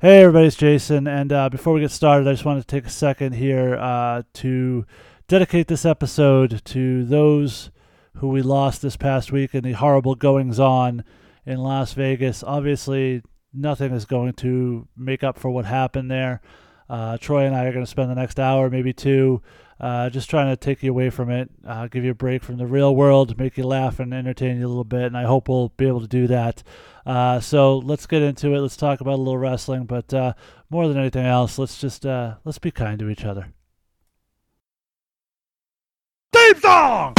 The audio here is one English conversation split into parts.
Hey, everybody, it's Jason. And uh, before we get started, I just wanted to take a second here uh, to dedicate this episode to those who we lost this past week in the horrible goings on in Las Vegas. Obviously, nothing is going to make up for what happened there. Uh, Troy and I are going to spend the next hour, maybe two, uh, just trying to take you away from it, uh, give you a break from the real world, make you laugh and entertain you a little bit. And I hope we'll be able to do that. Uh, so let's get into it. Let's talk about a little wrestling, but uh, more than anything else, let's just uh, let's be kind to each other. Theme song.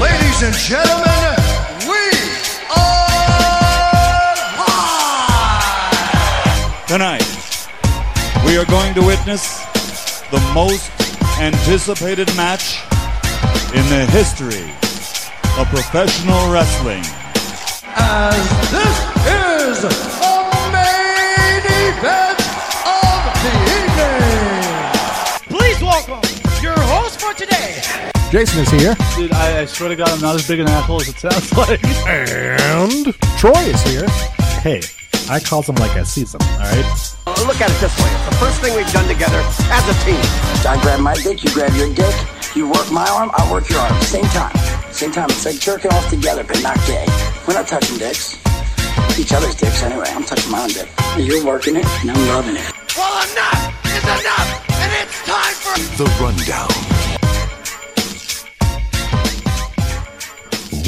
Ladies and gentlemen, we are live! Tonight, we are going to witness the most anticipated match in the history of professional wrestling. As this is the main event of the evening! Please welcome your host for today. Jason is here. Dude, I, I swear to God, I'm not as big an asshole as it sounds like. And Troy is here. Hey, I call them like I see them, alright? Look at it this way. It's the first thing we've done together as a team. I grab my dick, you grab your dick. You work my arm, I work your arm. Same time. Same time. It's like jerking off together, but not gay. We're not touching dicks. Each other's dicks anyway. I'm touching my own dick. You're working it, and I'm loving it. Well, enough is enough, and it's time for The Rundown.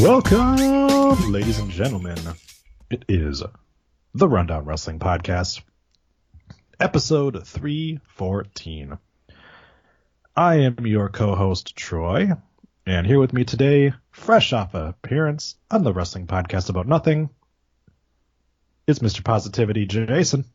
Welcome, ladies and gentlemen. It is the Rundown Wrestling Podcast, episode 314. I am your co-host, Troy, and here with me today, fresh off a appearance on the Wrestling Podcast About Nothing, is Mr. Positivity, Jason.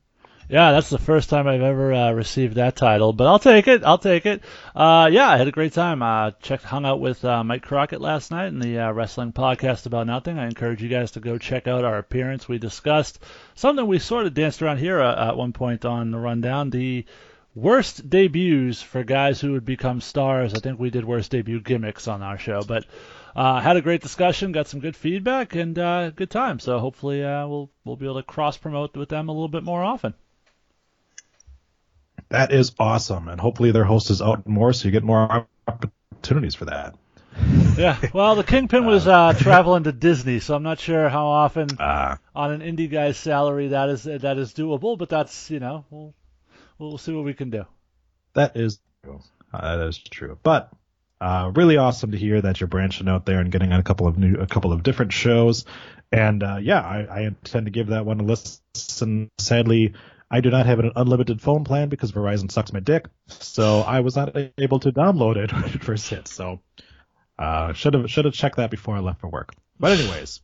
Yeah, that's the first time I've ever uh, received that title, but I'll take it. I'll take it. Uh, yeah, I had a great time. Uh, checked, hung out with uh, Mike Crockett last night in the uh, wrestling podcast about nothing. I encourage you guys to go check out our appearance. We discussed something we sort of danced around here uh, at one point on the rundown: the worst debuts for guys who would become stars. I think we did worst debut gimmicks on our show, but. Uh, had a great discussion, got some good feedback, and uh, good time. So hopefully uh, we'll we'll be able to cross promote with them a little bit more often. That is awesome, and hopefully their host is out more, so you get more opportunities for that. Yeah, well, the Kingpin was uh, traveling to Disney, so I'm not sure how often Ah. on an indie guy's salary that is that is doable. But that's you know we'll we'll see what we can do. That is true. Uh, that is true. But uh, really awesome to hear that you're branching out there and getting on a couple of new, a couple of different shows. And uh, yeah, I, I intend to give that one a listen. Sadly, I do not have an unlimited phone plan because Verizon sucks my dick, so I was not able to download it when it first hit. So uh, should have should have checked that before I left for work. But anyways.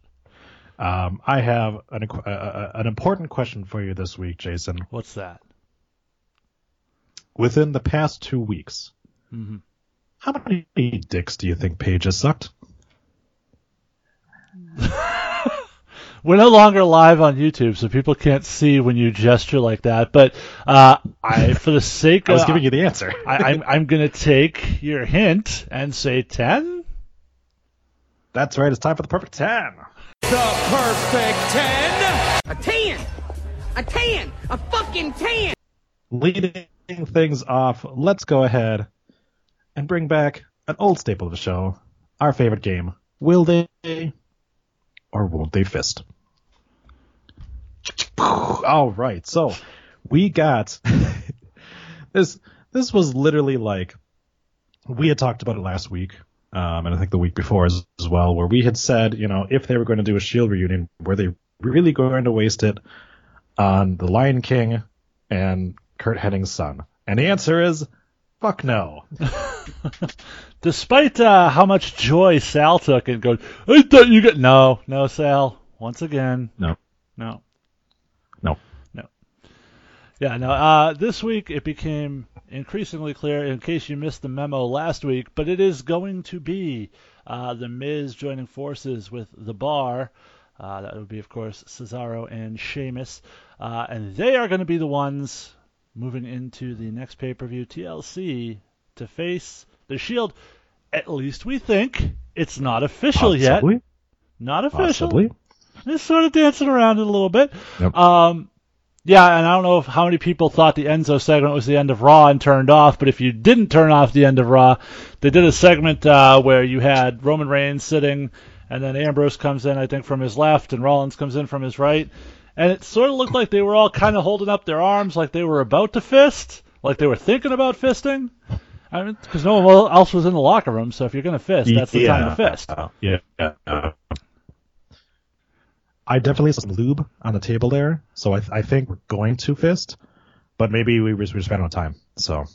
Um, I have an, uh, uh, an important question for you this week, Jason. What's that? Within the past two weeks, Mhm. how many dicks do you think Paige has sucked? We're no longer live on YouTube, so people can't see when you gesture like that. But uh, I, for the sake I was of, giving you the answer. I, I'm I'm gonna take your hint and say ten. That's right. It's time for the perfect ten. the perfect ten. A 10. A 10. A fucking 10. Leading things off, let's go ahead and bring back an old staple of the show, our favorite game. Will they or won't they fist? All right. So we got this. This was literally like we had talked about it last week, um, and I think the week before as, as well, where we had said, you know, if they were going to do a Shield reunion, were they really going to waste it on the Lion King and Curt Hennig's son? And the answer is, fuck no. Despite uh, how much joy Sal took in going, I thought you got no, no, Sal. Once again, No. no, No. no. Yeah, no. Uh, this week it became increasingly clear, in case you missed the memo last week, but it is going to be uh, the Miz joining forces with the Bar. Uh, that would be, of course, Cesaro and Sheamus, uh, and they are going to be the ones moving into the next pay-per-view TLC to face the Shield. At least we think it's not official yet. Not official. Possibly. just sort of dancing around it a little bit. Yep. Um, yeah, and I don't know if, how many people thought the Enzo segment was the end of Raw and turned off, but if you didn't turn off the end of Raw, they did a segment uh, where you had Roman Reigns sitting, and then Ambrose comes in, I think, from his left, and Rollins comes in from his right, and it sort of looked like they were all kind of holding up their arms like they were about to fist, like they were thinking about fisting. I mean, because no one else was in the locker room, so if you're going to fist, that's the time to fist. Yeah. yeah. I definitely saw some lube on the table there, so I, I think we're going to fist, but maybe we just, we just ran out of time. So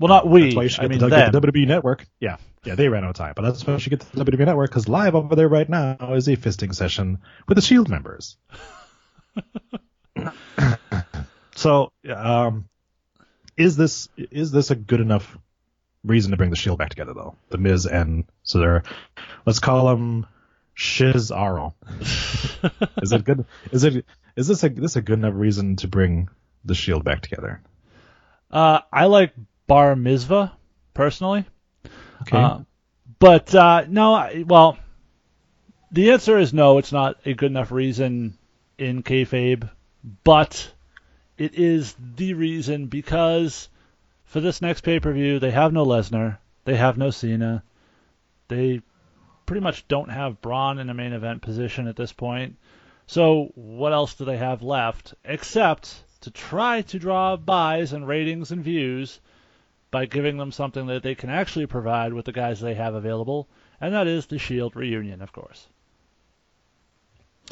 Well, not we. that's why you should I mean, the, get the WWE Network. Yeah, yeah, they ran out of time, but that's why you should get the WWE Network because live over there right now is a fisting session with the Shield members. so, um, is this is this a good enough reason to bring the Shield back together though? The Miz and Cesaro. Let's call them Shizaro. is it good? Is it is this a this a good enough reason to bring the Shield back together? Uh, I like Bar Mitzvah personally, Okay. uh, but uh, no. I, well, the answer is no. It's not a good enough reason in kayfabe, but it is the reason because for this next pay per view they have no Lesnar, they have no Cena, they pretty much don't have Braun in a main event position at this point. So what else do they have left except to try to draw buys and ratings and views by giving them something that they can actually provide with the guys they have available, and that is the Shield reunion, of course.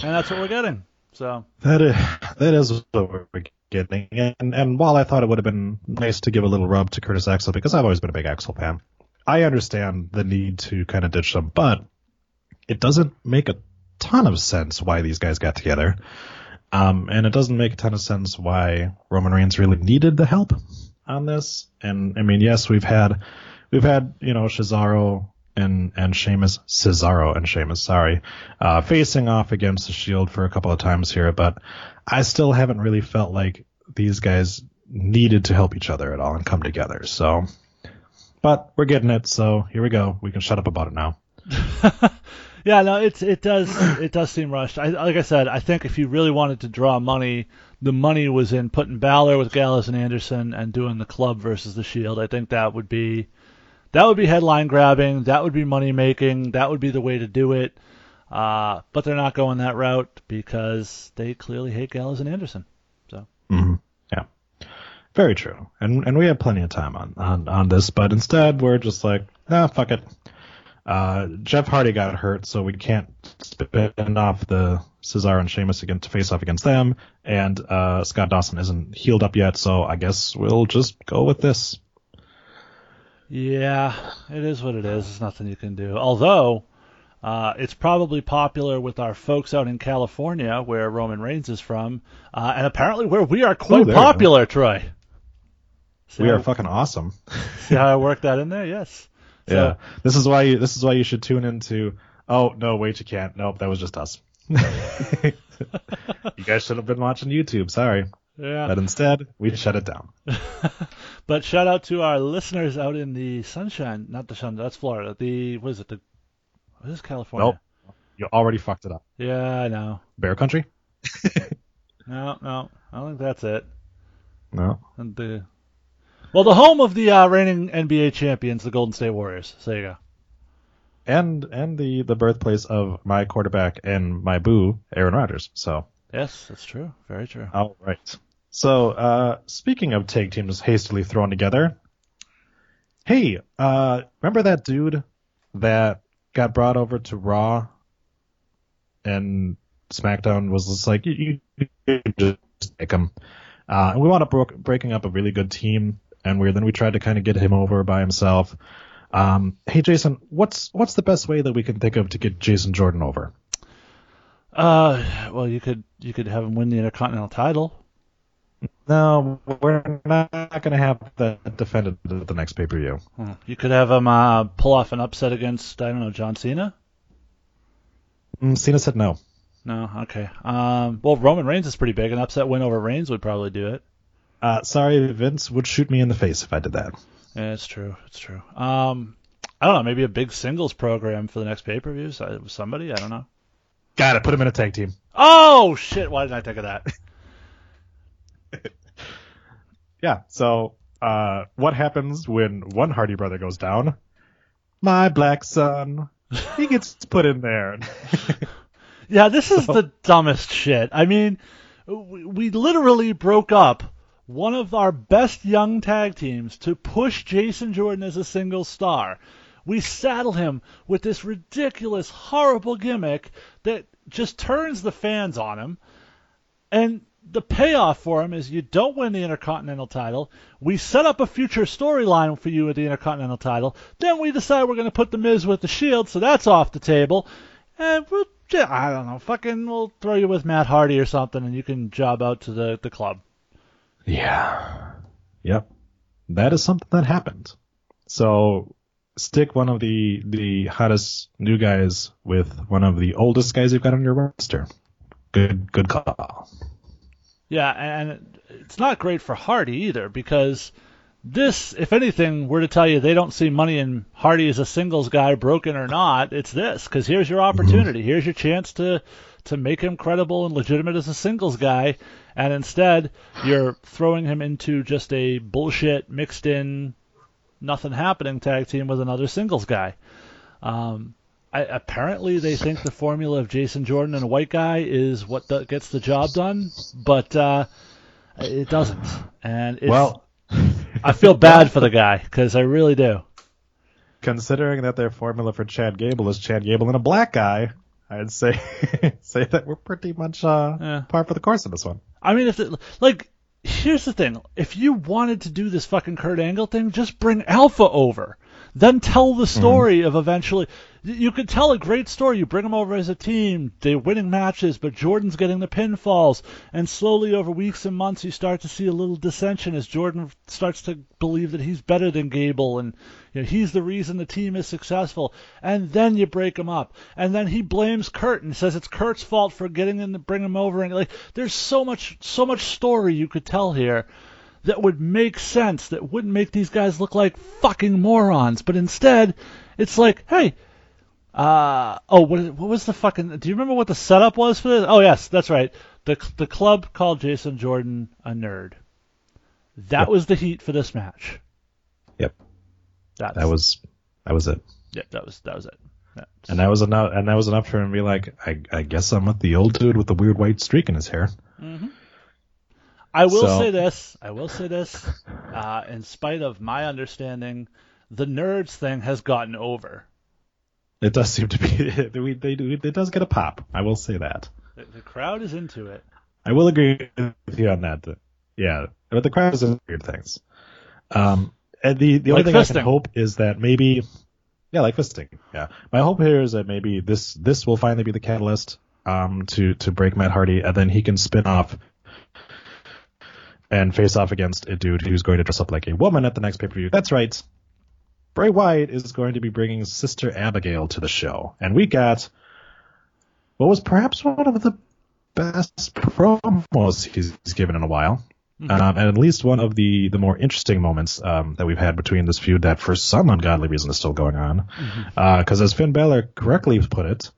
And that's what we're getting. So That is that is what we're getting. And and while I thought it would have been nice to give a little rub to Curtis Axel because I've always been a big Axel fan, I understand the need to kind of ditch them, but it doesn't make a ton of sense why these guys got together. Um, and it doesn't make a ton of sense why Roman Reigns really needed the help on this. And I mean, yes, we've had we've had you know Cesaro and and Sheamus, Cesaro and Sheamus, sorry, uh, facing off against the Shield for a couple of times here, but I still haven't really felt like these guys needed to help each other at all and come together. So, but we're getting it. So here we go. We can shut up about it now. yeah, no, it's it does it does seem rushed. I, like I said, I think if you really wanted to draw money, the money was in putting Balor with Gallows and Anderson and doing the club versus the Shield. I think that would be that would be headline grabbing. That would be money making. That would be the way to do it. Uh, but they're not going that route because they clearly hate Gallows and Anderson. So hmm Yeah, very true. And and we have plenty of time on on on this, but instead we're just like, nah, fuck it. Uh, Jeff Hardy got hurt, so we can't spin off the Cesaro and Sheamus again to face off against them, and uh, Scott Dawson isn't healed up yet, so I guess we'll just go with this. Yeah, it is what it is. There's nothing you can do. Although. Uh, it's probably popular with our folks out in California, where Roman Reigns is from, uh, and apparently where we are quite Oh, there you go. popular, Troy. See We are fucking awesome. See how I worked that in there? Yes. So- yeah, this is why you this is why you should tune into. Oh no, wait, you can't. Nope, that was just us. you guys should have been watching YouTube. Sorry, Yeah. but instead we shut it down. But shout out to our listeners out in the sunshine, not the sun, that's Florida. The, what is it? The, what is California? Nope, you already fucked it up. Yeah, I know. Bear Country? No, no, I don't think that's it. No. And the, well, the home of the uh, reigning NBA champions, the Golden State Warriors. So there you go. And and the the birthplace of my quarterback and my boo, Aaron Rodgers. So Yes, that's true. Very true. all right. So uh, speaking of tag teams hastily thrown together, hey, uh, remember that dude that got brought over to Raw and SmackDown was just like you, you just take him. Uh, and we wound up bro- breaking up a really good team, and we then we tried to kind of get him over by himself. Um, hey Jason, what's what's the best way that we can think of to get Jason Jordan over? Uh, well, you could you could have him win the Intercontinental title. No, we're not going to have that defended at the next pay per view. Hmm. You could have him uh, pull off an upset against I don't know John Cena. Mm, Cena said no. No, okay. Um, well, Roman Reigns is pretty big. An upset win over Reigns would probably do it. Uh, sorry, Vince would shoot me in the face if I did that. Yeah, it's true. It's true. Um, I don't know. Maybe a big singles program for the next pay per view. Somebody. I don't know. Got it. Put him in a tag team. Oh shit! Why didn't I think of that? Yeah. So, uh, what happens when one Hardy brother goes down? My black son. He gets put in there. Yeah, this is the dumbest shit. I mean, we, we literally broke up one of our best young tag teams to push Jason Jordan as a single star. We saddle him with this ridiculous, horrible gimmick that just turns the fans on him. And the payoff for him is you don't win the Intercontinental title. We set up a future storyline for you with the Intercontinental title. Then we decide we're going to put the Miz with the Shield, so that's off the table. And we'll, I don't know, fucking, we'll throw you with Matt Hardy or something, and you can job out to the the club. yeah. Yep. That is something that happened. So, stick one of the, the hottest new guys with one of the oldest guys you've got on your roster. Good, good call. Yeah, and it's not great for Hardy either because this, if anything, were to tell you they don't see money in Hardy as a singles guy, broken or not, it's this because here's your mm-hmm. opportunity, here's your chance to to make him credible and legitimate as a singles guy, and instead you're throwing him into just a bullshit mixed in, nothing happening tag team with another singles guy. Um, I, apparently, they think the formula of Jason Jordan and a white guy is what the, gets the job done, but uh, it doesn't. And it's, Well, I feel bad for the guy because I really do. considering that their formula for Chad Gable is Chad Gable and a black guy, I'd say say that we're pretty much uh, Yeah. par for the course in this one. I mean, if it, like, here's the thing: if you wanted to do this fucking Kurt Angle thing, just bring Alpha over. Then tell the mm-hmm. story of eventually. You could tell a great story. You bring them over as a team. They're winning matches, but Jordan's getting the pinfalls. And slowly, over weeks and months, you start to see a little dissension as Jordan starts to believe that he's better than Gable, and you know, he's the reason the team is successful. And then you break him up, and then he blames Kurt and says it's Kurt's fault for getting him to bring him over. And like, there's so much, so much story you could tell here that would make sense, that wouldn't make these guys look like fucking morons. But instead, it's like, hey, uh, oh, what, what was the fucking? Do you remember what the setup was for this? Oh yes, that's right. The the club called Jason Jordan a nerd. That Yep. was the heat for this match. Yep, That's, that was that was it. yeah, that was that was it. Yeah. And that was enough. And that was enough for him to be like, I, I guess I'm with the old dude with the weird white streak in his hair. I will So- say this. I will say this. Uh, in spite of my understanding, the nerds thing has gotten over. It does seem to be. we, they do. It does get a pop. I will say that. The, the crowd is into it. I will agree with you on that. Yeah, but the crowd is into weird things. Um, and the the only Like thing I fisting. can hope is that maybe, yeah, like fisting. Yeah, my hope here is that maybe this this will finally be the catalyst um to to break Matt Hardy, and then he can spin off and face off against a dude who's going to dress up like a woman at the next pay per view. That's right. Bray Wyatt is going to be bringing Sister Abigail to the show, and we got what was perhaps one of the best promos he's given in a while. Um, and at least one of the, the more interesting moments um, that we've had between this feud that for some ungodly reason is still going on. Because as Finn Balor correctly put it,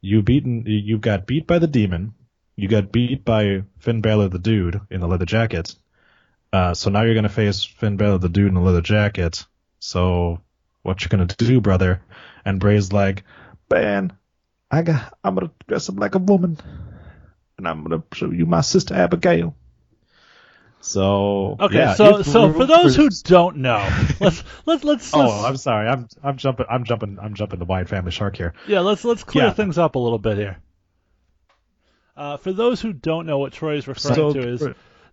you beaten you got beat by the demon, you got beat by Finn Balor the dude in the leather jacket. Uh, so now you're gonna face Finn Balor the dude in the leather jacket. So what you gonna do, brother? And Bray's like, man, I got I'm gonna dress up like a woman, and I'm gonna show you my sister Abigail. So Okay, yeah, so so for those who don't know, let's let's let's, oh, let's I'm sorry, I'm I'm jumping I'm jumping I'm jumping the Wyatt family shark here. yeah let's let's clear Yeah. things up a little bit here. Uh, for those who don't know what Troy is referring So- to is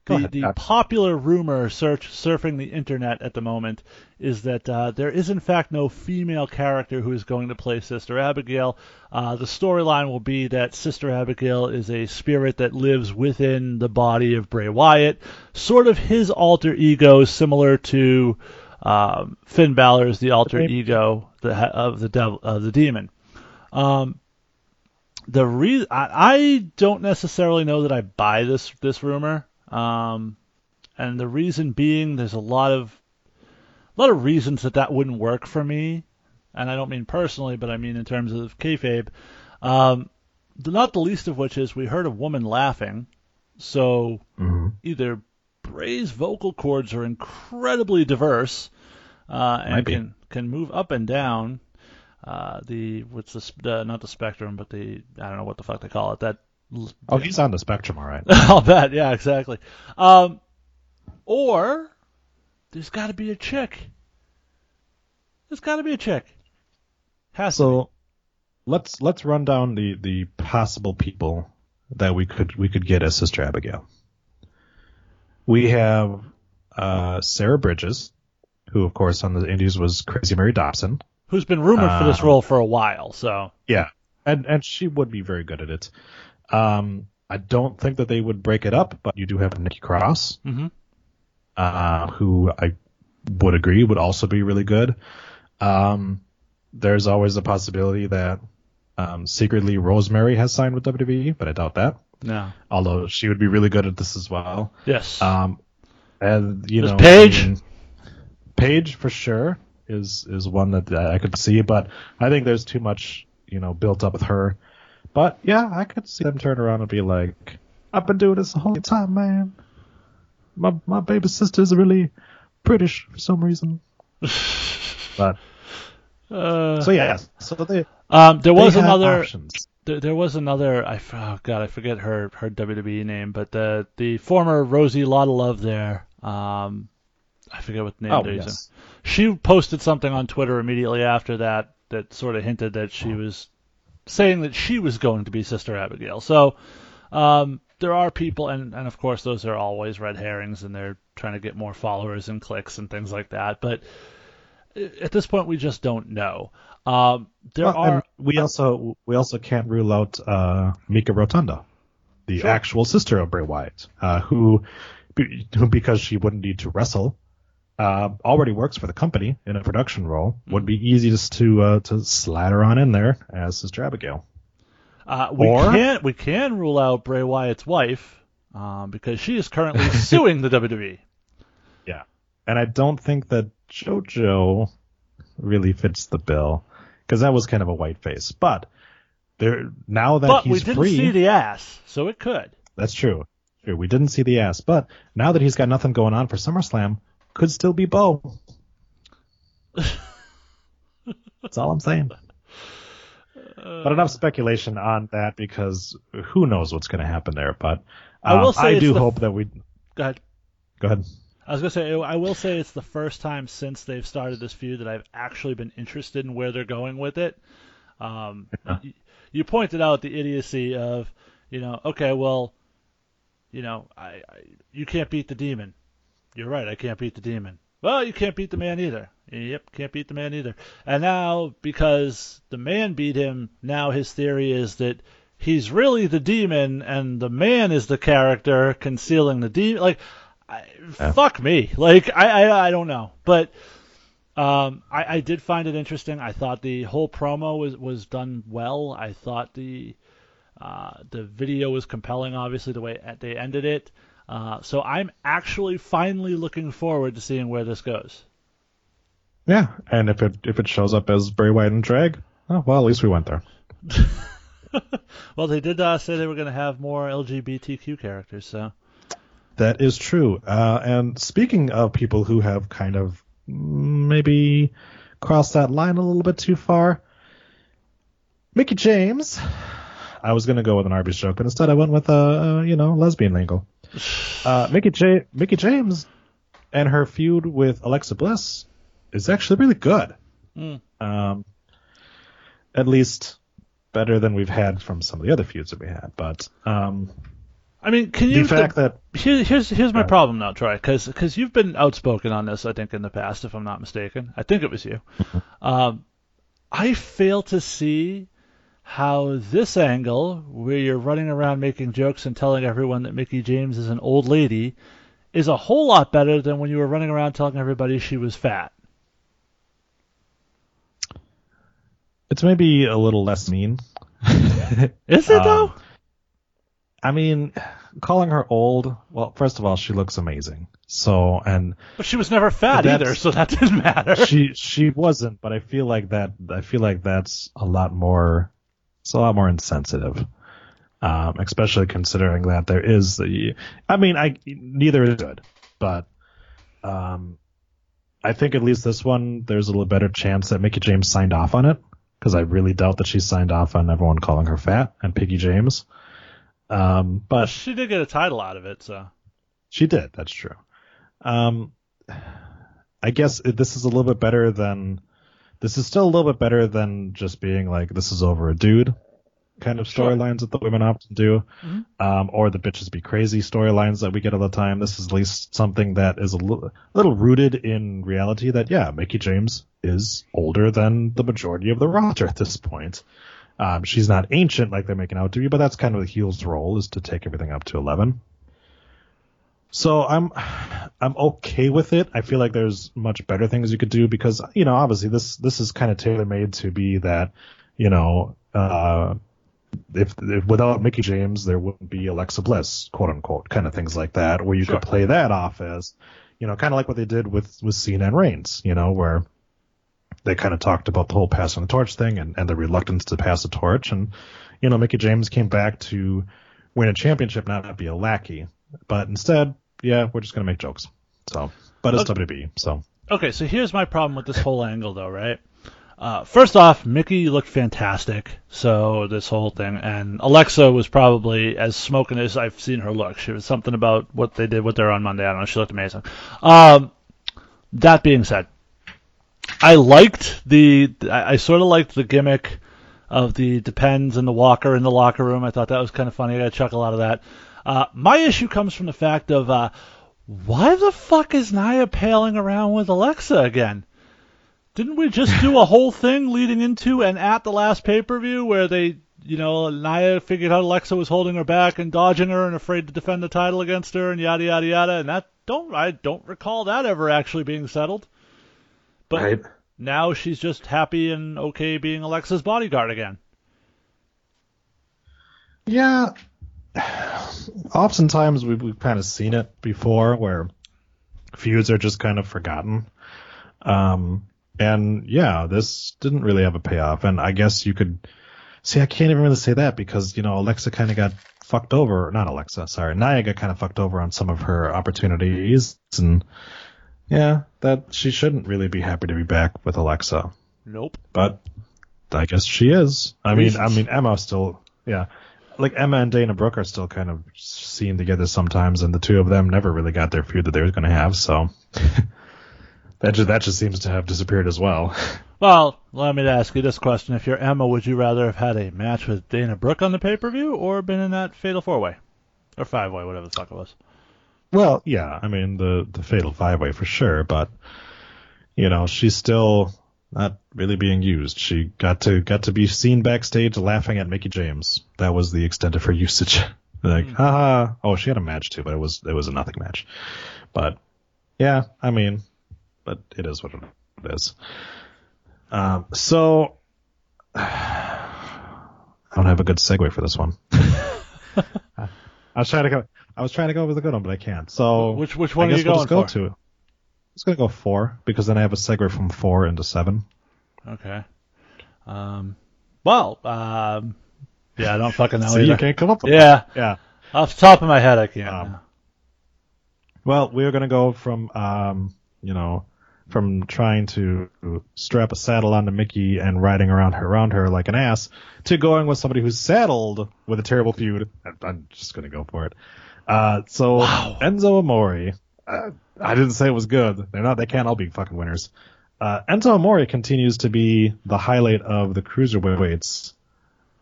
the, ahead, the popular rumor search surfing the internet at the moment is that uh, there is in fact no female character who is going to play Sister Abigail. Uh, the storyline will be that Sister Abigail is a spirit that lives within the body of Bray Wyatt, sort of his alter ego, similar to um, Finn Balor's the alter Right. ego the, of the devil of the demon. Um, the re- I, I don't necessarily know that I buy this this rumor. Um, and the reason being, there's a lot of a lot of reasons that that wouldn't work for me, and I don't mean personally, but I mean in terms of kayfabe. Um, the, not the least of which is we heard a woman laughing. So Mhm. either Bray's vocal cords are incredibly diverse uh, and can can move up and down. Uh, the what's the uh, not the spectrum, but the I don't know what the fuck they call it. That Oh, he's on the spectrum, all right. I'll bet. Yeah, exactly. Um, or there's got to be a chick. There's got to be a chick. Has to So let's let's run down the the possible people that we could we could get as Sister Abigail. We have uh, Sarah Bridges, who of course on the Indies was Crazy Mary Dobson. Who's been rumored for this Uh, role for a while? So Yeah, and and she would be very good at it. Um, I don't think that they would break it up, but you do have Nikki Cross, Mhm. uh, who I would agree would also be really good. Um, there's always a possibility that um, secretly Rosemary has signed with WWE, but I doubt that. no. Although she would be really good at this as well. Yes. Um, and you There's know, Paige. I mean, Paige for sure is is one that I could see, but I think there's too much you know built up with her. But yeah, I could see them turn around and be like, "I've been doing this the whole time, man. My my baby sister's really British for some reason." but uh, so yeah, so they um, there was another. options. There, there was another. I oh god, I forget her her WWE name, but the the former Rosie Lotta Love there. Um, I forget what name Oh they're using. yes, she posted something on Twitter immediately after that that sort of hinted that she was saying that she was going to be Sister Abigail. So um, there are people, and, and of course those are always red herrings, and they're trying to get more followers and clicks and things like that. But at this point, we just don't know. Um, there Well, are we also we also can't rule out uh, Mika Rotunda, the Sure. actual sister of Bray Wyatt, uh, who, who because she wouldn't need to wrestle, uh, already works for the company in a production role. Would be easiest to uh, to slide her on in there as Sister Abigail. Uh, we Or- can we can rule out Bray Wyatt's wife um, because she is currently suing the WWE. Yeah, and I don't think that JoJo really fits the bill because that was kind of a white face. But there now that But he's we didn't free, see the ass, so it could. That's true. True. We didn't see the ass, but now that he's got nothing going on for SummerSlam, could still be Bo. That's all I'm saying. But enough speculation on that because who knows what's going to happen there. But I will um, say I do the- hope that we. Go ahead. Go ahead. I was gonna say I will say it's the first time since they've started this feud that I've actually been interested in where they're going with it. Um, you, you pointed out the idiocy of, you know, okay, well, you know, I, I you can't beat the demon. You're right, I can't beat the demon. Well, you can't beat the man either. Yep, can't beat the man either. And now because the man beat him, now his theory is that he's really the demon and the man is the character concealing the demon. Like, I, fuck me. Like, I, I, I don't know, but. Um, I, I did find it interesting. I thought the whole promo was, was done well. I thought the uh, the video was compelling, obviously the way they ended it. Uh, so I'm actually finally looking forward to seeing where this goes. Yeah, and if it if it shows up as Bray Wyatt and drag, oh, well, at least we went there. Well, they did uh, say they were going to have more LGBTQ characters, so That is true. Uh, and speaking of people who have kind of maybe crossed that line a little bit too far, Mickie James. I was gonna go with an Arby's joke, but instead I went with a, a you know lesbian angle. Uh, Mickie J- Mickie James and her feud with Alexa Bliss is actually really good. Mm. Um, at least better than we've had from some of the other feuds that we had. But um, I mean, can the you? fact that here, here's here's my Right. problem now, Troy, because you've been outspoken on this, I think, in the past, if I'm not mistaken. I think it was you. um, I fail to see how this angle, where you're running around making jokes and telling everyone that Mickie James is an old lady, is a whole lot better than when you were running around telling everybody she was fat. it's maybe a little less mean. Is it Um, though? I mean, calling her old. Well, first of all, she looks amazing. So, and But she was never fat either, so that didn't matter. she she wasn't. But I feel like that. I feel like that's a lot more. It's a lot more insensitive. Um, especially considering that there is the, I mean, I neither is good, but um, I think at least this one there's a little better chance that Mickie James signed off on it because I really doubt that she signed off on everyone calling her fat and Piggy James. Um, but She did get a title out of it, so. she did. That's true. Um, I guess this is a little bit better than. This is still a little bit better than just being like this is over a dude kind of Sure. storylines that the women often do, Mhm. um, or the bitches be crazy storylines that we get all the time. This is at least something that is a little, little rooted in reality. That yeah, Mickie James is older than the majority of the roster at this point. Um, she's not ancient like they're making out to be, but that's kind of the heel's role is to take everything up to eleven. So I'm I'm okay with it. I feel like there's much better things you could do because you know obviously this this is kind of tailor made to be that you know uh, if, if without Mickie James there wouldn't be Alexa Bliss quote unquote kind of things like that where you Sure. could play that off as you know kind of like what they did with with Cena and Reigns you know where they kind of talked about the whole passing the torch thing and, and the reluctance to pass the torch and you know Mickie James came back to win a championship not be a lackey but instead yeah we're just gonna make jokes so but it's WWE so Okay, so here's my problem with this whole angle, though, right? Uh, first off, Mickie looked fantastic, so this whole thing, and Alexa was probably as smoking as I've seen her look. She was something about what they did with her on Monday. I don't know. She looked amazing. Um, that being said, I liked the, I, I sort of liked the gimmick of the depends and the walker in the locker room. I thought that was kind of funny. I got a chuckle out of that. Uh, my issue comes from the fact of uh, why the fuck is Nia paling around with Alexa again? Didn't we just do a whole thing leading into and at the last pay per view where they, you know, Nia figured out Alexa was holding her back and dodging her and afraid to defend the title against her and yada yada yada and that don't I don't recall that ever actually being settled. But Right. now she's just happy and okay being Alexa's bodyguard again. Yeah. Oftentimes we've, we've kind of seen it before where feuds are just kind of forgotten. Um, and yeah, this didn't really have a payoff. And I guess you could see, I can't even really say that because, you know, Alexa kind of got fucked over. Not Alexa, sorry. Nia got kind of fucked over on some of her opportunities. And yeah, that she shouldn't really be happy to be back with Alexa Nope. but I guess she is. I mean, I mean Emma still, yeah, like Emma and Dana Brooke are still kind of seen together sometimes, and the two of them never really got their feud that they were going to have. So that just that just seems to have disappeared as well. Well, let me ask you this question. If you're Emma, would you rather have had a match with Dana Brooke on the pay per view or been in that fatal four way? Or five way, whatever the fuck it was. Well, yeah, I mean the the fatal five way for sure, but you know she's still not really being used. She got to got to be seen backstage laughing at Mickie James. That was the extent of her usage. like, haha. Oh, she had a match too, but it was it was a nothing match. But yeah, I mean, but it is what it is. Um, so I don't have a good segue for this one. I was trying to go. I was trying to go with a good one, but I can't. So Which which one I are you going go for? to. It's gonna go four because then I have a segue from four into seven. Okay. Um. Well. Um. Yeah, I don't fucking know. See, either. you can't come up with Yeah, Yeah. off the top of my head, I can't. Um, Well, we're gonna go from um, you know, from trying to strap a saddle onto Mickie and riding around her around her like an ass to going with somebody who's saddled with a terrible feud. I- I'm just gonna go for it. Uh, so Enzo Amore. Uh, I didn't say it was good. They're not. They can't all be fucking winners. Uh, Enzo Amore continues to be the highlight of the cruiserweights.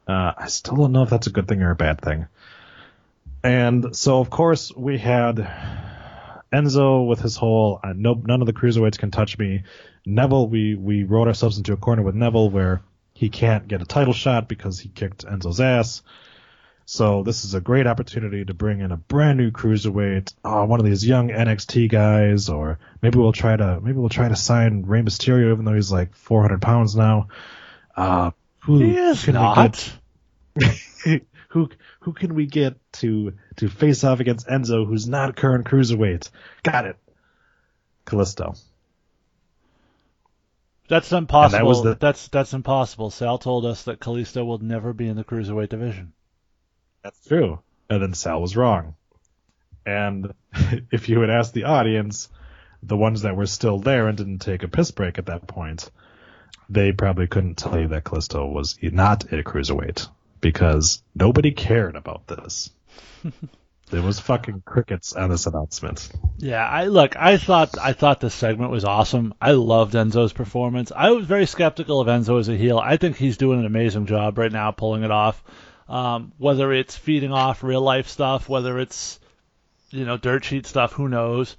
Uh, I still don't know if that's a good thing or a bad thing. And so, of course, we had Enzo with his whole uh, no, none of the cruiserweights can touch me. Neville, we we wrote ourselves into a corner with Neville where he can't get a title shot because he kicked Enzo's ass. So this is a great opportunity to bring in a brand new cruiserweight, uh, one of these young NXT guys, or maybe we'll try to maybe we'll try to sign Rey Mysterio even though he's like 400 pounds now. Uh, who he is can we not. get- who who can we get to to face off against Enzo, who's not a current cruiserweight? Got it. Kalisto. That's impossible. was the- That's that's impossible. Sal told us that Kalisto will never be in the cruiserweight division. That's true. And then Sal was wrong. And if you had asked the audience, the ones that were still there and didn't take a piss break at that point, they probably couldn't tell you that Kalisto was not a cruiserweight because nobody cared about this. there was fucking crickets on this announcement. Yeah, I look. I thought I thought this segment was awesome. I loved Enzo's performance. I was very skeptical of Enzo as a heel. I think he's doing an amazing job right now, pulling it off. Um, whether it's feeding off real life stuff, whether it's you know dirt sheet stuff, who knows?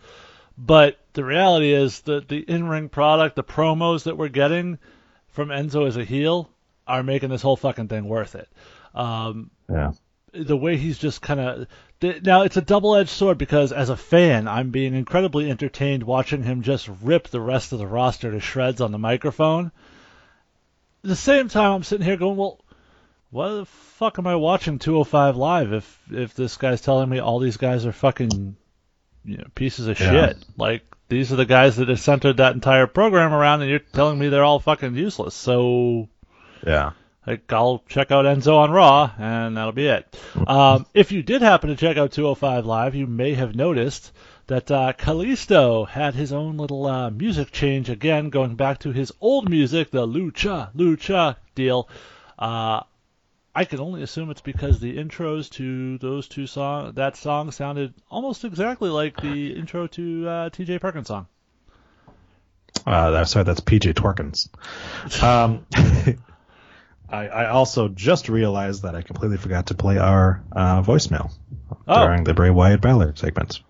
But the reality is that the in ring product, the promos that we're getting from Enzo as a heel, are making this whole fucking thing worth it. Um, Yeah. the way he's just kind of now it's a double-edged sword because as a fan i'm being incredibly entertained watching him just rip the rest of the roster to shreds on the microphone at the same time i'm sitting here going well why the fuck am i watching 205 live if if this guy's telling me all these guys are fucking you know pieces of Yeah. shit like these are the guys that have centered that entire program around and you're telling me they're all fucking useless so Yeah. like I'll check out Enzo on Raw, and that'll be it. Um, if you did happen to check out 205 Live, you may have noticed that uh, Kalisto had his own little uh, music change again, going back to his old music, the Lucha Lucha deal. Uh, I can only assume it's because the intros to those two song that song sounded almost exactly like the intro to uh, T.J. Perkins song. Uh, that's sorry, that's PJ Twerkins. Um, I, I also just realized that I completely forgot to play our uh, voicemail Oh. during the Bray Wyatt Balor segment.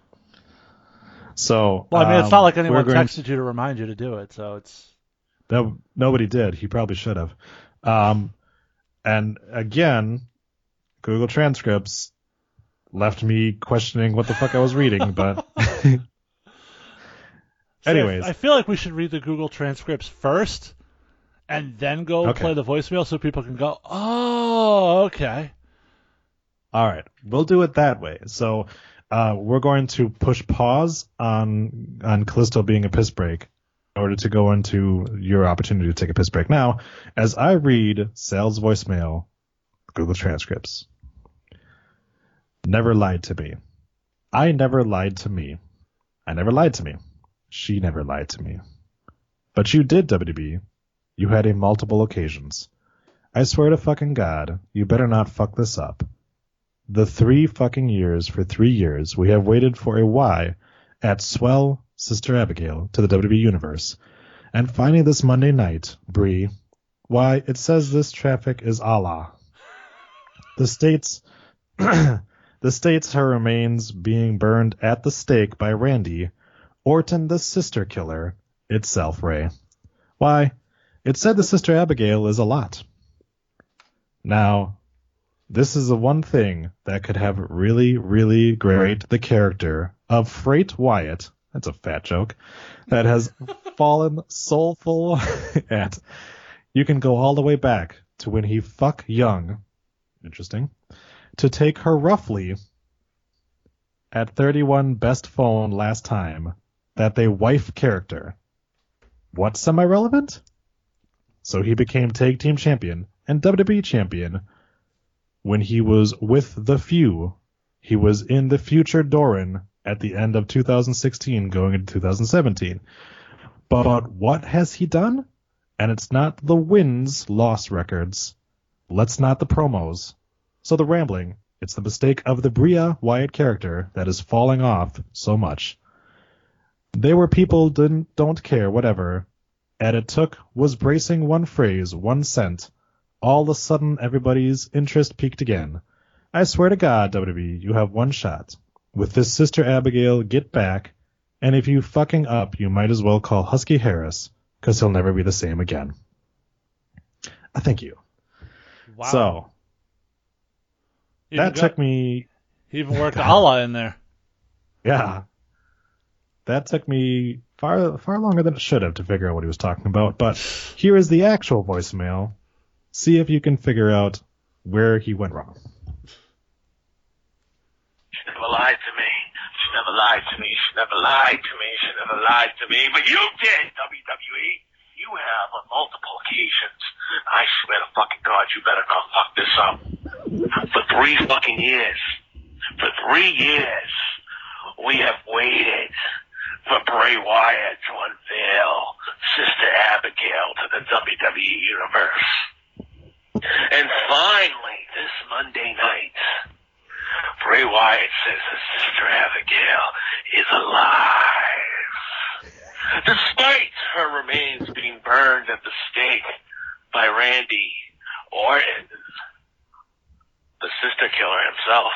So, Well, I mean, it's um, not like we're anyone going- texted you to remind you to do it, so it's No, nobody did. He probably should have. Um, and again, Google Transcripts left me questioning what the fuck I was reading, but anyways, I feel like we should read the Google transcripts first, and then go Okay. play the voicemail so people can go, "Oh, okay." All right, we'll do it that way. So uh, we're going to push pause on on Kalisto being a piss break in order to go into your opportunity to take a piss break now, as I read Sal's voicemail, Google transcripts. Never lied to me. I never lied to me. I never lied to me. She never lied to me. But you did, WB. You had a multiple occasions. I swear to fucking God, you better not fuck this up. The three fucking years for three years we have waited for a Y at Swell Sister Abigail to the WWE Universe. And finally this Monday night, Brie, why, it says this traffic is Allah. The states, the states her remains being burned at the stake by Randy, Orton the sister killer, itself Ray. Why, it said the Sister Abigail is a lot. Now, this is the one thing that could have really, really great the character of Freight Wyatt. That's a fat joke. That has fallen soulful at. You can go all the way back to when he fuck young. Interesting. To take her roughly at 31 best phone last time that they wife character. What semi-relevant? So he became tag team champion and WWE champion when he was with the few. He was in the future Doran at the end of 2016 going into 2017. But what has he done? And it's not the wins loss records. Let's not the promos. So the rambling. It's the mistake of the Bria Wyatt character that is falling off so much. They were people didn't don't care whatever. And it took was bracing one phrase, one cent. All of a sudden everybody's interest peaked again. I swear to God, WWE, you have one shot. With this Sister Abigail, get back. And if you fucking up, you might as well call Husky Harris, because he'll never be the same again. I thank you. Wow. So even that got- took me he even worked Allah in there. Yeah. That took me far far longer than it should have to figure out what he was talking about, but here is the actual voicemail. See if you can figure out where he went wrong. She never lied to me. She never lied to me. She never lied to me. She never lied to me. But you did, WWE. You have on multiple occasions. I swear to fucking God, you better not fuck this up. For three fucking years. For three years, we have waited for Bray Wyatt to unveil Sister Abigail to the WWE Universe. And finally, Bray Wyatt says his sister Abigail is alive. Despite her remains being burned at the stake by Randy Orton, the sister killer himself.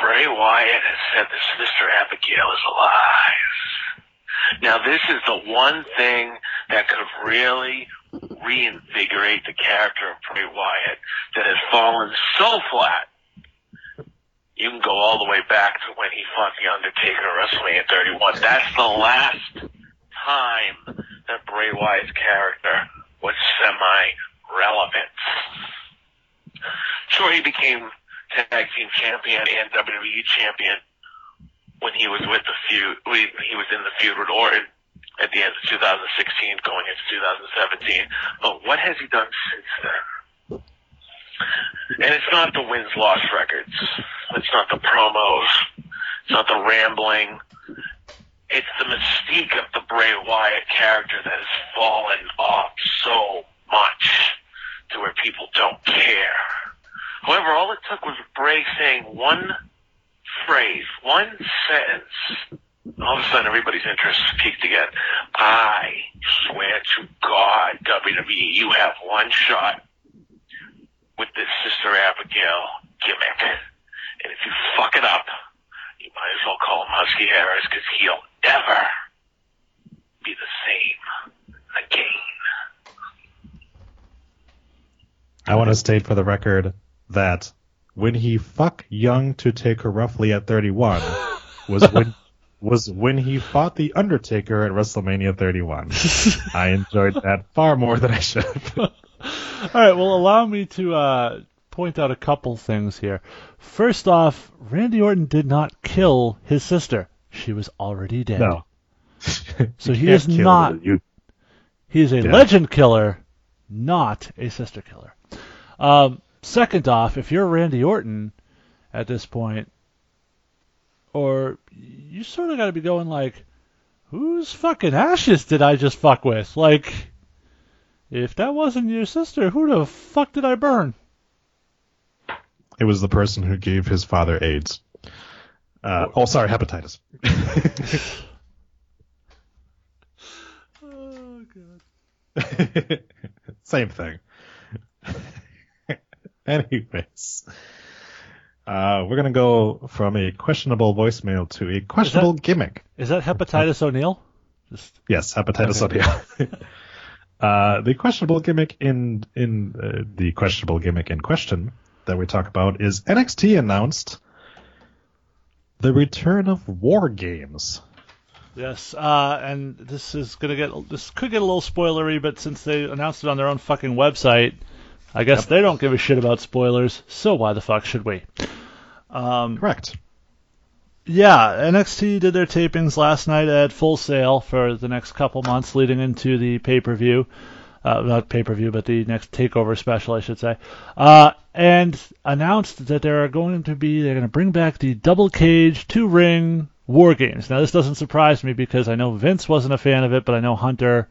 Bray Wyatt has said that Sister Abigail is alive. Now this is the one thing that could really reinvigorate the character of Bray Wyatt that has fallen so flat. You can go all the way back to when he fought The Undertaker at WrestleMania 31. That's the last time that Bray Wyatt's character was semi-relevant. Sure, he became tag team champion and WWE champion when he was with the feud. when He was in the feud with Orton at the end of 2016, going into 2017. But what has he done since then? And it's not the wins loss records. It's not the promos. It's not the rambling. It's the mystique of the Bray Wyatt character that has fallen off so much to where people don't care. However, all it took was Bray saying one phrase, one sentence. All of a sudden, everybody's interest peaked again. I swear to God, WWE, you have one shot with this Sister Abigail gimmick. And if you fuck it up, you might as well call him Husky Harris because he'll never be the same again. I want to state for the record that when he fuck young to take her roughly at 31 was when was when he fought the Undertaker at WrestleMania 31. I enjoyed that far more than I should. All right, well, allow me to uh, point out a couple things here. First off, Randy Orton did not kill his sister. She was already dead. No. So he is kill You, He is a Yeah. legend killer, not a sister killer. Um, second off, if you're Randy Orton at this point, or you sort of got to be going like, whose fucking ashes did I just fuck with? Like, if that wasn't your sister, who the fuck did I burn? it was the person who gave his father AIDS. Uh, oh, sorry, hepatitis. Oh god. Same thing. Anyways, uh, we're gonna go from a questionable voicemail to a questionable gimmick. Is that hepatitis O'Neill? Just Yes, hepatitis okay. Uh, the questionable gimmick in in uh, the questionable gimmick in question that we talk about is NXT announced the return of War Games. Yes, uh, and this is gonna get this could get a little spoilery, but since they announced it on their own fucking website, I guess they don't give a shit about spoilers. So why the fuck should we? Um, Correct. Yeah, NXT did their tapings last night at Full Sail for the next couple months leading into the pay per view. Uh, not pay per view, but the next takeover special, I should say. Uh, and announced that there are going to be, they're going to bring back the double cage, two ring war games. Now, this doesn't surprise me because I know Vince wasn't a fan of it, but I know Hunter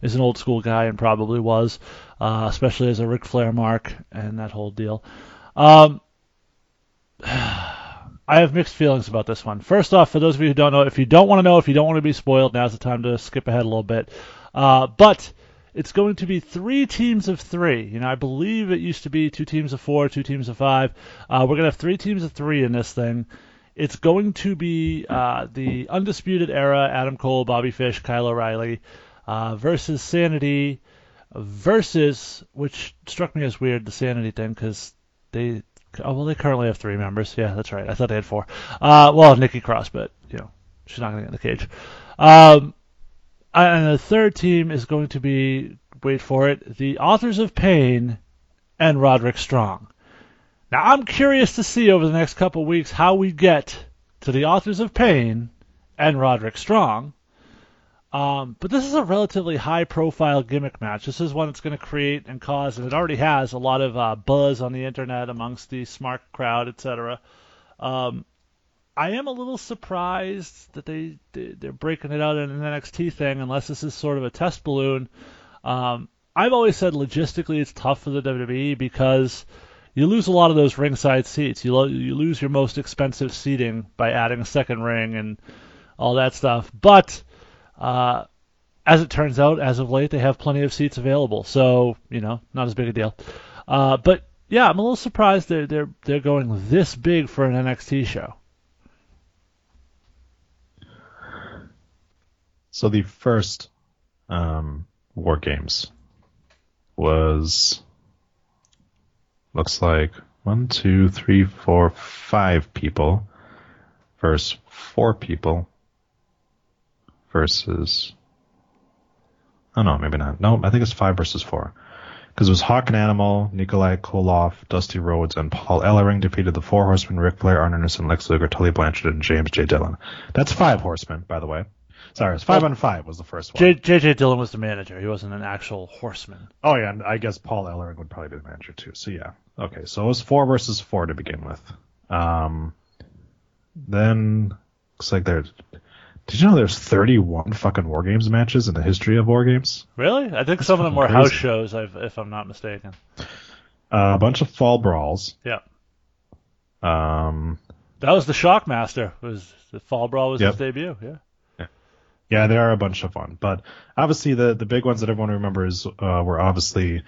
is an old school guy and probably was, uh, especially as a Ric Flair mark and that whole deal. Um, I have mixed feelings about this one. First off, for those of you who don't know, if you don't want to know, if you don't want to be spoiled, now's the time to skip ahead a little bit. Uh, but it's going to be three teams of three. You know, I believe it used to be two teams of four, two teams of five. Uh, we're going to have three teams of three in this thing. It's going to be uh, the Undisputed Era, Adam Cole, Bobby Fish, Kyle O'Reilly, uh, versus Sanity, versus, which struck me as weird, the Sanity thing, because they Oh well, they currently have three members. Yeah, that's right. I thought they had four. Uh, well, Nikki Cross, but you know she's not going to get in the cage. Um, and the third team is going to be wait for it, the Authors of Pain and Roderick Strong. Now I'm curious to see over the next couple weeks how we get to the Authors of Pain and Roderick Strong. Um, but this is a relatively high-profile gimmick match. This is one that's going to create and cause, and it already has a lot of uh, buzz on the internet amongst the smart crowd, etc. Um, I am a little surprised that they they're breaking it out in an NXT thing, unless this is sort of a test balloon. Um, I've always said logistically it's tough for the WWE because you lose a lot of those ringside seats. You lo- you lose your most expensive seating by adding a second ring and all that stuff. But uh, as it turns out, as of late, they have plenty of seats available, so you know, not as big a deal. Uh, but yeah, I'm a little surprised they're they're they're going this big for an NXT show. So the first um, War Games was looks like one, two, three, four, five people versus four people versus. Oh no, maybe not. No, I think it's five versus four. Because it was Hawk and Animal, Nikolai Koloff, Dusty Rhodes, and Paul Ellering defeated the Four Horsemen: Ric Flair, Arn Anderson, Lex Luger, Tully Blanchard, and James J. Dillon. That's five horsemen, by the way. Sorry, it's five on five was the first one. J- JJ Dillon was the manager. He wasn't an actual horseman. Oh yeah, and I guess Paul Ellering would probably be the manager too. So yeah, okay. So it was four versus four to begin with. Um, then looks like there's. Did you know there's 31 fucking War Games matches in the history of War Games? Really? I think some of them were fucking house shows, if, if I'm not mistaken. Uh, a bunch of fall brawls. Yeah. Um, That was the Shockmaster. Was the Fall Brawl was Yep. his debut? Yeah. Yeah, they are a bunch of fun. But obviously, the the big ones that everyone remembers uh, were obviously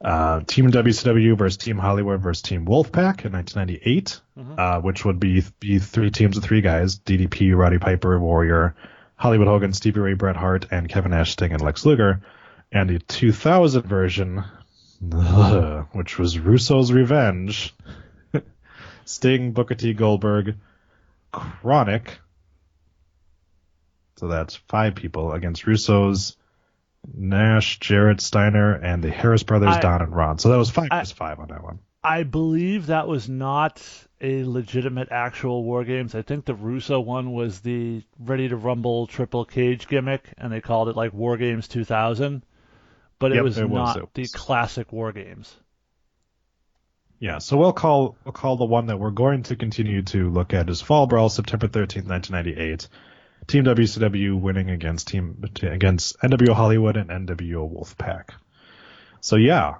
uh, Team WCW versus Team Hollywood versus Team Wolfpack in 1998, uh, which would be be three teams of three guys: DDP, Roddy Piper, Warrior, Hollywood Hogan, Stevie Ray, Bret Hart, and Kevin Nash, Sting, and Lex Luger. And the 2000 version, ugh, which was Russo's Revenge, Sting, Booker T. Goldberg, Kronik. So that's five people against Russo's, Nash, Jarrett, Steiner, and the Harris brothers, I- Don and Ron. So that was five I- versus five on that one. I believe that was not a legitimate actual War Games. I think the Russo one was the Ready to Rumble Triple Cage gimmick, and they called it like War Games 2000. But it Yep, was it was, not it the classic War Games. Yeah, so we'll call we'll call the one that we're going to continue to look at as Fall Brawl, September 13th, 1998. Team WCW winning against team against NWO Hollywood and NWO Wolfpack. So yeah,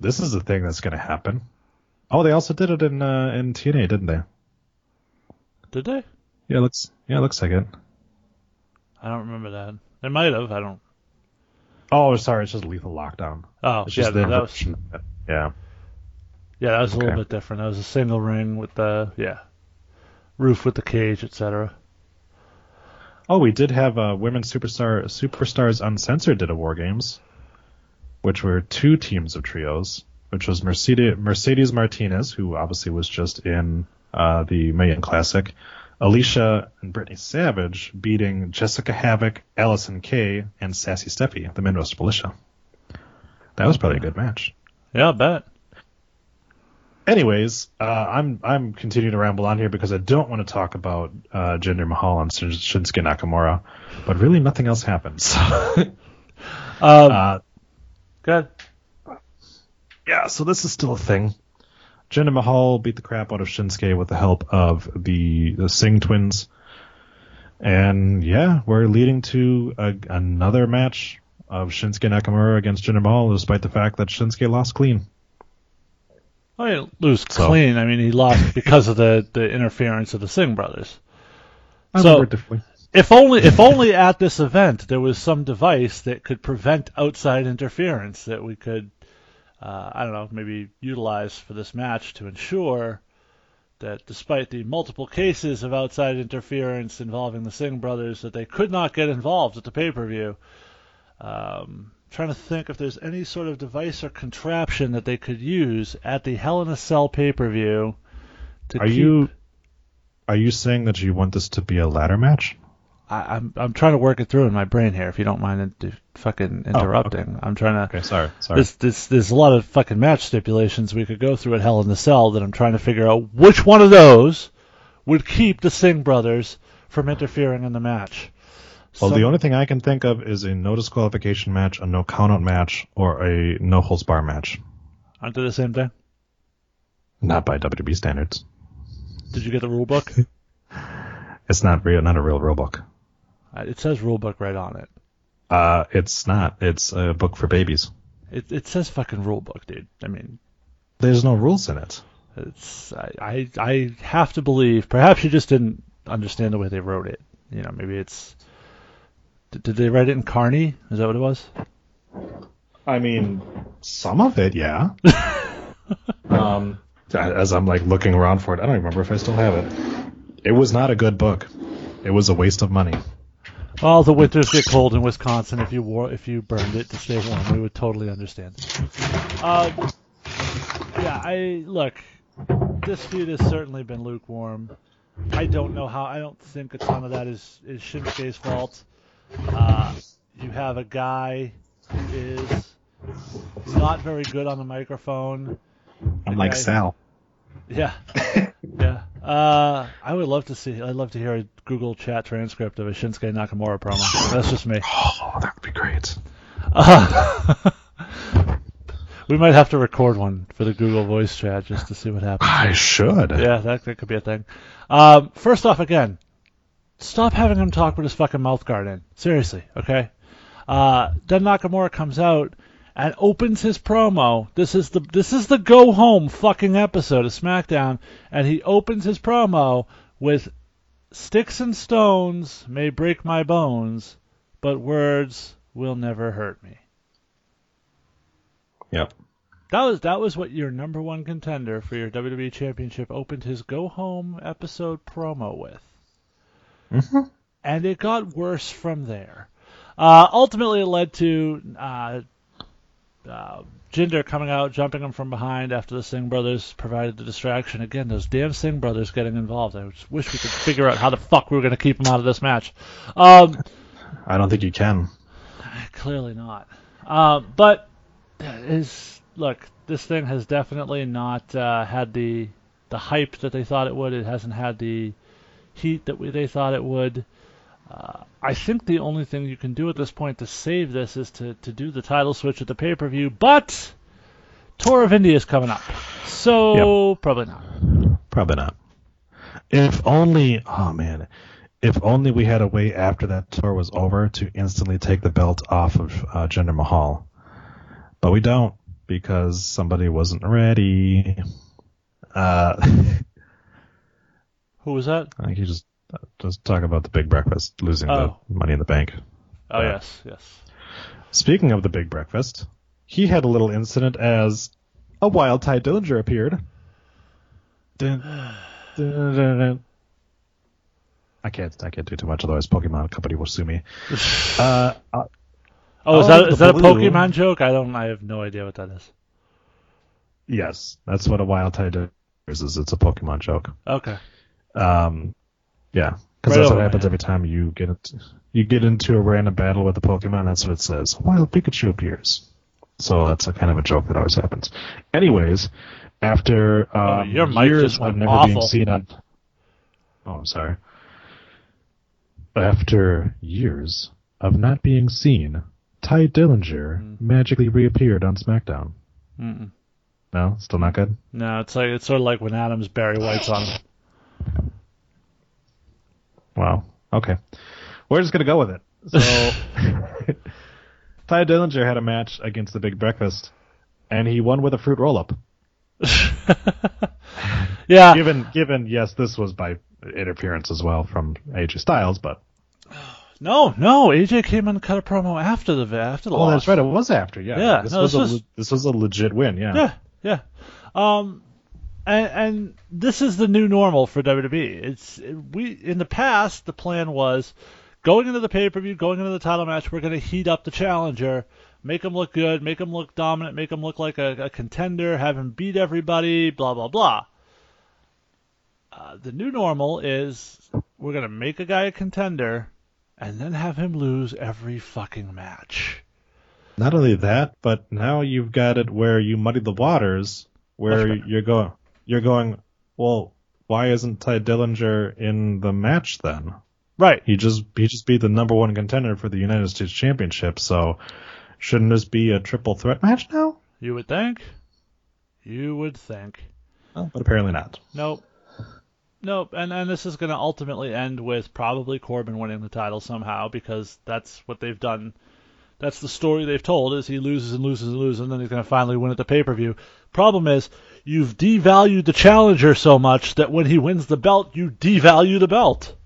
this is the thing that's going to happen. Oh, they also did it in uh, in TNA, didn't they? Did they? Yeah, looks yeah, looks like it. I don't remember that. They might have. I don't. Oh, sorry, it's just Lethal Lockdown. Oh, It's yeah, that was version of it. Yeah. yeah, that was a little bit different. That was a single ring with the yeah roof with the cage, etc. Oh, we did have uh, women's superstar superstars uncensored did a war games, which were two teams of trios, which was Mercedes Mercedes Martinez, who obviously was just in uh, the Mae Young Classic, Alicia and Brittany Savage beating Jessicka Havok, Allysin Kay, and Sassy Stephie, the Midwest Militia. That was probably a good match. Yeah, I bet. Anyways, uh, I'm I'm continuing to ramble on here because I don't want to talk about uh, Jinder Mahal and Shin- Shinsuke Nakamura, but really nothing else happens. Um, uh, good. yeah, so this is still a thing. Jinder Mahal beat the crap out of Shinsuke with the help of the, the Singh twins, and yeah, we're leading to a, another match of Shinsuke Nakamura against Jinder Mahal, despite the fact that Shinsuke lost clean. Oh, he didn't lose So- clean. I mean, he lost because of the, the interference of the Singh brothers. I So- remember it differently. If only, if only at this event there was some device that could prevent outside interference that we could, uh, I don't know, maybe utilize for this match to ensure that despite the multiple cases of outside interference involving the Singh brothers, that they could not get involved at the pay-per-view. Um, trying to think if there's any sort of device or contraption that they could use at the Hell in a Cell pay-per-view. To Are keep, you are you saying that you want this to be a ladder match? I, I'm I'm trying to work it through in my brain here. If you don't mind in, fucking oh, interrupting, I'm trying to. Okay, sorry, sorry. There's, there's, there's a lot of fucking match stipulations we could go through at Hell in the Cell that I'm trying to figure out which one of those would keep the Singh brothers from interfering in the match. Well, Some- the only thing I can think of is a no disqualification match, a no countout match, or a no holds bar match. Aren't they the same thing? Not by WWE standards. Did you get the rule book? It's not real, not a real rule book. Uh, it says rule book right on it. Uh, it's not. It's a book for babies. It it says fucking rule book, dude. I mean, There's no rules in it. it's I I, I have to believe. Perhaps you just didn't understand the way they wrote it. You know, maybe it's. Did, did they write it in carny? Is that what it was? I mean, some of it, yeah. um, as I'm like looking around for it, I don't remember if I still have it. It was not a good book. It was a waste of money. Well, the winters get cold in Wisconsin. If you wore, if you burned it to stay warm, we would totally understand. Um, yeah, I look. This feud has certainly been lukewarm. I don't know how. I don't think a ton of that is is Shinsuke's fault. Uh, you have a guy who is not very good on the microphone. I'm like. Sal. Yeah, yeah. Uh, I would love to see. I'd love to hear a Google Chat transcript of a Shinsuke Nakamura promo. That's just me. Oh, that would be great. Uh, we might have to record one for the Google Voice Chat just to see what happens. I should. Yeah, that, that could be a thing. Um, first off, again, stop having him talk with his fucking mouth guard in. Seriously, okay? Uh, then Nakamura comes out and opens his promo. This is the this is the go home fucking episode of SmackDown, and he opens his promo with "Sticks and stones may break my bones, but words will never hurt me." Yep. That was that was what your number one contender for your WWE Championship opened his go home episode promo with, hmm and it got worse from there. Uh, ultimately, it led to uh, uh, Jinder coming out, jumping him from behind after the Singh brothers provided the distraction. Again, those damn Singh brothers getting involved. I just wish we could figure out how the fuck we were going to keep them out of this match. Um, I don't think you can. Clearly not. Uh, but is look, this thing has definitely not uh, had the the hype that they thought it would. It hasn't had the heat that we, they thought it would. Uh, I think the only thing you can do at this point to save this is to, to do the title switch at the pay per view. But Tour of India is coming up, so probably not. Probably not. If only, oh man, if only we had a way after that tour was over to instantly take the belt off of uh, Jinder Mahal. But we don't because somebody wasn't ready. Uh, Who was that? I think you just just talk about the Big Breakfast losing Oh. the Money in the Bank. Oh yes, yes. Speaking of the Big Breakfast, he had a little incident as a wild Tye Dillinger appeared. Dun, dun, dun. I can't. I can't do too much, otherwise Pokemon Company will sue me. Uh, uh, Oh, is Oh, that the a. Pokemon joke? I don't. I have no idea what that is. yes, that's what a wild is. is It's a Pokemon joke. Okay. Um, yeah, because Right that's what happens every time you get into, you get into a random battle with a Pokemon. That's what it says. Wild Pikachu appears. So that's a kind of a joke that always happens. Anyways, after um, Oh, your mic years of never awful. being seen on, oh, I'm sorry. After years of not being seen, Tye Dillinger Mm. magically reappeared on SmackDown. Mm-mm. No, still not good. No, it's like it's sort of like when Adams Barry White's on. Wow. Okay. We're just gonna go with it. So Tye Dillinger had a match against the Big Breakfast, and he won with a fruit roll up. Yeah. Given given yes, this was by interference as well from AJ Styles, but No, no. AJ came and cut a promo after the after the oh, loss. that's right, it was after. Yeah. Yeah, This no, was this a was- le- this was a legit win. Yeah. Yeah, yeah. Um, and, and this is the new normal for WWE. It's we in the past the plan was going into the pay per view, going into the title match, we're going to heat up the challenger, make him look good, make him look dominant, make him look like a, a contender, have him beat everybody, blah blah blah. Uh, the new normal is we're going to make a guy a contender and then have him lose every fucking match. Not only that, but now you've got it where you muddy the waters, where you're going, you're going. Well, why isn't Tye Dillinger in the match then? Right. He just he just beat the number one contender for the United States Championship. So shouldn't this be a triple threat match now? You would think. You would think. Oh, but apparently not. Nope. Nope. And and this is going to ultimately end with probably Corbin winning the title somehow because that's what they've done. That's the story they've told is he loses and loses and loses and then he's going to finally win at the pay-per-view. Problem is you've devalued the challenger so much that when he wins the belt, you devalue the belt.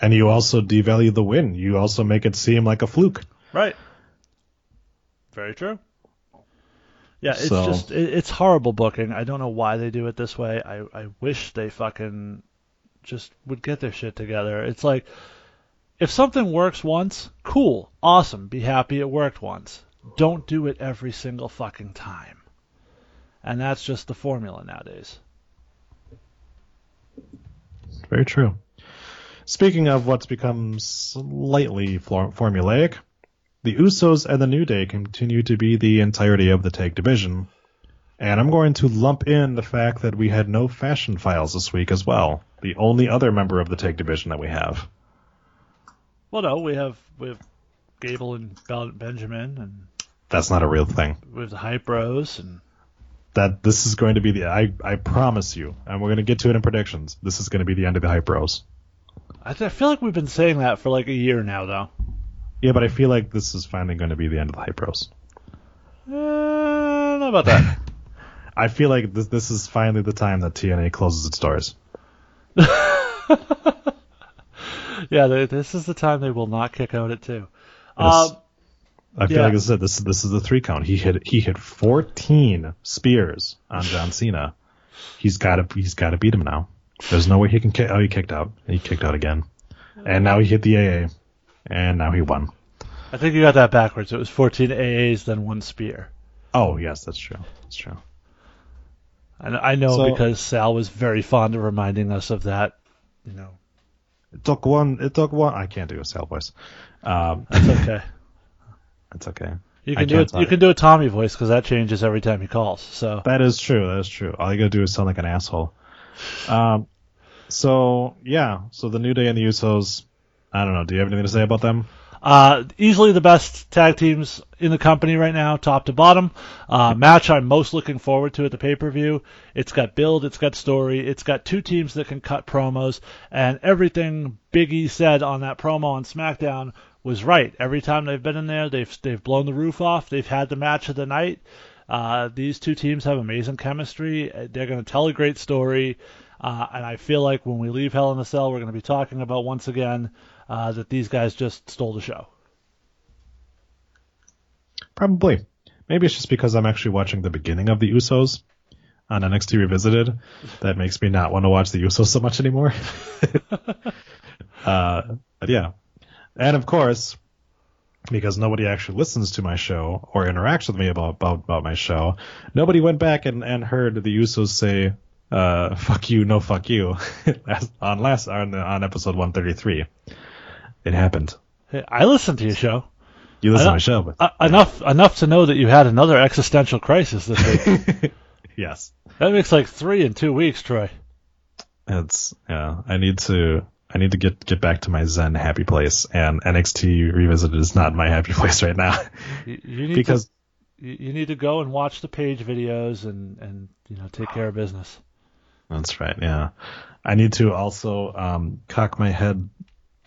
And you also devalue the win. You also make it seem like a fluke. Right. Very true. Yeah, it's So- just it, it's horrible booking. I don't know why they do it this way. I I wish they fucking just would get their shit together. It's like if something works once, cool, awesome, be happy it worked once. Don't do it every single fucking time. And that's just the formula nowadays. Very true. Speaking of what's become slightly for- formulaic, the Usos and the New Day continue to be the entirety of the tag division. And I'm going to lump in the fact that we had no fashion files this week as well. The only other member of the tag division that we have. Well, no, we have we have Gable and Benjamin, and That's not a real thing. we have the Hype Bros, and That this is going to be the I I promise you, and we're going to get to it in predictions. This is going to be the end of the hype bros. I, th- I feel like we've been saying that for like a year now, though. Yeah, but I feel like this is finally going to be the end of the hype bros. Uh, I know about that. I feel like this this is finally the time that TNA closes its doors. yeah, they, this is the time they will not kick out at two. Um, I feel yeah. like I said this this is the three count. He hit he hit 14 spears on John Cena. He's got to he's got to beat him now. There's no way he can kick. Oh, he kicked out. He kicked out again, and now he hit the AA, and now he won. I think you got that backwards. It was 14 AAs, then one spear. Oh yes, that's true. That's true. And I know So- because Sal was very fond of reminding us of that. You know, It took one. It took one. I can't do a Sal voice. Um, it's okay. it's okay. You can do it. You talk. can do a Tommy voice because that changes every time he calls. So That is true. That is true. All you gotta do is sound like an asshole. Um, so yeah. So the New Day and the Usos. I don't know. Do you have anything to say about them? Uh, easily the best tag teams in the company right now, top to bottom. Uh, match I'm most looking forward to at the pay per view. It's got build, it's got story, it's got two teams that can cut promos, and everything Biggie said on that promo on SmackDown was right. Every time they've been in there, they've they've blown the roof off. They've had the match of the night. Uh, these two teams have amazing chemistry. Uh, They're going to tell a great story. Uh, and I feel like when we leave Hell in a Cell, we're going to be talking about once again uh, that these guys just stole the show. Probably. Maybe it's just because I'm actually watching the beginning of the Usos on NXT Revisited that makes me not want to watch the Usos so much anymore. uh, but yeah. And of course, because nobody actually listens to my show or interacts with me about about, about my show, nobody went back and, and heard the Usos say, uh, fuck you, no fuck you, last- on last on, on episode 133. It happened. I listened to your show You listen I to my show, but uh, enough enough to know that you had another existential crisis this week. yes. that makes like three in two weeks, Troy. It's yeah. I need to I need to get get back to my Zen happy place, and NXT Revisited is not my happy place right now You, you need because to, you you need to go and watch the page videos and and you know take care of business. that's right. Yeah, I need to also um, cock my head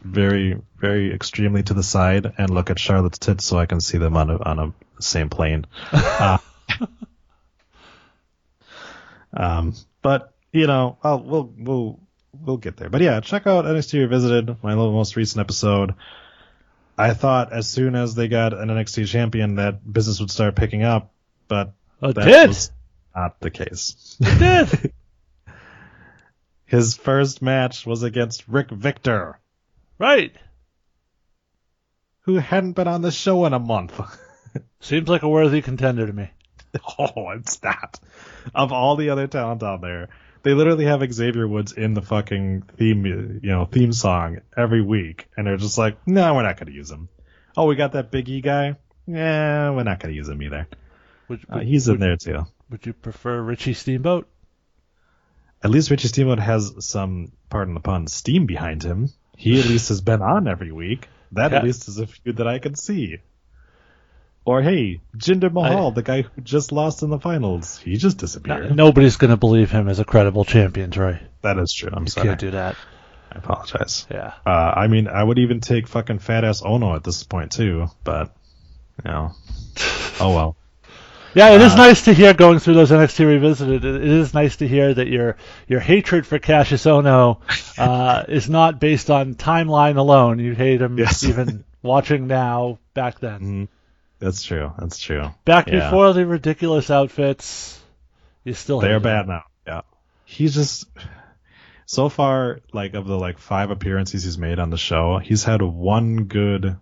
very very extremely to the side and look at Charlotte's tits so I can see them on a on a same plane. Uh, um, but you know, I'll, we'll we'll we'll get there. But yeah, check out NXT Revisited, my little most recent episode. I thought as soon as they got an NXT champion that business would start picking up, but Oh, it that did. was not the case. It did. His first match was against Rick Victor, right. who hadn't been on the show in a month. Seems like a worthy contender to me. oh, it's not. Of all the other talent out there, they literally have Xavier Woods in the fucking theme, you know, theme song every week, and they're just like, no, we're not gonna use him. Oh, we got that Big E guy. Yeah, we're not gonna use him either. Would, Uh, would, he's in there too. would you prefer Richie Steamboat? At least Richie Steamboat has some, pardon the pun, steam behind him. He at least has been on every week. That Okay. at least is a feud that I can see. Or hey, Jinder Mahal, I- the guy who just lost in the finals, he just disappeared. Nobody's going to believe him as a credible champion, Trey. That is true. I'm You sorry. can't do that. I apologize. Yeah. Uh, I mean, I would even take fucking fat ass Ohno at this point too, but you know, oh well. Yeah, it is Uh, nice to hear going through those NXT revisited. It, it is nice to hear that your your hatred for Cassius Ohno uh, is not based on timeline alone. You hate him Yes. even watching now. Back then, Mhm. That's true. That's true. back Yeah. before the ridiculous outfits, you still They're bad now. Yeah. He's just so far like of the like five appearances he's made on the show, he's had one good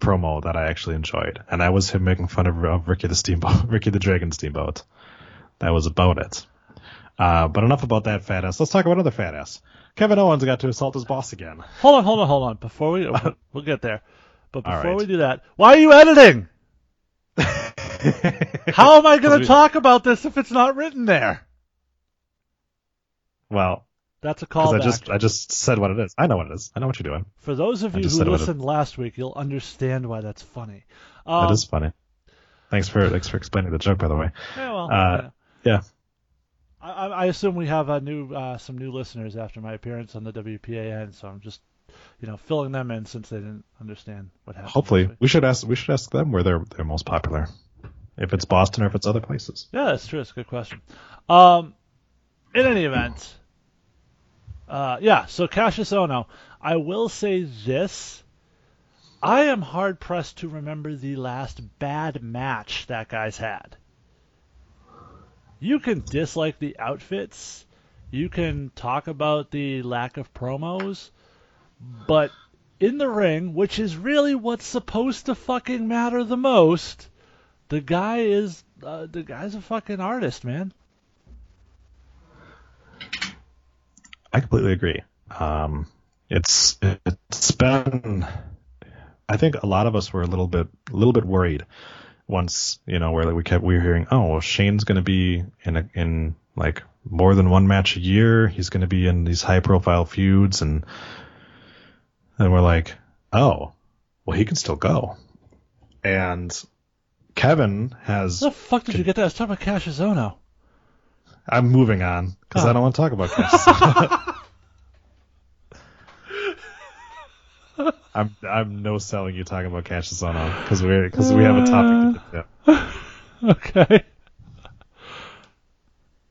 promo that I actually enjoyed, and that was him making fun of, of Ricky the Steamboat, Ricky the Dragon Steamboat. That was about it. Uh, but enough about that fat ass. Let's talk about other fat ass. Kevin Owens got to assault his boss again. Hold on, hold on, hold on. Before we we'll get there, but before right. we do that, why are you editing? How am I going to talk about this if it's not written there? Well, That's a callback. I just I just said what it is. I know what it is. I know what you're doing. For those of you who said it was a- listened last week, you'll understand why that's funny. Um, that is funny. Thanks for thanks for explaining the joke, by the way. yeah, well, Uh, yeah. Yeah. I, I I assume we have a new uh, some new listeners after my appearance on the WPAN, so I'm just you know filling them in since they didn't understand what happened. Hopefully, we should ask we should ask them where they're they're most popular. If it's Boston or if it's other places. Yeah, that's true. That's a good question. Um, in any event, uh, yeah. So Cassius Ohno, I will say this: I am hard pressed to remember the last bad match that guy's had. You can dislike the outfits, you can talk about the lack of promos, but in the ring, which is really what's supposed to fucking matter the most, the guy is uh, the guy's a fucking artist, man. I completely agree. Um, it's it's been. I think a lot of us were a little bit a little bit worried once you know where like we kept we were hearing oh well, Shane's going to be in a, in like more than one match a year. He's going to be in these high profile feuds and and we're like oh well he can still go and Kevin has How the fuck did you get that? Let's talk about Cassius Ohno. I'm moving on because Oh. I don't want to talk about Cassius. I'm I'm no selling you talking about Cassius Ohno because we because we have a topic. To get to. Okay.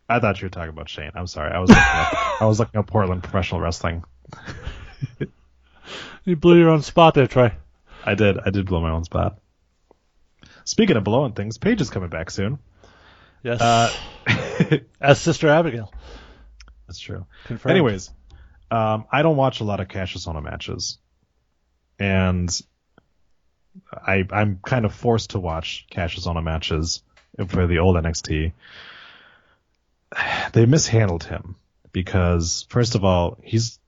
I thought you were talking about Shane. I'm sorry. I was looking up, I was looking up Portland professional wrestling. You blew your own spot there, Trey. I did I did blow my own spot. Speaking of blowing things, Paige is coming back soon. Yes. Uh, As Sister Abigail. that's true. Confirmed. Anyways, um, I don't watch a lot of Cassius Ohno matches, and I I'm kind of forced to watch Cassius Ohno matches for the old NXT. They mishandled him because first of all, he's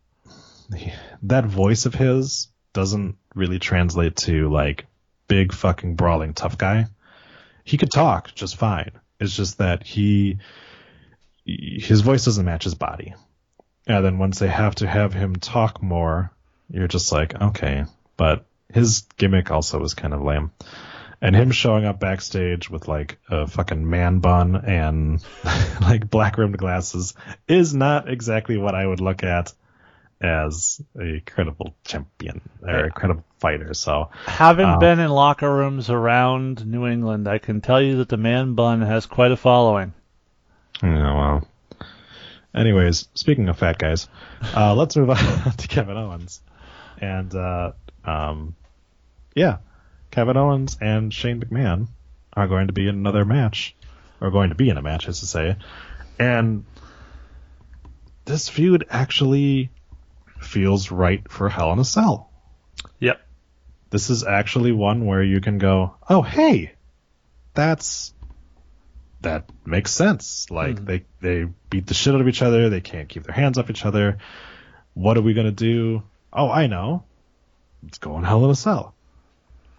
that voice of his doesn't really translate to like big fucking brawling tough guy. He could talk just fine. It's just that he his voice doesn't match his body. And then once they have to have him talk more, you're just like, okay. But his gimmick also was kind of lame. And him showing up backstage with like a fucking man bun and like black rimmed glasses is not exactly what I would look at as a credible champion or a credible fighter. So Having Um, been in locker rooms around New England, I can tell you that the man bun has quite a following. Yeah, well. Anyways, speaking of fat guys, uh, let's move on to Kevin Owens. And, uh, um, yeah, Kevin Owens and Shane McMahon are going to be in another match, or going to be in a match, as to say. And this feud actually feels right for Hell in a Cell. Yep. This is actually one where you can go, oh, hey, that's that makes sense. Like they they beat the shit out of each other. They can't keep their hands off each other. What are we gonna do? Oh, I know. Let's go in Hell in a Cell.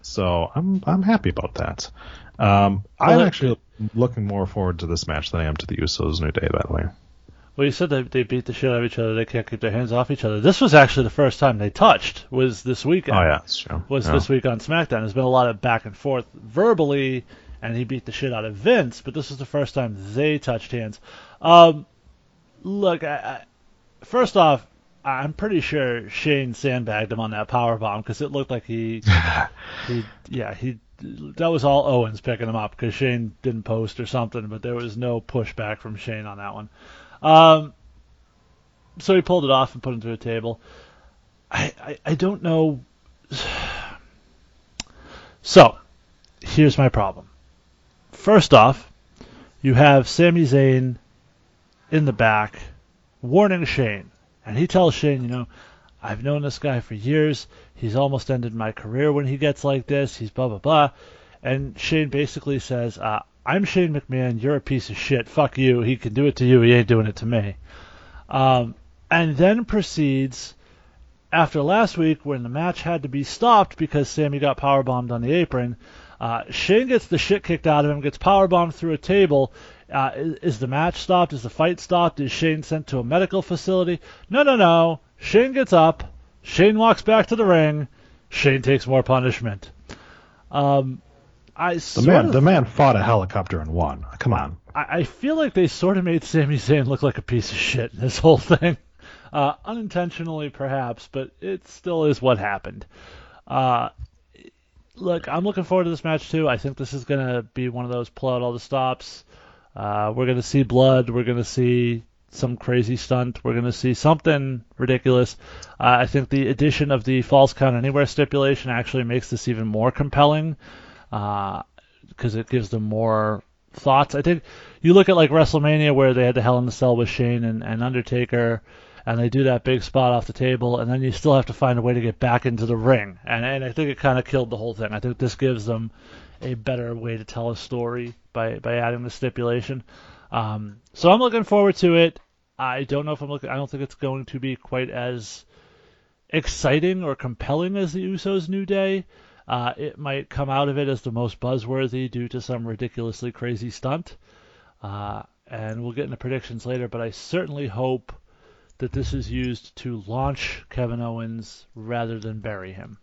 So I'm I'm happy about that. Um, I'm actually looking more forward to this match than I am to the Usos New Day. By the way, Well, you said that they beat the shit out of each other. They can't keep their hands off each other. This was actually the first time they touched. Was this weekend? Oh yeah, that's true. Was Yeah. this week on SmackDown? There's been a lot of back and forth verbally, and he beat the shit out of Vince. But this was the first time they touched hands. Um, look, I, I, first off, I'm pretty sure Shane sandbagged him on that power bomb because it looked like he, he, yeah, he. That was all Owens picking him up because Shane didn't post or something, but there was no pushback from Shane on that one. Um, so he pulled it off and put him through a table. I, I, I don't know. So, here's my problem. First off, you have Sami Zayn in the back warning Shane. And he tells Shane, you know, I've known this guy for years. He's almost ended my career when he gets like this. He's blah, blah, blah. And Shane basically says, uh, I'm Shane McMahon. You're a piece of shit. Fuck you. He can do it to you. He ain't doing it to me. Um, and then proceeds after last week when the match had to be stopped because Sami got powerbombed on the apron. Uh, Shane gets the shit kicked out of him, gets powerbombed through a table. Uh, is, is the match stopped? Is the fight stopped? Is Shane sent to a medical facility? No, no, no. Shane gets up. Shane walks back to the ring. Shane takes more punishment. Um, I The man, of, the man fought a helicopter and won. Come on. I, I feel like they sort of made Sami Zayn look like a piece of shit in this whole thing. Uh, unintentionally, perhaps, but it still is what happened. Uh, look, I'm looking forward to this match too. I think this is going to be one of those pull out all the stops. Uh, we're going to see blood. We're going to see some crazy stunt. We're going to see something ridiculous. Uh, I think the addition of the falls count anywhere stipulation actually makes this even more compelling because it gives them more thoughts. I think you look at like WrestleMania where they had the Hell in the Cell with Shane and, and Undertaker, and they do that big spot off the table, and then you still have to find a way to get back into the ring. And, and I think it kind of killed the whole thing. I think this gives them a better way to tell a story by, by adding the stipulation. Um, so I'm looking forward to it. I don't know if I'm looking. I don't think it's going to be quite as exciting or compelling as the Usos' New Day. Uh, it might come out of it as the most buzzworthy due to some ridiculously crazy stunt. Uh, and we'll get into predictions later, but I certainly hope that this is used to launch Kevin Owens rather than bury him.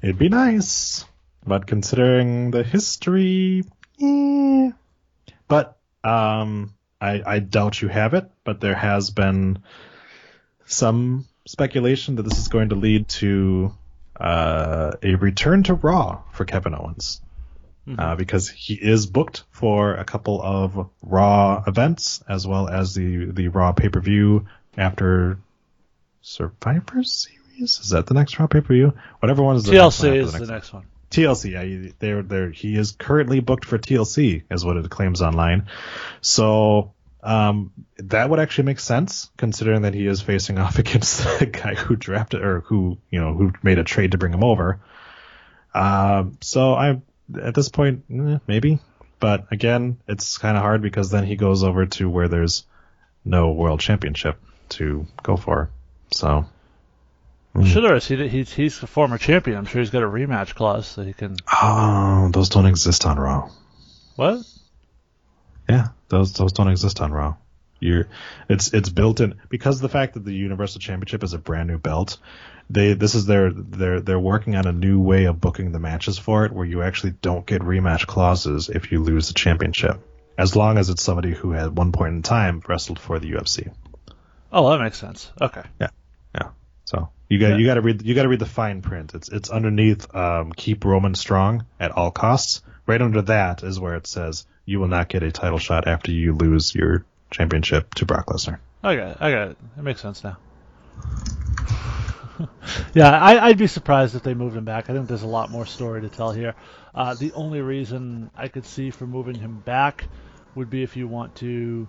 It'd be nice, but considering the history, eh. But um, I, I doubt you have it. But there has been some speculation that this is going to lead to uh, a return to Raw for Kevin Owens. Uh, because he is booked for a couple of Raw events as well as the the Raw pay per view after Survivor Series. Is that the next Raw pay per view? Whatever one is the next one TLC is the the next next one. TLC. Yeah, they're, they're, he is currently booked for TLC, is what it claims online. So um, that would actually make sense, considering that he is facing off against the guy who drafted or who you know who made a trade to bring him over. Um, so I, at this point, eh, maybe, but again, it's kind of hard because then he goes over to where there's no world championship to go for. So Sure, there is. He, he's he's a former champion. I'm sure he's got a rematch clause so he can. oh, those don't exist on Raw. What? Yeah, those those don't exist on Raw. You're it's it's built in because of the fact that the Universal Championship is a brand new belt. They this is their they're they're working on a new way of booking the matches for it, where you actually don't get rematch clauses if you lose the championship, as long as it's somebody who at one point in time wrestled for the UFC. Oh, that makes sense. Okay. Yeah, yeah. So you got Yeah. you got to read you got to read the fine print. It's it's underneath um, keep Roman strong at all costs. Right under that is where it says you will not get a title shot after you lose your championship to Brock Lesnar. I got it. I got it. It makes sense now. yeah, I, I'd be surprised if they moved him back. I think there's a lot more story to tell here. Uh, the only reason I could see for moving him back would be if you want to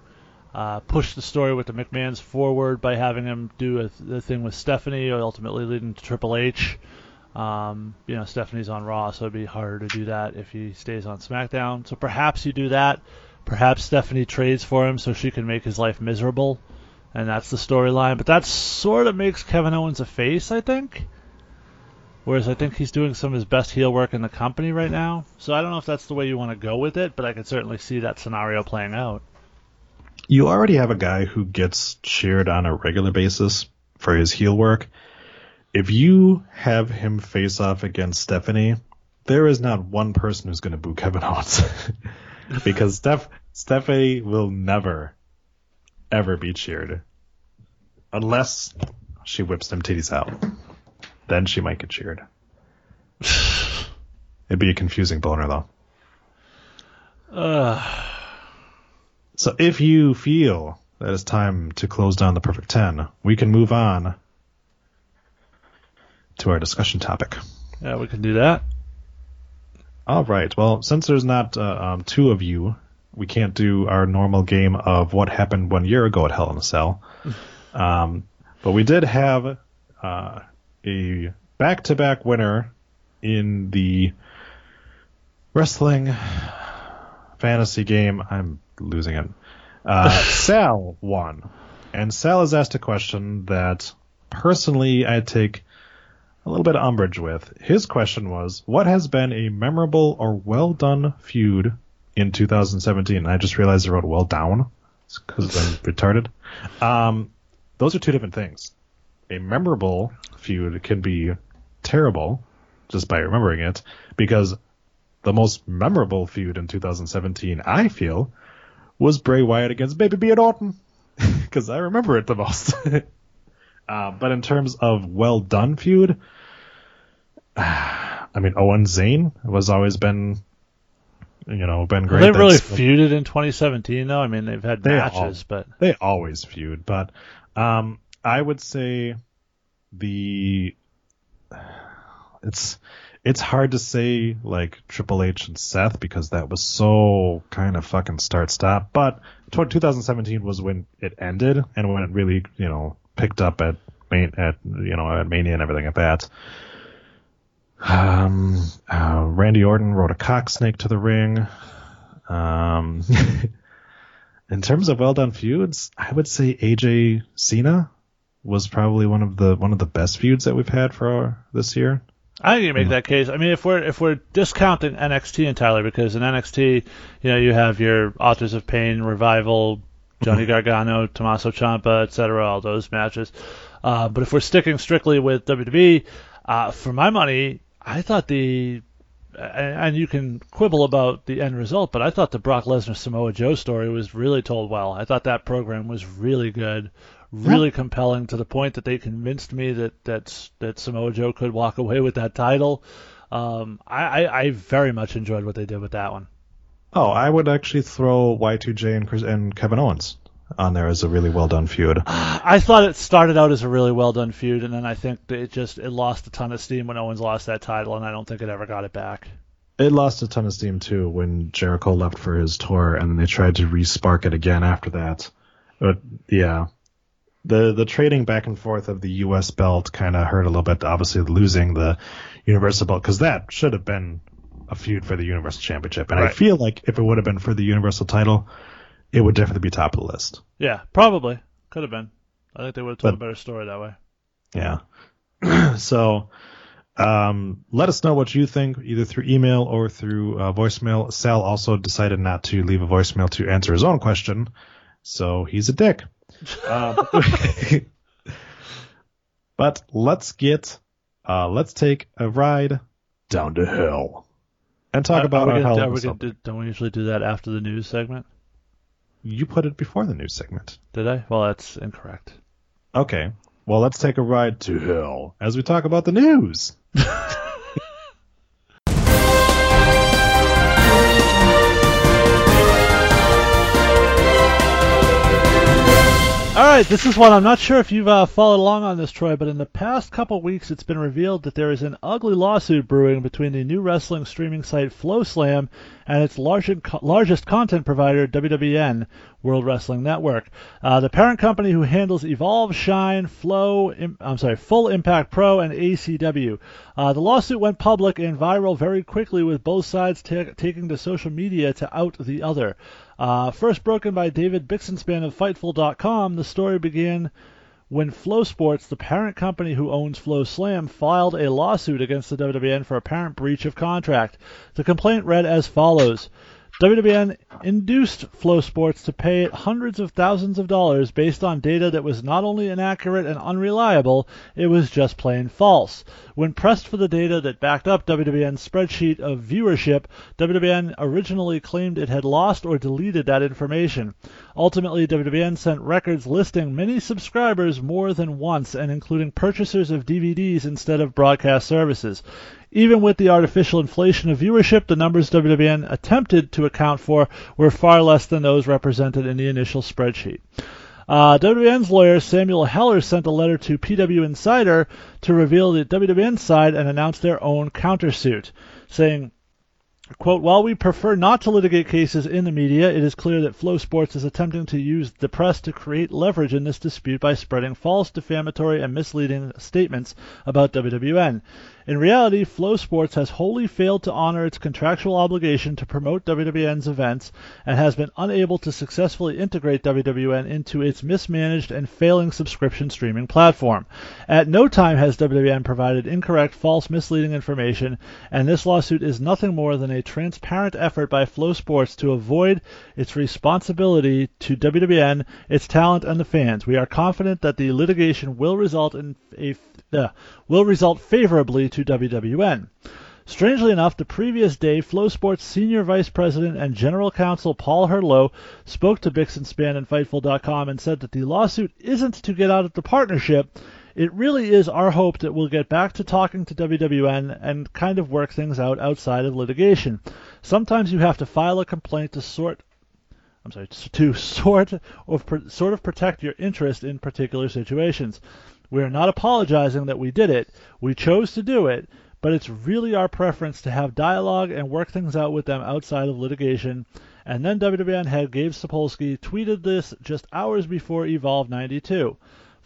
uh, push the story with the McMahons forward by having him do a, the thing with Stephanie, ultimately leading to Triple H. Um, you know, Stephanie's on Raw, so it'd be harder to do that if he stays on SmackDown. So perhaps you do that. Perhaps Stephanie trades for him so she can make his life miserable, and that's the storyline. But that sort of makes Kevin Owens a face, I think. Whereas I think he's doing some of his best heel work in the company right now. So I don't know if that's the way you want to go with it, but I could certainly see that scenario playing out. you already have a guy who gets cheered on a regular basis for his heel work. If you have him face off against Stephanie, there is not one person who's going to boo Kevin Owens because Steph Stephanie will never ever be cheered unless she whips them titties out. Then she might get cheered. It'd be a confusing boner though. Uh, So if you feel that it's time to close down the perfect 10, we can move on to our discussion topic. yeah, we can do that. All right. Well, since there's not uh, um, two of you, we can't do our normal game of what happened one year ago at Hell in a Cell. Um, but we did have uh, a back-to-back winner in the wrestling fantasy game. I'm losing it. Uh, Sal won, and Sal has asked a question that personally I take a little bit of umbrage with. His question was, "What has been a memorable or well done feud in 2017?" I just realized I wrote "well down" because I'm retarded. Um, those are two different things. A memorable feud can be terrible just by remembering it, because the most memorable feud in 2017, I feel, was Bray Wyatt against Baby Beard Orton, because I remember it the most. uh, but in terms of well done feud, I mean, Owen Zayn has always been, you know, been great. they really That's- feuded in 2017, though. I mean, they've had They matches, but they always feud, but um, I would say the it's it's hard to say like Triple H and Seth because that was so kind of fucking start stop. But 2017 was when it ended and when it really you know picked up at main at you know at Mania and everything at that. Um, uh, Randy Orton rode a cock snake to the ring. Um, in terms of well done feuds, I would say AJ Cena was probably one of the one of the best feuds that we've had for our, this year. I think you make that case. I mean, if we're if we're discounting NXT entirely, because in NXT, you know, you have your Authors of Pain, Revival, Johnny Gargano, Tommaso Ciampa, etc., all those matches. Uh, but if we're sticking strictly with WWE, uh, for my money, I thought the and you can quibble about the end result, but I thought the Brock Lesnar Samoa Joe story was really told well. I thought that program was really good, really compelling to the point that they convinced me that that that Samoa Joe could walk away with that title. Um, I, I, I very much enjoyed what they did with that one. Oh, I would actually throw Y2J and, Chris, and Kevin Owens on there as a really well done feud. I thought it started out as a really well done feud, and then I think it just it lost a ton of steam when Owens lost that title, and I don't think it ever got it back. It lost a ton of steam too when Jericho left for his tour, and then they tried to re-spark it again after that. But yeah, the the trading back and forth of the U.S. belt kind of hurt a little bit. Obviously, losing the Universal belt because that should have been a feud for the Universal Championship, and I feel like if it would have been for the Universal title, it would definitely be top of the list. Yeah, probably could have been. I think they would have told But- a better story that way. Yeah. so, um, let us know what you think either through email or through uh, voicemail. Sal also decided not to leave a voicemail to answer his own question, so he's a dick. Uh, but let's get, uh, let's take a ride down to hell and talk Are- about are our we gonna, are we gonna do, don't we usually do that after the news segment? You put it before the news segment. Did I? Well, that's incorrect. Okay. Well, let's take a ride to hell as we talk about the news. All right, this is one I'm not sure if you've uh, followed along on this, Troy, but in the past couple weeks, it's been revealed that there is an ugly lawsuit brewing between the new wrestling streaming site FloSlam and its largest, largest content provider, WWN, World Wrestling Network. Uh, the parent company who handles Evolve, Shine, Flow, Im- sorry, Full Impact Pro, and ACW. Uh, the lawsuit went public and viral very quickly, with both sides ta- taking to social media to out the other. Uh, first broken by David Bixenspan of Fightful.com, the story began when FloSports, the parent company who owns FloSlam, filed a lawsuit against the WWN for apparent breach of contract. The complaint read as follows. WWN induced Flow Sports to pay it hundreds of thousands of dollars based on data that was not only inaccurate and unreliable, it was just plain false. When pressed for the data that backed up WWN's spreadsheet of viewership, WWN originally claimed it had lost or deleted that information. Ultimately, WWN sent records listing many subscribers more than once and including purchasers of DVDs instead of broadcast services. Even with the artificial inflation of viewership, the numbers WWN attempted to account for were far less than those represented in the initial spreadsheet. Uh, WWN's lawyer Samuel Heller sent a letter to PW Insider to reveal the WWN side and announce their own countersuit, saying, Quote, while we prefer not to litigate cases in the media, it is clear that FloSports is attempting to use the press to create leverage in this dispute by spreading false, defamatory, and misleading statements about WWN. In reality, FloSports has wholly failed to honor its contractual obligation to promote WWN's events and has been unable to successfully integrate WWN into its mismanaged and failing subscription streaming platform. At no time has WWN provided incorrect, false, misleading information, and this lawsuit is nothing more than a transparent effort by FloSports to avoid its responsibility to WWN, its talent, and the fans. We are confident that the litigation will result in a uh, will result favorably to WWN. Strangely enough, the previous day, FloSports Senior Vice President and General Counsel Paul Herlo spoke to Bixenspan and Fightful.com and said that the lawsuit isn't to get out of the partnership. It really is our hope that we'll get back to talking to WWN and kind of work things out outside of litigation. Sometimes you have to file a complaint to sort I'm sorry, to sort of sort of protect your interest in particular situations. We are not apologizing that we did it. We chose to do it, but it's really our preference to have dialogue and work things out with them outside of litigation. And then WWN head Gabe Sapolsky tweeted this just hours before Evolve 92.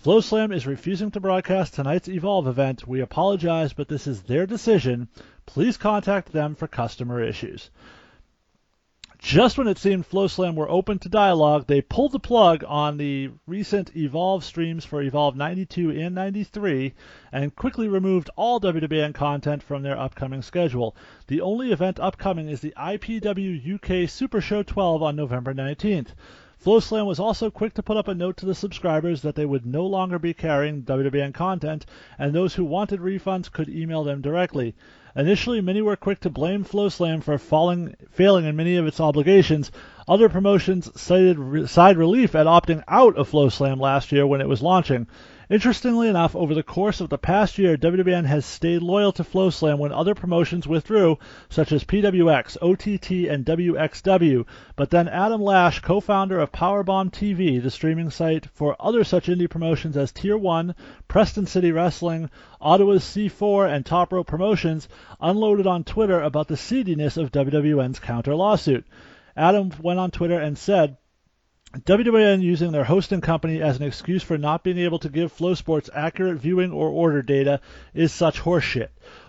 FloSlam is refusing to broadcast tonight's Evolve event. We apologize, but this is their decision. Please contact them for customer issues. Just when it seemed FloSlam were open to dialogue, they pulled the plug on the recent Evolve streams for Evolve 92 and 93 and quickly removed all WWN content from their upcoming schedule. The only event upcoming is the IPW UK Super Show 12 on November 19th. FloSlam was also quick to put up a note to the subscribers that they would no longer be carrying WWN content, and those who wanted refunds could email them directly. Initially, many were quick to blame FloSlam for falling, failing in many of its obligations. Other promotions cited re- side relief at opting out of FloSlam last year when it was launching. Interestingly enough, over the course of the past year, WWN has stayed loyal to FloSlam when other promotions withdrew, such as PWX, OTT, and WXW. But then Adam Lash, co-founder of Powerbomb TV, the streaming site for other such indie promotions as Tier 1, Preston City Wrestling, Ottawa's C4, and Top Rope Promotions, unloaded on Twitter about the seediness of WWN's counter lawsuit. Adam went on Twitter and said, WWN using their hosting company as an excuse for not being able to give FloSports accurate viewing or order data is such horseshit.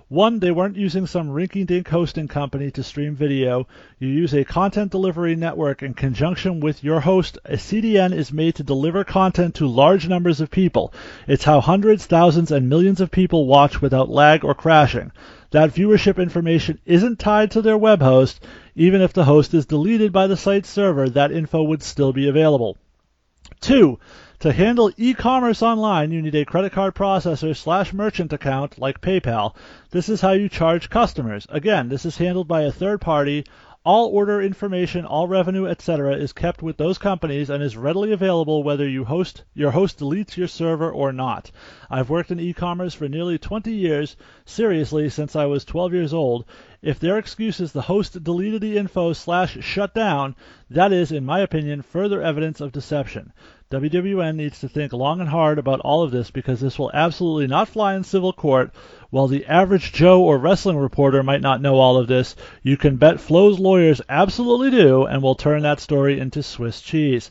One, they weren't using some rinky-dink hosting company to stream video. You use a content delivery network in conjunction with your host. A CDN is made to deliver content to large numbers of people. It's how hundreds, thousands, and millions of people watch without lag or crashing. That viewership information isn't tied to their web host. Even if the host is deleted by the site's server, that info would still be available. Two, to handle e-commerce online, you need a credit card processor slash merchant account like PayPal. This is how you charge customers. Again, this is handled by a third party. All order information, all revenue, etc., is kept with those companies and is readily available whether you host your host deletes your server or not. I've worked in e-commerce for nearly 20 years, seriously since I was 12 years old. If their excuse is the host deleted the info slash shut down, that is, in my opinion, further evidence of deception. WWN needs to think long and hard about all of this because this will absolutely not fly in civil court. While the average Joe or wrestling reporter might not know all of this, you can bet Flo's lawyers absolutely do and will turn that story into Swiss cheese.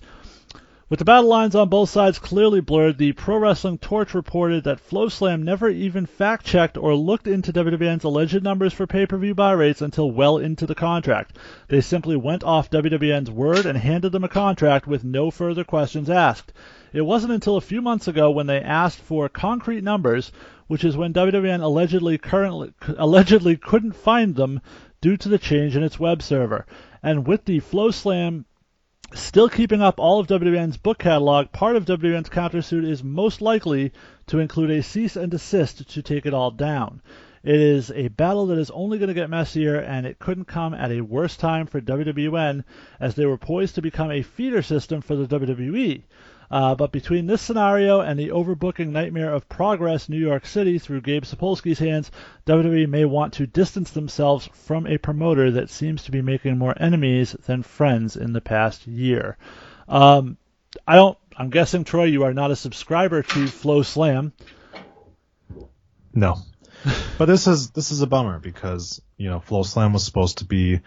With the battle lines on both sides clearly blurred, the Pro Wrestling Torch reported that FloSlam never even fact checked or looked into WWN's alleged numbers for pay per view buy rates until well into the contract. They simply went off WWN's word and handed them a contract with no further questions asked. It wasn't until a few months ago when they asked for concrete numbers, which is when WWN allegedly currently allegedly couldn't find them due to the change in its web server. And with the FloSlam still keeping up all of WWN's book catalog, part of WWN's countersuit is most likely to include a cease and desist to take it all down. It is a battle that is only going to get messier, and it couldn't come at a worse time for WWN as they were poised to become a feeder system for the WWE. Uh, but between this scenario and the overbooking nightmare of Progress New York City through Gabe Sapolsky's hands, WWE may want to distance themselves from a promoter that seems to be making more enemies than friends in the past year. Um, I don't. I'm guessing Troy, you are not a subscriber to FloSlam. No. but this is this is a bummer because you know FloSlam was supposed to be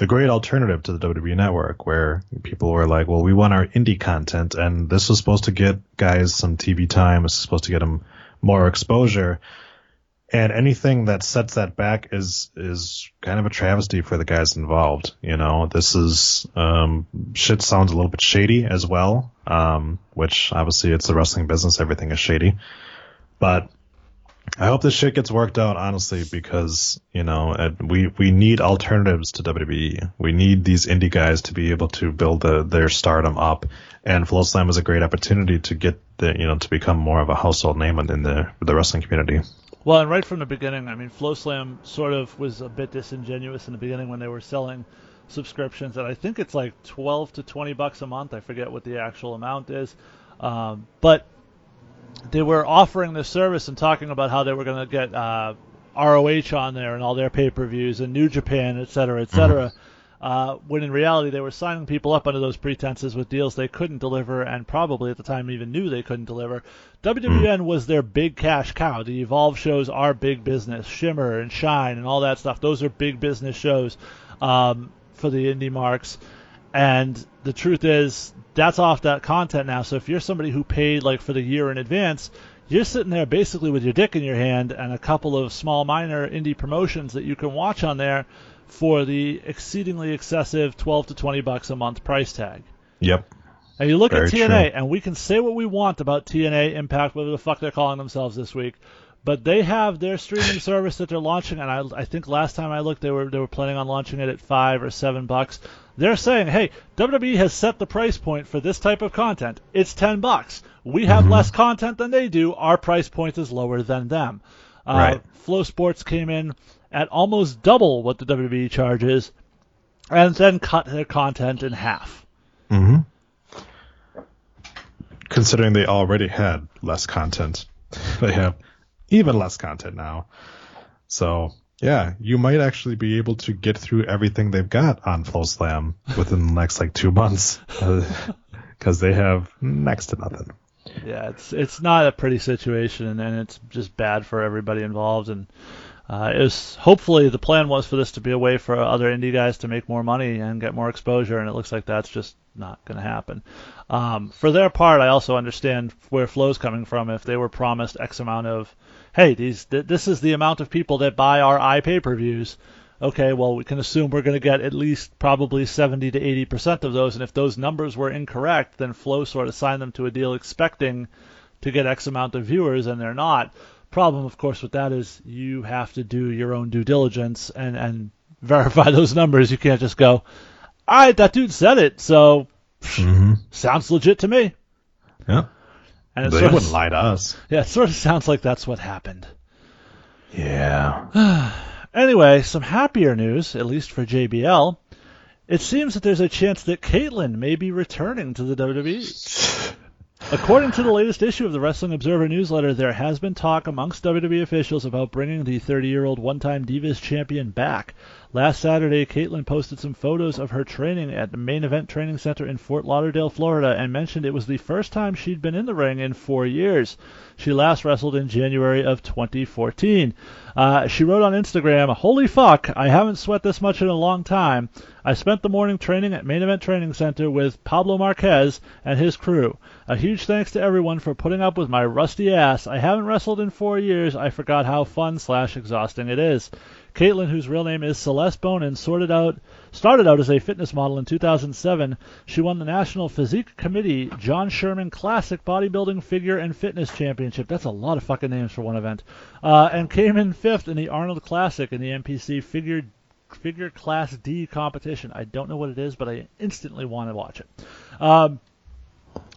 the great alternative to the WWE Network, where people were like, "Well, we want our indie content," and this was supposed to get guys some TV time. It's supposed to get them more exposure, and anything that sets that back is is kind of a travesty for the guys involved. You know, this is um, shit sounds a little bit shady as well, um, which obviously it's the wrestling business. Everything is shady, but I hope this shit gets worked out, honestly, because you know we we need alternatives to WWE. We need these indie guys to be able to build the, their stardom up, and FloSlam is a great opportunity to get the you know to become more of a household name in the the wrestling community. Well, and right from the beginning, I mean, FloSlam sort of was a bit disingenuous in the beginning when they were selling subscriptions, and I think it's like twelve to twenty bucks a month. I forget what the actual amount is, um, but they were offering this service and talking about how they were going to get uh, ROH on there and all their pay-per-views and New Japan, et cetera, et cetera. Mm-hmm. Uh, when in reality they were signing people up under those pretenses with deals they couldn't deliver and probably at the time even knew they couldn't deliver. WWN mm-hmm. was their big cash cow. The Evolve shows are big business. Shimmer and Shine and all that stuff. Those are big business shows um, for the indie marks. And the truth is, that's off that content now. So if you're somebody who paid like for the year in advance, you're sitting there basically with your dick in your hand and a couple of small minor indie promotions that you can watch on there for the exceedingly excessive 12 to 20 bucks a month price tag. Yep. And you look Very at TNA, true. and we can say what we want about TNA Impact, whatever the fuck they're calling themselves this week, but they have their streaming service that they're launching, and I, I think last time I looked, they were they were planning on launching it at five or seven bucks. They're saying, hey, WWE has set the price point for this type of content. It's 10 bucks. We have mm-hmm. less content than they do. Our price point is lower than them. Uh, right. FloSports came in at almost double what the WWE charges and then cut their content in half. Mm-hmm. Considering they already had less content, they have even less content now. So yeah, you might actually be able to get through everything they've got on FloSlam within the next like two months because they have next to nothing. Yeah, it's it's not a pretty situation, and it's just bad for everybody involved. And uh, it was hopefully the plan was for this to be a way for other indie guys to make more money and get more exposure, and it looks like that's just not going to happen. Um, for their part, I also understand where Flo's coming from. If they were promised X amount of hey, these th- this is the amount of people that buy our i pay per views. Okay, well, we can assume we're going to get at least probably 70 to 80 percent of those, and if those numbers were incorrect, then Flo sort of signed them to a deal expecting to get X amount of viewers, and they're not. Problem, of course, with that is you have to do your own due diligence and and verify those numbers. You can't just go, all right, that dude said it, so mm-hmm. sounds legit to me. Yeah. And they wouldn't of, lie to us. Yeah, it sort of sounds like that's what happened. Yeah. anyway, some happier news, at least for JBL. It seems that there's a chance that Kaitlyn may be returning to the WWE. According to the latest issue of the Wrestling Observer newsletter, there has been talk amongst WWE officials about bringing the 30 year old one time Divas champion back. Last Saturday, Kaitlyn posted some photos of her training at the Main Event Training Center in Fort Lauderdale, Florida, and mentioned it was the first time she'd been in the ring in four years. She last wrestled in January of 2014. Uh, she wrote on Instagram, Holy fuck, I haven't sweat this much in a long time. I spent the morning training at Main Event Training Center with Pablo Marquez and his crew. A huge thanks to everyone for putting up with my rusty ass. I haven't wrestled in four years. I forgot how fun slash exhausting it is. Kaitlyn, whose real name is Celeste Bonin, sorted out, started out as a fitness model in 2007. She won the National Physique Committee John Sherman Classic Bodybuilding Figure and Fitness Championship. That's a lot of fucking names for one event. Uh, and came in fifth in the Arnold Classic in the NPC Figure figure Class D competition. I don't know what it is, but I instantly want to watch it. Um,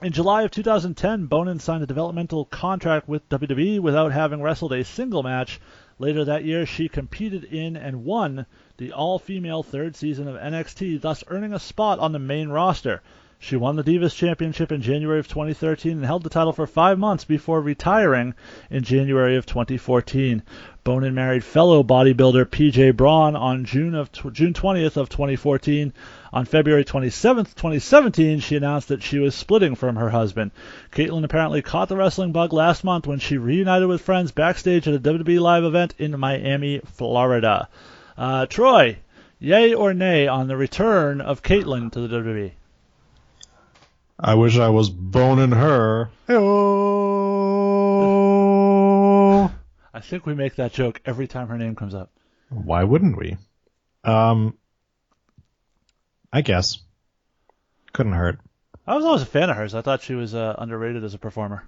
in July of 2010, Bonin signed a developmental contract with WWE without having wrestled a single match. Later that year, she competed in and won the all-female third season of NXT, thus earning a spot on the main roster. She won the Divas Championship in January of 2013 and held the title for five months before retiring in January of 2014. Bonin married fellow bodybuilder PJ Braun on June of June 20th of 2014. On February 27th, 2017, she announced that she was splitting from her husband. Kaitlyn apparently caught the wrestling bug last month when she reunited with friends backstage at a WWE live event in Miami, Florida. Uh, Troy, yay or nay on the return of Kaitlyn to the WWE? I wish I was boning her. Hey-oh. I think we make that joke every time her name comes up. Why wouldn't we? Um, I guess. Couldn't hurt. I was always a fan of hers. I thought she was uh, underrated as a performer.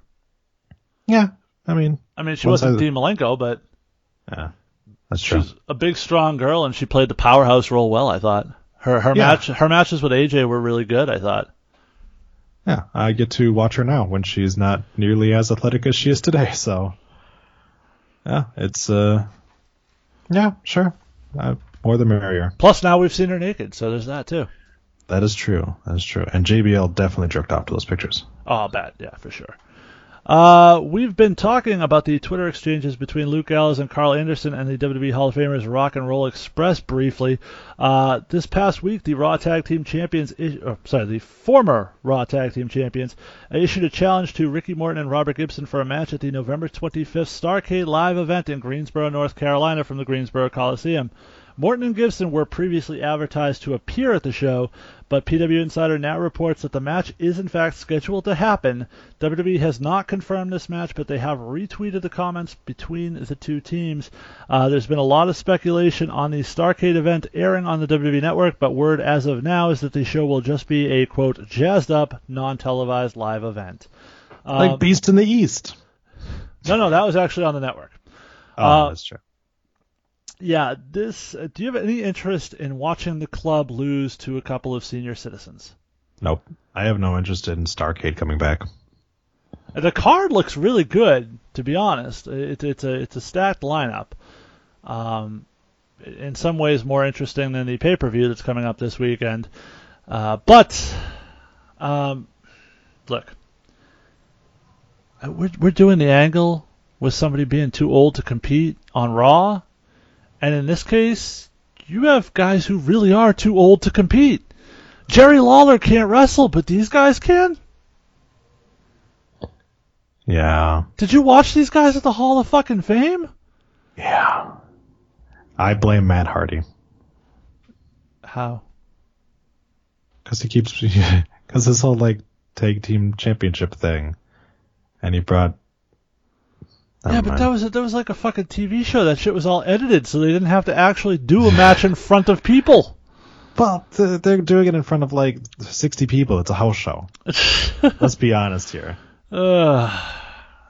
Yeah, I mean, I mean, she wasn't I- Dean Malenko, but yeah, that's true. She's a big, strong girl, and she played the powerhouse role well. I thought her her Yeah. match her matches with AJ were really good. I thought. Yeah, I get to watch her now when she's not nearly as athletic as she is today. So, yeah, it's uh, yeah, sure, uh, more the merrier. Plus, now we've seen her naked, so there's that too. That is true. That is true. And JBL definitely jerked off to those pictures. Oh, bad. Yeah, for sure. Uh, we've been talking about the Twitter exchanges between Luke Gallows and Karl Anderson and the WWE Hall of Famers Rock and Roll Express briefly. Uh, this past week, the Raw Tag Team Champions, is- or, sorry, the former Raw Tag Team Champions, issued a challenge to Ricky Morton and Robert Gibson for a match at the November 25th Starcade Live event in Greensboro, North Carolina from the Greensboro Coliseum. Morton and Gibson were previously advertised to appear at the show, but PW Insider now reports that the match is in fact scheduled to happen. WWE has not confirmed this match, but they have retweeted the comments between the two teams. Uh, there's been a lot of speculation on the Starcade event airing on the WWE Network, but word as of now is that the show will just be a quote jazzed up, non-televised live event. Like Um, Beast in the East. no, no, that was actually on the network. Oh, uh, that's true. Yeah, this. Uh, do you have any interest in watching the club lose to a couple of senior citizens? Nope. I have no interest in Starcade coming back. The card looks really good, to be honest. It, it's a it's a stacked lineup. Um, in some ways more interesting than the pay per view that's coming up this weekend. Uh, but um, look, uh, we're we're doing the angle with somebody being too old to compete on Raw, and in this case, you have guys who really are too old to compete. Jerry Lawler can't wrestle, but these guys can. Yeah. Did you watch these guys at the Hall of fucking Fame? Yeah. I blame Matt Hardy How? because he keeps because this whole like tag team championship thing, and he brought. Yeah, but mind. that was that was like a fucking TV show. That shit was all edited, so they didn't have to actually do a match in front of people. well, they're doing it in front of like sixty people. It's a house show. Let's be honest here. Ugh.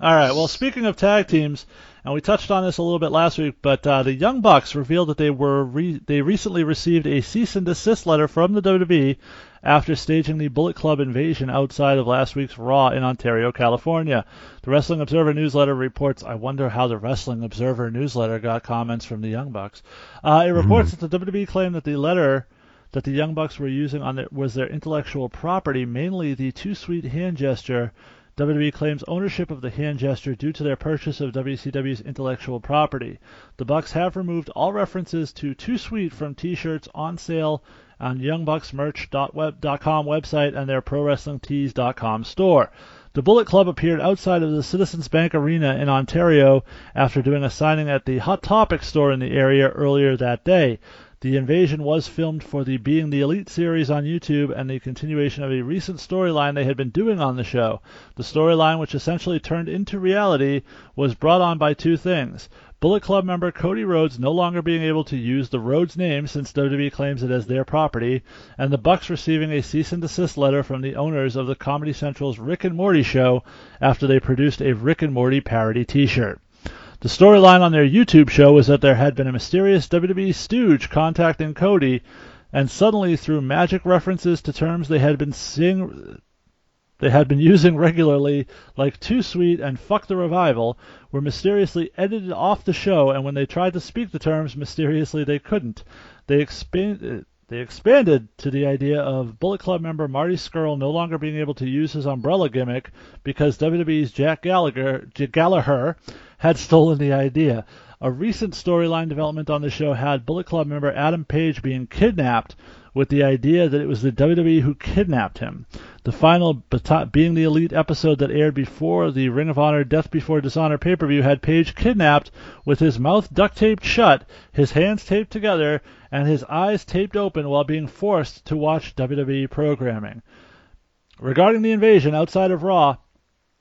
All right. Well, speaking of tag teams, and we touched on this a little bit last week, but uh, the Young Bucks revealed that they were re- they recently received a cease and desist letter from the WWE after staging the Bullet Club invasion outside of last week's Raw in Ontario, California. The Wrestling Observer newsletter reports. I wonder how the Wrestling Observer newsletter got comments from the Young Bucks. Uh, it reports that the WWE claimed that the letter that the Young Bucks were using on their, was their intellectual property, mainly the Too Sweet hand gesture. WWE claims ownership of the hand gesture due to their purchase of WCW's intellectual property. The Bucks have removed all references to Too Sweet from T-shirts on sale on YoungBucksMerch.web.com website and their ProWrestlingTees.com store. The Bullet Club appeared outside of the Citizens Bank Arena in Ontario after doing a signing at the Hot Topic store in the area earlier that day. The invasion was filmed for the Being the Elite series on YouTube and the continuation of a recent storyline they had been doing on the show. The storyline, which essentially turned into reality, was brought on by two things. Bullet Club member Cody Rhodes no longer being able to use the Rhodes name since WWE claims it as their property, and the Bucks receiving a cease and desist letter from the owners of the Comedy Central's Rick and Morty show after they produced a Rick and Morty parody t-shirt. The storyline on their YouTube show was that there had been a mysterious WWE stooge contacting Cody, and suddenly, through magic references to terms they had been seeing, they had been using regularly, like Too Sweet and Fuck the Revival, were mysteriously edited off the show, and when they tried to speak the terms, mysteriously they couldn't. They expand, they expanded to the idea of Bullet Club member Marty Scurll no longer being able to use his umbrella gimmick because WWE's Jack Gallagher, Gallagher had stolen the idea. A recent storyline development on the show had Bullet Club member Adam Page being kidnapped with the idea that it was the WWE who kidnapped him. The final being the Elite episode that aired before the Ring of Honor Death Before Dishonor pay per view had Page kidnapped with his mouth duct taped shut, his hands taped together, and his eyes taped open while being forced to watch WWE programming. Regarding the invasion outside of Raw,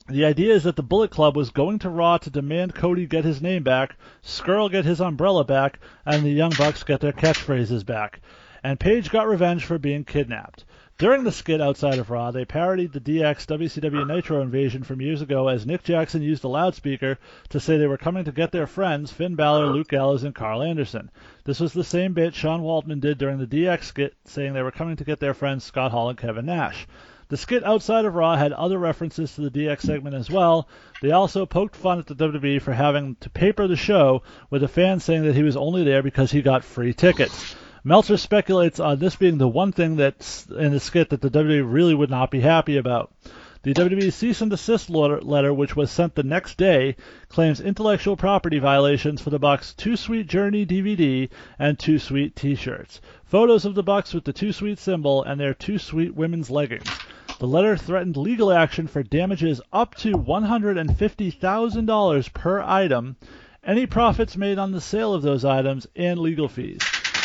the idea is that the Bullet Club was going to Raw to demand Cody get his name back, Scurll get his umbrella back, and the Young Bucks get their catchphrases back. And Page got revenge for being kidnapped. During the skit outside of Raw, they parodied the DX WCW Nitro invasion from years ago as Nick Jackson used a loudspeaker to say they were coming to get their friends Finn Balor, Luke Gallows, and Karl Anderson. This was the same bit Sean Waltman did during the DX skit, saying they were coming to get their friends Scott Hall and Kevin Nash. The skit outside of Raw had other references to the DX segment as well. They also poked fun at the WWE for having to paper the show, with a fan saying that he was only there because he got free tickets. Meltzer speculates on this being the one thing that's in the skit that the WWE really would not be happy about. The WWE cease and desist letter, which was sent the next day, claims intellectual property violations for the Bucks Too Sweet Journey DVD and Too Sweet t-shirts. Photos of the Bucks with the Too Sweet symbol and their Too Sweet women's leggings. The letter threatened legal action for damages up to $150,000 per item, any profits made on the sale of those items, and legal fees.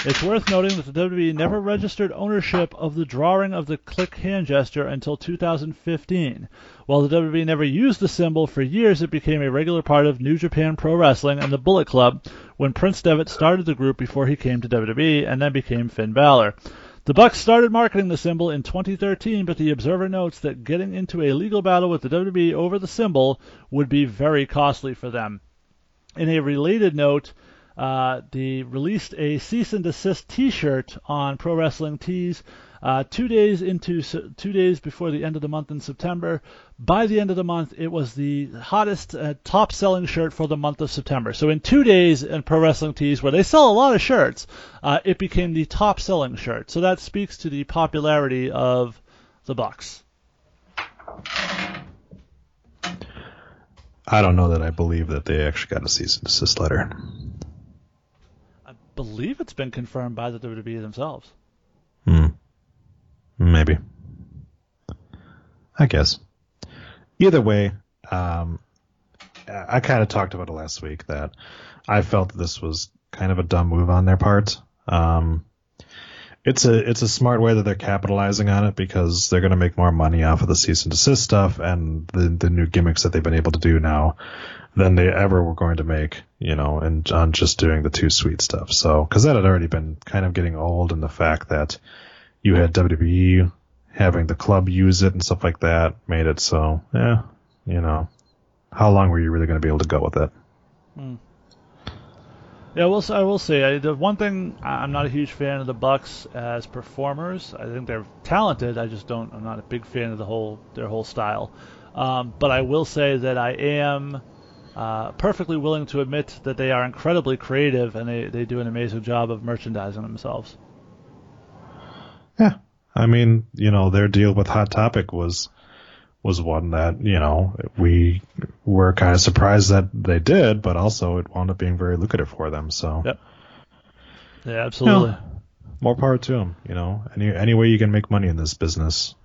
It's worth noting that the WWE never registered ownership of the drawing of the Kliq hand gesture until 2015. While the WWE never used the symbol for years, it became a regular part of New Japan Pro Wrestling and the Bullet Club when Prince Devitt started the group before he came to WWE and then became Finn Balor. The Bucks started marketing the symbol in 2013, but the Observer notes that getting into a legal battle with the WWE over the symbol would be very costly for them. In a related note, uh, they released a cease and desist T-shirt on Pro Wrestling Tees uh, two days into two days before the end of the month in September. By the end of the month, it was the hottest, uh, top-selling shirt for the month of September. So in two days in Pro Wrestling Tees, where they sell a lot of shirts, uh, it became the top-selling shirt. So that speaks to the popularity of the Bucks. I don't know that I believe that they actually got a cease and desist letter believe it's been confirmed by the WWE themselves. Hmm. Maybe. I guess. Either way, um, I kind of talked about it last week that I felt this was kind of a dumb move on their part. Um, it's a it's a smart way that they're capitalizing on it because they're going to make more money off of the cease and desist stuff and the the new gimmicks that they've been able to do now than they ever were going to make, you know, and on just doing the too sweet stuff. So, because that had already been kind of getting old, and the fact that you had WWE having the club use it and stuff like that made it so, yeah, you know, how long were you really going to be able to go with it? Hmm. Yeah, I will say I, the one thing I'm not a huge fan of the Bucks as performers. I think they're talented. I just don't. I'm not a big fan of the whole their whole style. Um, but I will say that I am uh, perfectly willing to admit that they are incredibly creative and they, they do an amazing job of merchandising themselves. Yeah, I mean, you know, their deal with Hot Topic was was one that you know we were kind of surprised that they did, but also it wound up being very lucrative for them. So, yep. yeah, absolutely. You know, more power to them. You know, any any way you can make money in this business,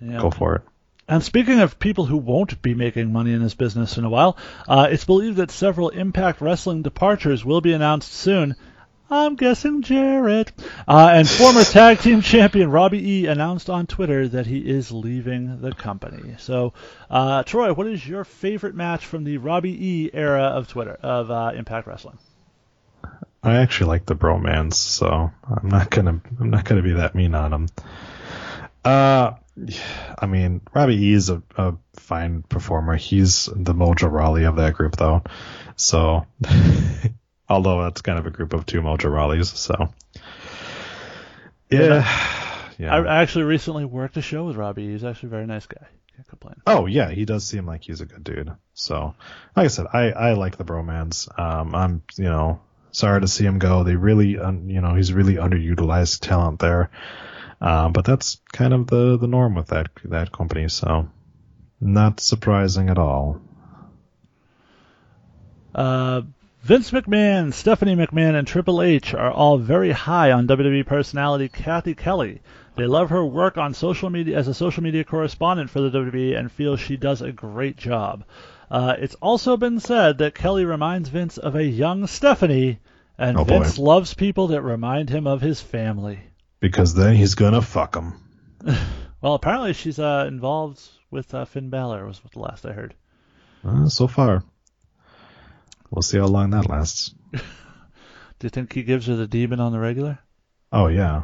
go for it. And speaking of people who won't be making money in this business in a while, uh, it's believed that several Impact Wrestling departures will be announced soon. I'm guessing Jarrett. Uh, and former tag team champion Robbie E announced on Twitter that he is leaving the company. So, uh, Troy, what is your favorite match from the Robbie E era of Twitter of uh, Impact Wrestling? I actually like the bromance, so I'm not gonna I'm not gonna be that mean on him. Uh, I mean, Robbie E is a, a fine performer. He's the Mojo Rawley of that group, though. So, although that's kind of a group of two Mojo Rawleys, so yeah, yeah. I actually recently worked a show with Robbie. He's actually a very nice guy. Can't complain. Oh yeah, he does seem like he's a good dude. So, like I said, I I like the bromance. Um, I'm you know sorry to see him go. They really, un, you know, he's really underutilized talent there. Um, but that's kind of the the norm with that that company. So, not surprising at all. Uh, Vince McMahon, Stephanie McMahon, and Triple H are all very high on WWE personality Kathy Kelly. They love her work on social media as a social media correspondent for the WWE and feel she does a great job. Uh, it's also been said that Kelly reminds Vince of a young Stephanie, and Oh, boy. Vince loves people that remind him of his family. Because then he's gonna fuck them. Well, apparently she's uh, involved with uh, Finn Balor, was the last I heard. Uh, so far, we'll see how long that lasts. Do you think he gives her the demon on the regular? Oh yeah.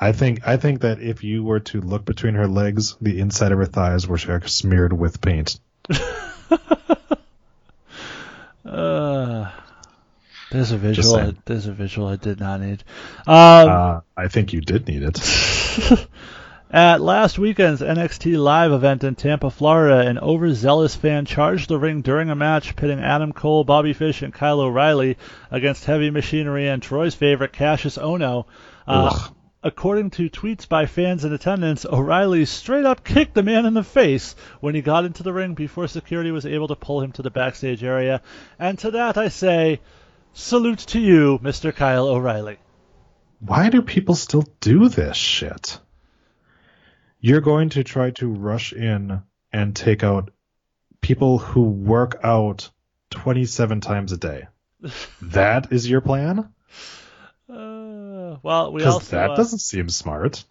I think I think that if you were to look between her legs, the inside of her thighs were smeared with paint. Uh, there's a visual. saying. There's a visual I did not need. Um, Uh, I think you did need it. At last weekend's NXT Live event in Tampa, Florida, an overzealous fan charged the ring during a match pitting Adam Cole, Bobby Fish, and Kyle O'Reilly against Heavy Machinery and Troy's favorite Kassius Ohno. Uh, according to tweets by fans in attendance, O'Reilly straight up kicked the man in the face when he got into the ring before security was able to pull him to the backstage area. And to that I say, salute to you, Mr. Kyle O'Reilly. Why do people still do this shit? You're going to try to rush in and take out people who work out 27 times a day. That is your plan? Uh, well, we Because also that uh, doesn't seem smart.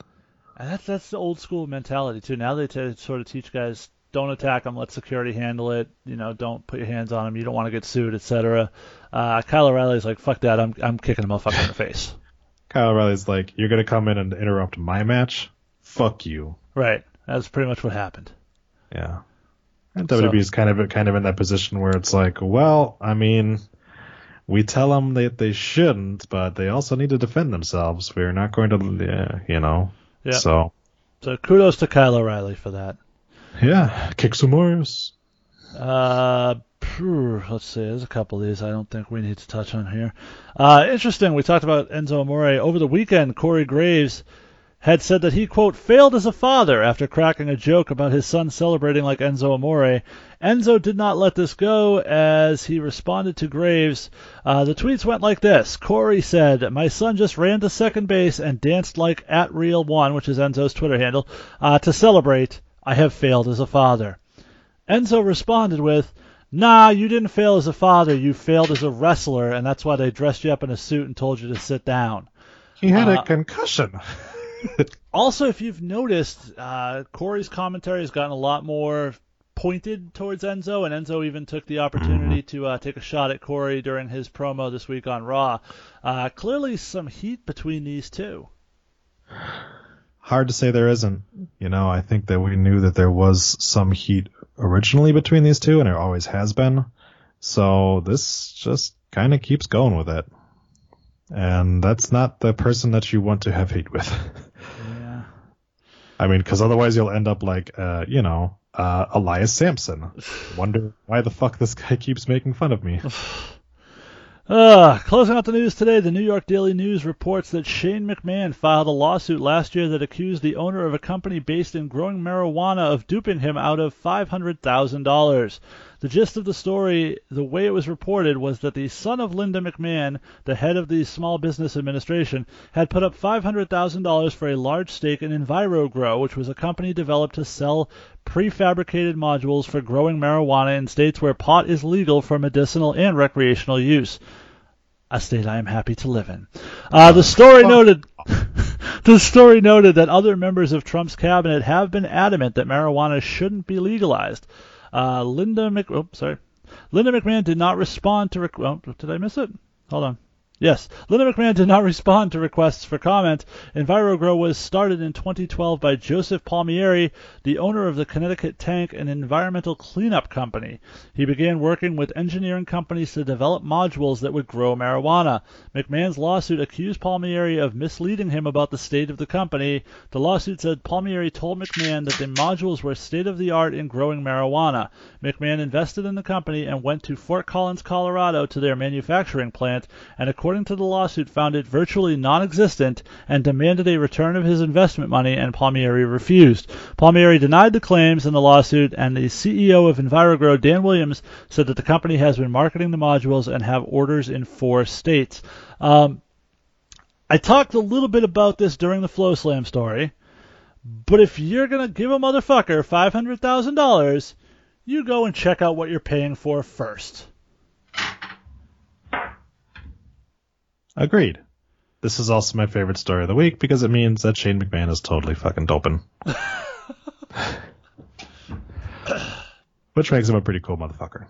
And that's that's the old school mentality too. Now they t- sort of teach guys don't attack them, let security handle it. You know, don't put your hands on them. You don't want to get sued, etc. Uh, Kyle O'Reilly's like, fuck that. I'm I'm kicking a motherfucker in the face. Kyle O'Reilly's like, you're going to come in and interrupt my match? Fuck you. Right. That's pretty much what happened. Yeah. And So- WWE is kind of kind of in that position where it's like, well, I mean, we tell them that they shouldn't, but they also need to defend themselves. We're not going to, yeah, you know. Yeah. So So kudos to Kyle O'Reilly for that. yeah, kick some Morris. Uh, let's see. There's a couple of these I don't think we need to touch on here. Uh, interesting. We talked about Enzo Amore over the weekend. Corey Graves had said that he quote failed as a father after cracking a joke about his son celebrating like Enzo Amore. Enzo did not let this go as he responded to Graves. Uh, the tweets went like this: Corey said, "My son just ran to second base and danced like at real one, which is Enzo's Twitter handle, uh, to celebrate. I have failed as a father." Enzo responded with, Nah, you didn't fail as a father, you failed as a wrestler, and that's why they dressed you up in a suit and told you to sit down. He had Uh, a concussion. Also, if you've noticed, uh, Corey's commentary has gotten a lot more pointed towards Enzo, and Enzo even took the opportunity to uh, take a shot at Corey during his promo this week on Raw. Uh, clearly, some heat between these two. Hard to say there isn't. You know, I think that we knew that there was some heat originally between these two, and there always has been. So this just kind of keeps going with it. And that's not the person that you want to have heat with. I mean, because otherwise you'll end up like, uh, you know, uh, Elias Samson. Wonder why the fuck this guy keeps making fun of me. Uh, closing out the news today, the New York Daily News reports that Shane McMahon filed a lawsuit last year that accused the owner of a company based in growing marijuana of duping him out of $500,000. The gist of the story, the way it was reported, was that the son of Linda McMahon, the head of the Small Business Administration, had put up $500,000 for a large stake in EnviroGrow, which was a company developed to sell prefabricated modules for growing marijuana in states where pot is legal for medicinal and recreational use. A state I am happy to live in. Uh, the story noted. the story noted that other members of Trump's cabinet have been adamant that marijuana shouldn't be legalized. Uh, Linda Mc. Oh, sorry. Linda McMahon did not respond to. Requ- oh, did I miss it? Hold on. Yes, Linda McMahon did not respond to requests for comment. EnviroGrow was started in 2012 by Joseph Palmieri, the owner of the Connecticut Tank, an environmental cleanup company. He began working with engineering companies to develop modules that would grow marijuana. McMahon's lawsuit accused Palmieri of misleading him about the state of the company. The lawsuit said Palmieri told McMahon that the modules were state of the art in growing marijuana. McMahon invested in the company and went to Fort Collins, Colorado to their manufacturing plant and according to the lawsuit found it virtually non-existent and demanded a return of his investment money and Palmieri refused. Palmieri denied the claims in the lawsuit and the CEO of EnviroGrow, Dan Williams, said that the company has been marketing the modules and have orders in four states. Um, I talked a little bit about this during the Flow Slam story, but if you're going to give a motherfucker $500,000, you go and check out what you're paying for first. Agreed. This is also my favorite story of the week because it means that Shane McMahon is totally fucking doping. Which makes him a pretty cool motherfucker.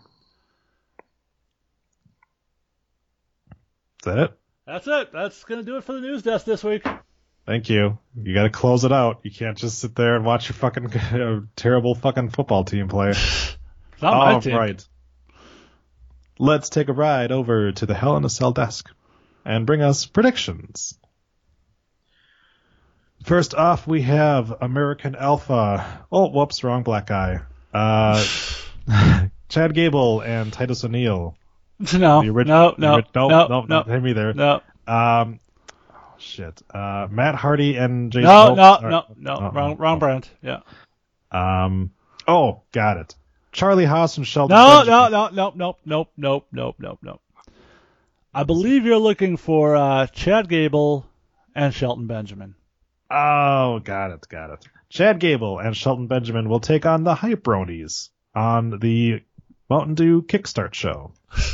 Is that it? That's it. That's going to do it for the news desk this week. Thank you. You gotta close it out. You can't just sit there and watch your fucking uh, terrible fucking football team play. Not team. right. Let's take a ride over to the Hell in a Cell desk and bring us predictions. First off, we have American Alpha. Oh, whoops, wrong black guy. Uh, Chad Gable and Titus O'Neil. No, The orig- no, the no, ori- no, no, no, no, not him either. no, Um, oh, shit. Uh, Matt Hardy and Jason. no, Holt- no, or- no, no, wrong, oh, wrong oh. brand. Yeah. Um, oh, got it. Charlie Haas and Sheldon. No, Benjamin. no, no, no, nope, nope, nope, nope, nope, nope. I believe you're looking for uh, Chad Gable and Shelton Benjamin. Oh, got it, got it. Chad Gable and Shelton Benjamin will take on the Hype Bronies on the Mountain Dew Kickstart show.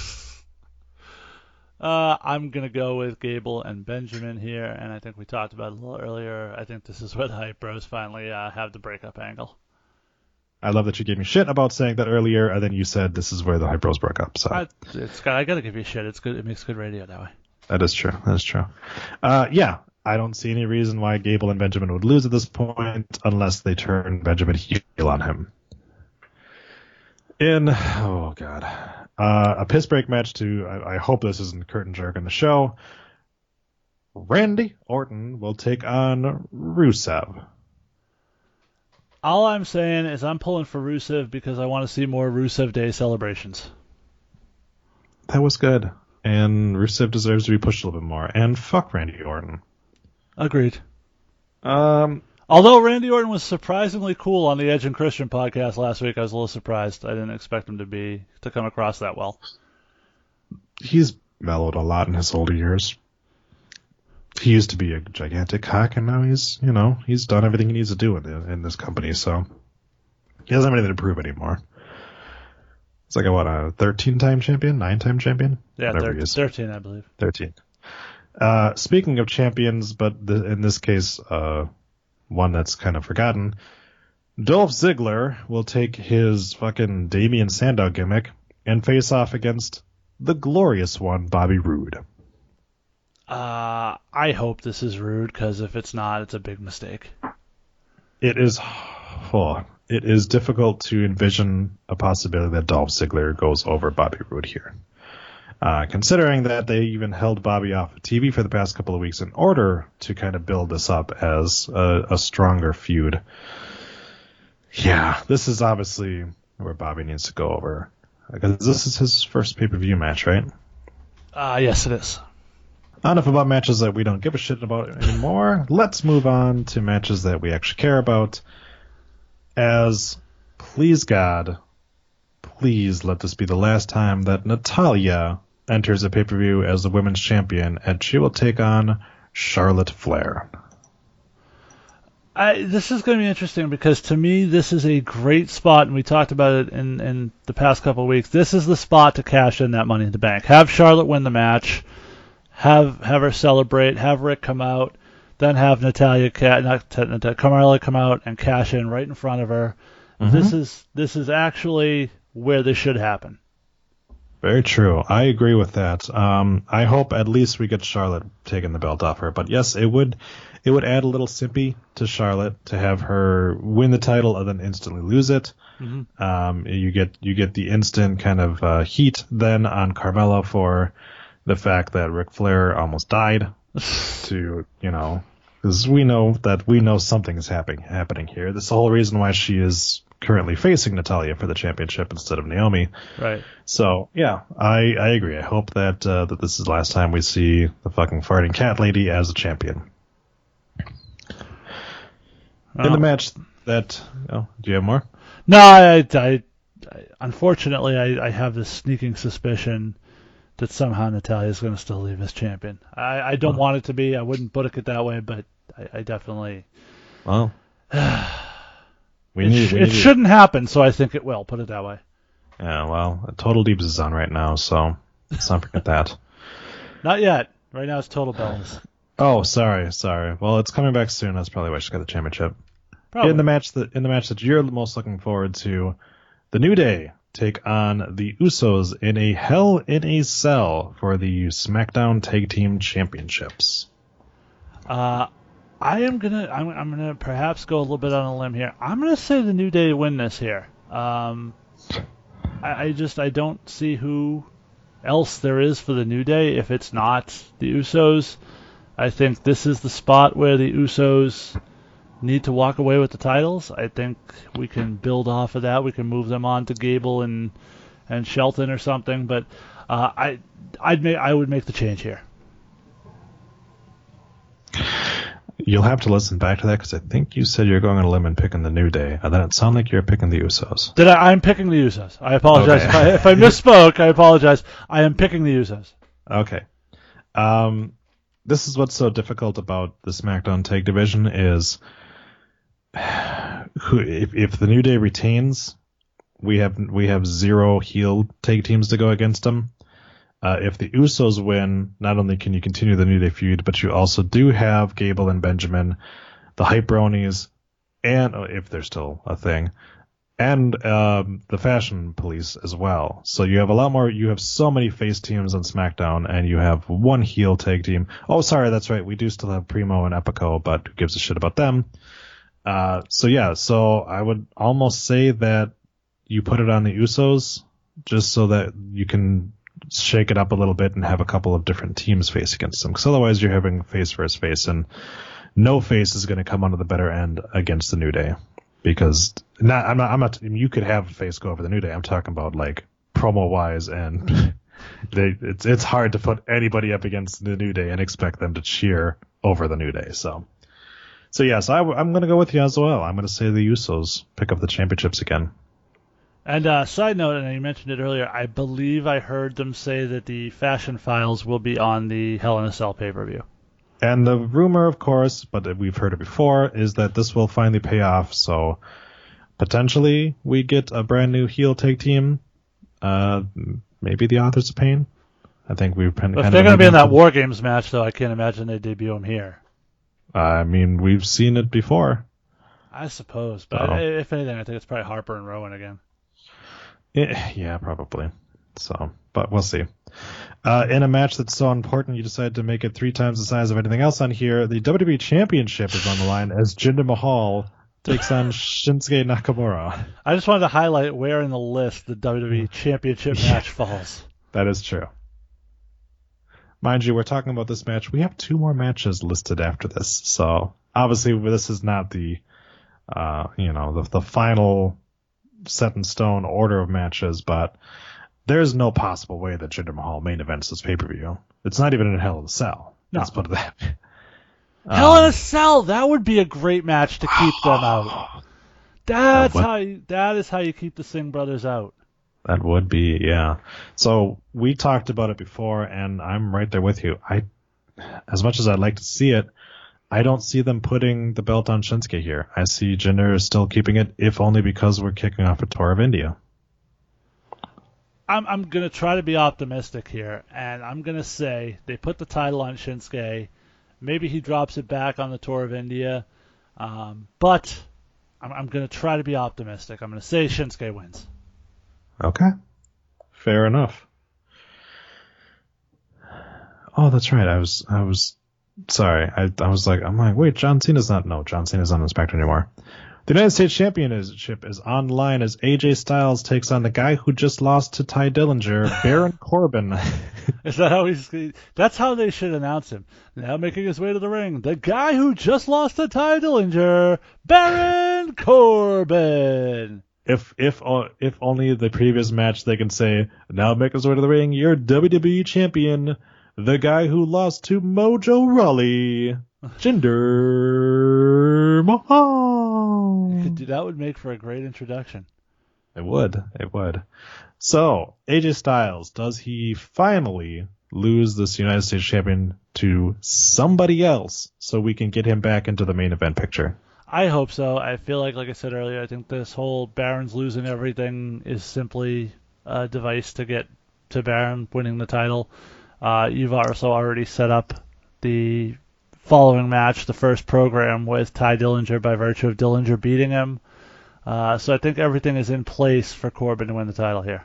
Uh, I'm gonna go with Gable and Benjamin here, and I think we talked about it a little earlier. I think this is where the Hype Bros finally uh, have the breakup angle. I love that you gave me shit about saying that earlier, and then you said this is where the Hype Bros broke up. So I, it's got, I gotta give you shit. It's good. It makes good radio that way. that is true. That is true. Uh, yeah, I don't see any reason why Gable and Benjamin would lose at this point unless they turn Benjamin heel on him. In oh god, uh, a piss break match to I, I hope this isn't curtain jerk in the show. Randy Orton will take on Rusev. All I'm saying is I'm pulling for Rusev because I want to see more Rusev Day celebrations. That was good, and Rusev deserves to be pushed a little bit more. And fuck Randy Orton. Agreed. Um, Although Randy Orton was surprisingly cool on the Edge and Christian podcast last week, I was a little surprised. I didn't expect him to be to come across that well. he's mellowed a lot in his older years. He used to be a gigantic cock, and now he's, you know, he's done everything he needs to do in, the, in this company, so he doesn't have anything to prove anymore. It's like a, what, a 13-time champion? 9-time champion? Yeah, thir- he is. 13, I believe. 13. Uh, speaking of champions, but th- in this case, uh, one that's kind of forgotten, Dolph Ziggler will take his fucking Damien Sandow gimmick and face off against the glorious one, Bobby Roode. Uh, I hope this is rude because if it's not, it's a big mistake. It is, oh, it is difficult to envision a possibility that Dolph Ziggler goes over Bobby Roode here. Uh, considering that they even held Bobby off of TV for the past couple of weeks in order to kind of build this up as a, a stronger feud. Yeah, this is obviously where Bobby needs to go over. Because this is his first pay per view match, right? Uh, yes, it is. Enough about matches that we don't give a shit about anymore. Let's move on to matches that we actually care about. As, please God, please let this be the last time that Natalya enters a pay per view as the women's champion, and she will take on Charlotte Flair. I, this is going to be interesting because to me this is a great spot, and we talked about it in, in the past couple of weeks. This is the spot to cash in that Money in the Bank. Have Charlotte win the match, have have her celebrate, have Rick come out, then have Natalya, not T- Nat- Carmella come out and cash in right in front of her. This is this is actually where this should happen. Very true. I agree with that. Um, I hope at least we get Charlotte taking the belt off her. But yes, it would it would add a little simpy to Charlotte to have her win the title and then instantly lose it. Mm-hmm. Um, you get you get the instant kind of uh, heat then on Carmella for the fact that Ric Flair almost died. to you know, because we know that we know something is happening happening here. This is the whole reason why she is currently facing Natalya for the championship instead of Naomi. Right. So yeah, I I agree. I hope that uh, that this is the last time we see the fucking farting cat lady as a champion. In the oh. match that, oh, do you have more? No, I, I, I unfortunately I, I have this sneaking suspicion that somehow Natalya is going to still leave as champion. I, I don't want it to be. I wouldn't put it that way, but I, I definitely. Well. we it, need, we it shouldn't happen, so I think it will. Put it that way. Yeah, well, Total Deeps is on right now, so let's not forget that. Not yet. Right now it's Total Bellas. Oh, sorry, sorry. Well, it's coming back soon. That's probably why she got the championship. Probably. In the match that in the match that you're most looking forward to, the New Day take on the Usos in a Hell in a Cell for the SmackDown Tag Team Championships. Uh, I am gonna I'm, I'm gonna perhaps go a little bit on a limb here. I'm gonna say the New Day win this here. Um, I, I just I don't see who else there is for the New Day if it's not the Usos. I think this is the spot where the Usos need to walk away with the titles. I think we can build off of that. We can move them on to Gable and and Shelton or something. But uh, I I'd make I would make the change here. You'll have to listen back to that because I think you said you're going on a limb and picking the New Day, and then it sounded like you're picking the Usos. Did I? I'm picking the Usos. I apologize okay. if, I, if I misspoke. I apologize. I am picking the Usos. Okay. Um, this is what's so difficult about the SmackDown Tag Division is if, if the New Day retains, we have we have zero heel tag teams to go against them. Uh, if the Usos win, not only can you continue the New Day feud, but you also do have Gable and Benjamin, the Hype Bronies, and oh, if they're still a thing, and um, the Fashion Police as well. So you have a lot more. You have so many face teams on SmackDown, and you have one heel tag team. Oh, sorry, that's right. We do still have Primo and Epico, but who gives a shit about them? Uh, so yeah, so I would almost say that you put it on the Usos just so that you can shake it up a little bit and have a couple of different teams face against them. Because otherwise, you're having face versus face, and no face is going to come onto the better end against the New Day because not I'm not I'm not you could have a face go over the New Day. I'm talking about like promo wise and they it's it's hard to put anybody up against the New Day and expect them to cheer over the New Day. So so yes, I, am going to go with you as well. I'm going to say the Usos pick up the championships again. And uh, side note, and you mentioned it earlier, I believe I heard them say that the Fashion Files will be on the Hell in a Cell pay per view. And the rumor, of course, but we've heard it before, is that this will finally pay off. So potentially we get a brand new heel tag team. Uh, maybe the Authors of Pain. I think we've been. If they're going to be in that War Games match, though, I can't imagine they debut them here. I mean, we've seen it before. I suppose, but oh. if anything, I think it's probably Harper and Rowan again. Yeah, yeah, probably. So, but we'll see. Uh, in a match that's so important, you decided to make it three times the size of anything else on here. The WWE Championship is on the line as Jinder Mahal takes on Shinsuke Nakamura. I just wanted to highlight where in the list the WWE Championship match falls. That is true. Mind you, we're talking about this match. We have two more matches listed after this, so obviously this is not the, uh, you know, the, the final set in stone order of matches, but there's no possible way that Jinder Mahal main events this pay per view. It's not even in Hell in a Cell. No. Let's put it that. Hell in a um, Cell. That would be a great match to keep them out. That's how. You, that is how you keep the Singh brothers out. That would be yeah. So we talked about it before, and I'm right there with you. I, as much as I'd like to see it, I don't see them putting the belt on Shinsuke here. I see Jinder still keeping it, if only because we're kicking off a tour of India. I'm I'm gonna try to be optimistic here, and I'm gonna say they put the title on Shinsuke. Maybe he drops it back on the tour of India, um, but I'm, I'm gonna try to be optimistic. I'm gonna say Shinsuke wins. Okay, fair enough. Oh, that's right. I was I was sorry. I I was like I'm like wait, John Cena's not no John Cena's not on Spectre anymore. The United States Championship is online as AJ Styles takes on the guy who just lost to Tye Dillinger, Baron Corbin. Is that how he's? That's how they should announce him. Now making his way to the ring, the guy who just lost to Tye Dillinger, Baron Corbin. If if o- if only the previous match they can say now make his way to the ring, your WWE champion, the guy who lost to Mojo Rawley, Jinder Mahal. That would make for a great introduction. It would. It would. So, AJ Styles, does he finally lose this United States champion to somebody else so we can get him back into the main event picture? I hope so. I feel like, like I said earlier, I think this whole Baron's losing everything is simply a device to get to Baron winning the title. Uh, you've also already set up the following match, the first program with Tye Dillinger by virtue of Dillinger beating him. Uh, so I think everything is in place for Corbin to win the title here.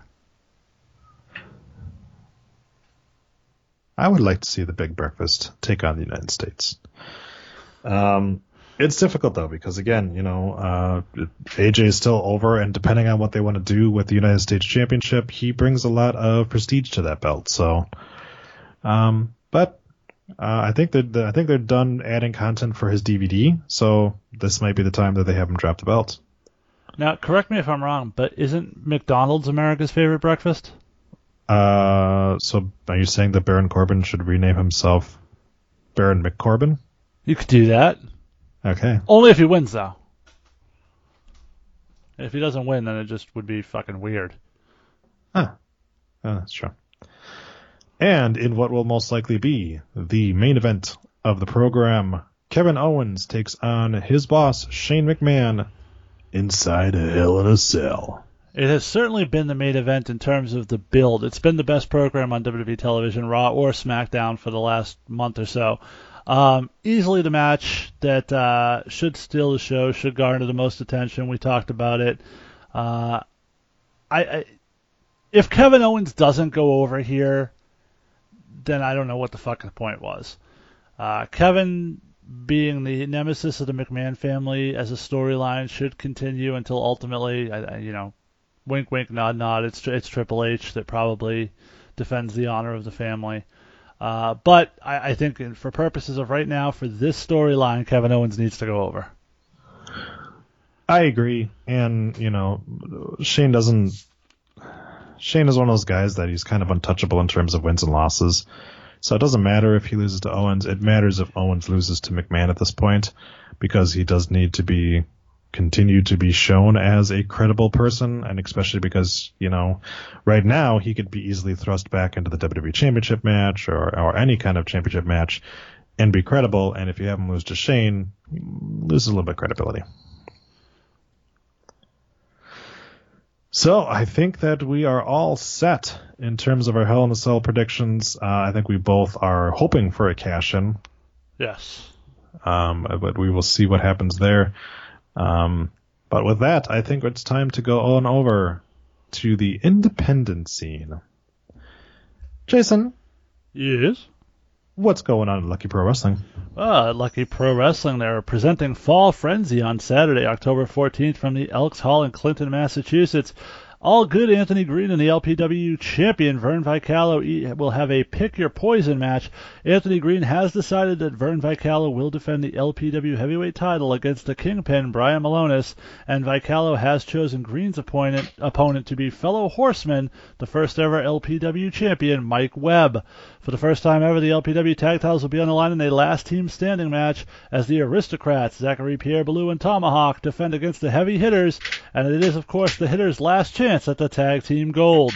I would like to see the Big Breakfast take on the United States. Um, it's difficult though because again, you know, uh, AJ is still over, and depending on what they want to do with the United States Championship, he brings a lot of prestige to that belt. So, um, but uh, I think that I think they're done adding content for his DVD, so this might be the time that they have him drop the belt. Now, correct me if I'm wrong, but isn't McDonald's America's favorite breakfast? Uh, so are you saying that Baron Corbin should rename himself Baron McCorbin? You could do that. Okay. Only if he wins, though. If he doesn't win, then it just would be fucking weird. Huh. Oh, that's true. And in what will most likely be the main event of the program, Kevin Owens takes on his boss, Shane McMahon, inside a Hell in a Cell. It has certainly been the main event in terms of the build. It's been the best program on WWE television, Raw or SmackDown, for the last month or so. Um, easily the match that uh, should steal the show, should garner the most attention. We talked about it. Uh, I, I if Kevin Owens doesn't go over here, then I don't know what the fucking point was. Uh, Kevin being the nemesis of the McMahon family as a storyline should continue until ultimately, I, I, you know, wink, wink, nod, nod. It's it's Triple H that probably defends the honor of the family. Uh, but I, I think for purposes of right now, for this storyline, Kevin Owens needs to go over. I agree, and you know, Shane doesn't. Shane is one of those guys that he's kind of untouchable in terms of wins and losses. So it doesn't matter if he loses to Owens. It matters if Owens loses to McMahon at this point, because he does need to be continue to be shown as a credible person, and especially because you know, right now he could be easily thrust back into the WWE Championship match or or any kind of championship match, and be credible. And if you have him lose to Shane, he loses a little bit of credibility. So I think that we are all set in terms of our Hell in a Cell predictions. Uh, I think we both are hoping for a cash in, Yes. um, but we will see what happens there. Um, but with that, I think it's time to go on over to the independent scene. Jason, Yes. what's going on in Lucky Pro Wrestling? Uh, Lucky Pro Wrestling, they're presenting Fall Frenzy on Saturday, October 14th from the Elks Hall in Clinton, Massachusetts. All good Anthony Green and the LPW champion Vern Vicallo will have a pick your poison match. Anthony Green has decided that Vern Vicallo will defend the LPW heavyweight title against the kingpin Brian Milonas, and Vicallo has chosen Green's opponent, opponent to be fellow horseman, the first ever LPW champion Mike Webb. For the first time ever, the LPW tag titles will be on the line in a last team standing match as the Aristocrats, Zachary Pierre Ballou and Tomahawk, defend against the heavy hitters, and it is, of course, the hitters' last chance at the tag team gold.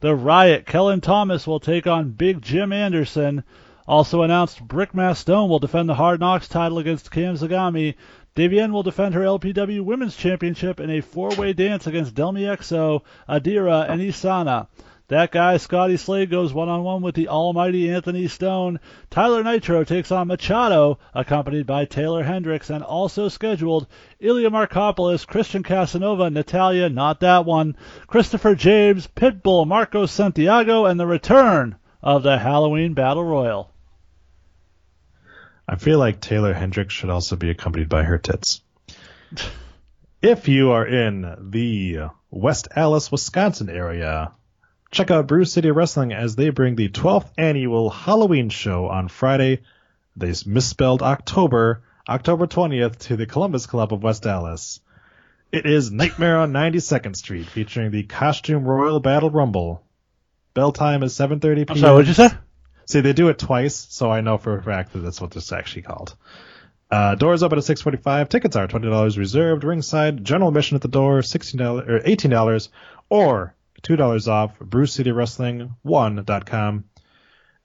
The Riot, Kellen Thomas will take on Big Jim Anderson. Also announced, Brickmass Stone will defend the Hard Knocks title against Cam Zagami. Davienne will defend her LPW Women's Championship in a four-way dance against Delmi Exo, Adira, and Isana. That guy, Scotty Slade, goes one-on-one with the almighty Anthony Stone. Tyler Nitro takes on Machado, accompanied by Taylor Hendricks, and also scheduled Ilya Markopoulos, Christian Casanova, Natalia, not that one, Christopher James, Pitbull, Marcos Santiago, and the return of the Halloween Battle Royal. I feel like Taylor Hendricks should also be accompanied by her tits. if you are in the West Allis, Wisconsin area, check out Brew City Wrestling as they bring the 12th annual Halloween show on Friday. They misspelled October, October 20th, to the Columbus Club of West Allis. It is Nightmare on 92nd Street, featuring the Costume Royal Battle Rumble. Bell time is 7:30 p.m. I'm sorry, what'd you say? See, they do it twice, so I know for a fact that that's what this is actually called. Uh, doors open at 6:45. Tickets are twenty dollars reserved. Ringside general admission at the door sixteen dollars or eighteen dollars, or two dollars off. BrewCityWrestling1.com,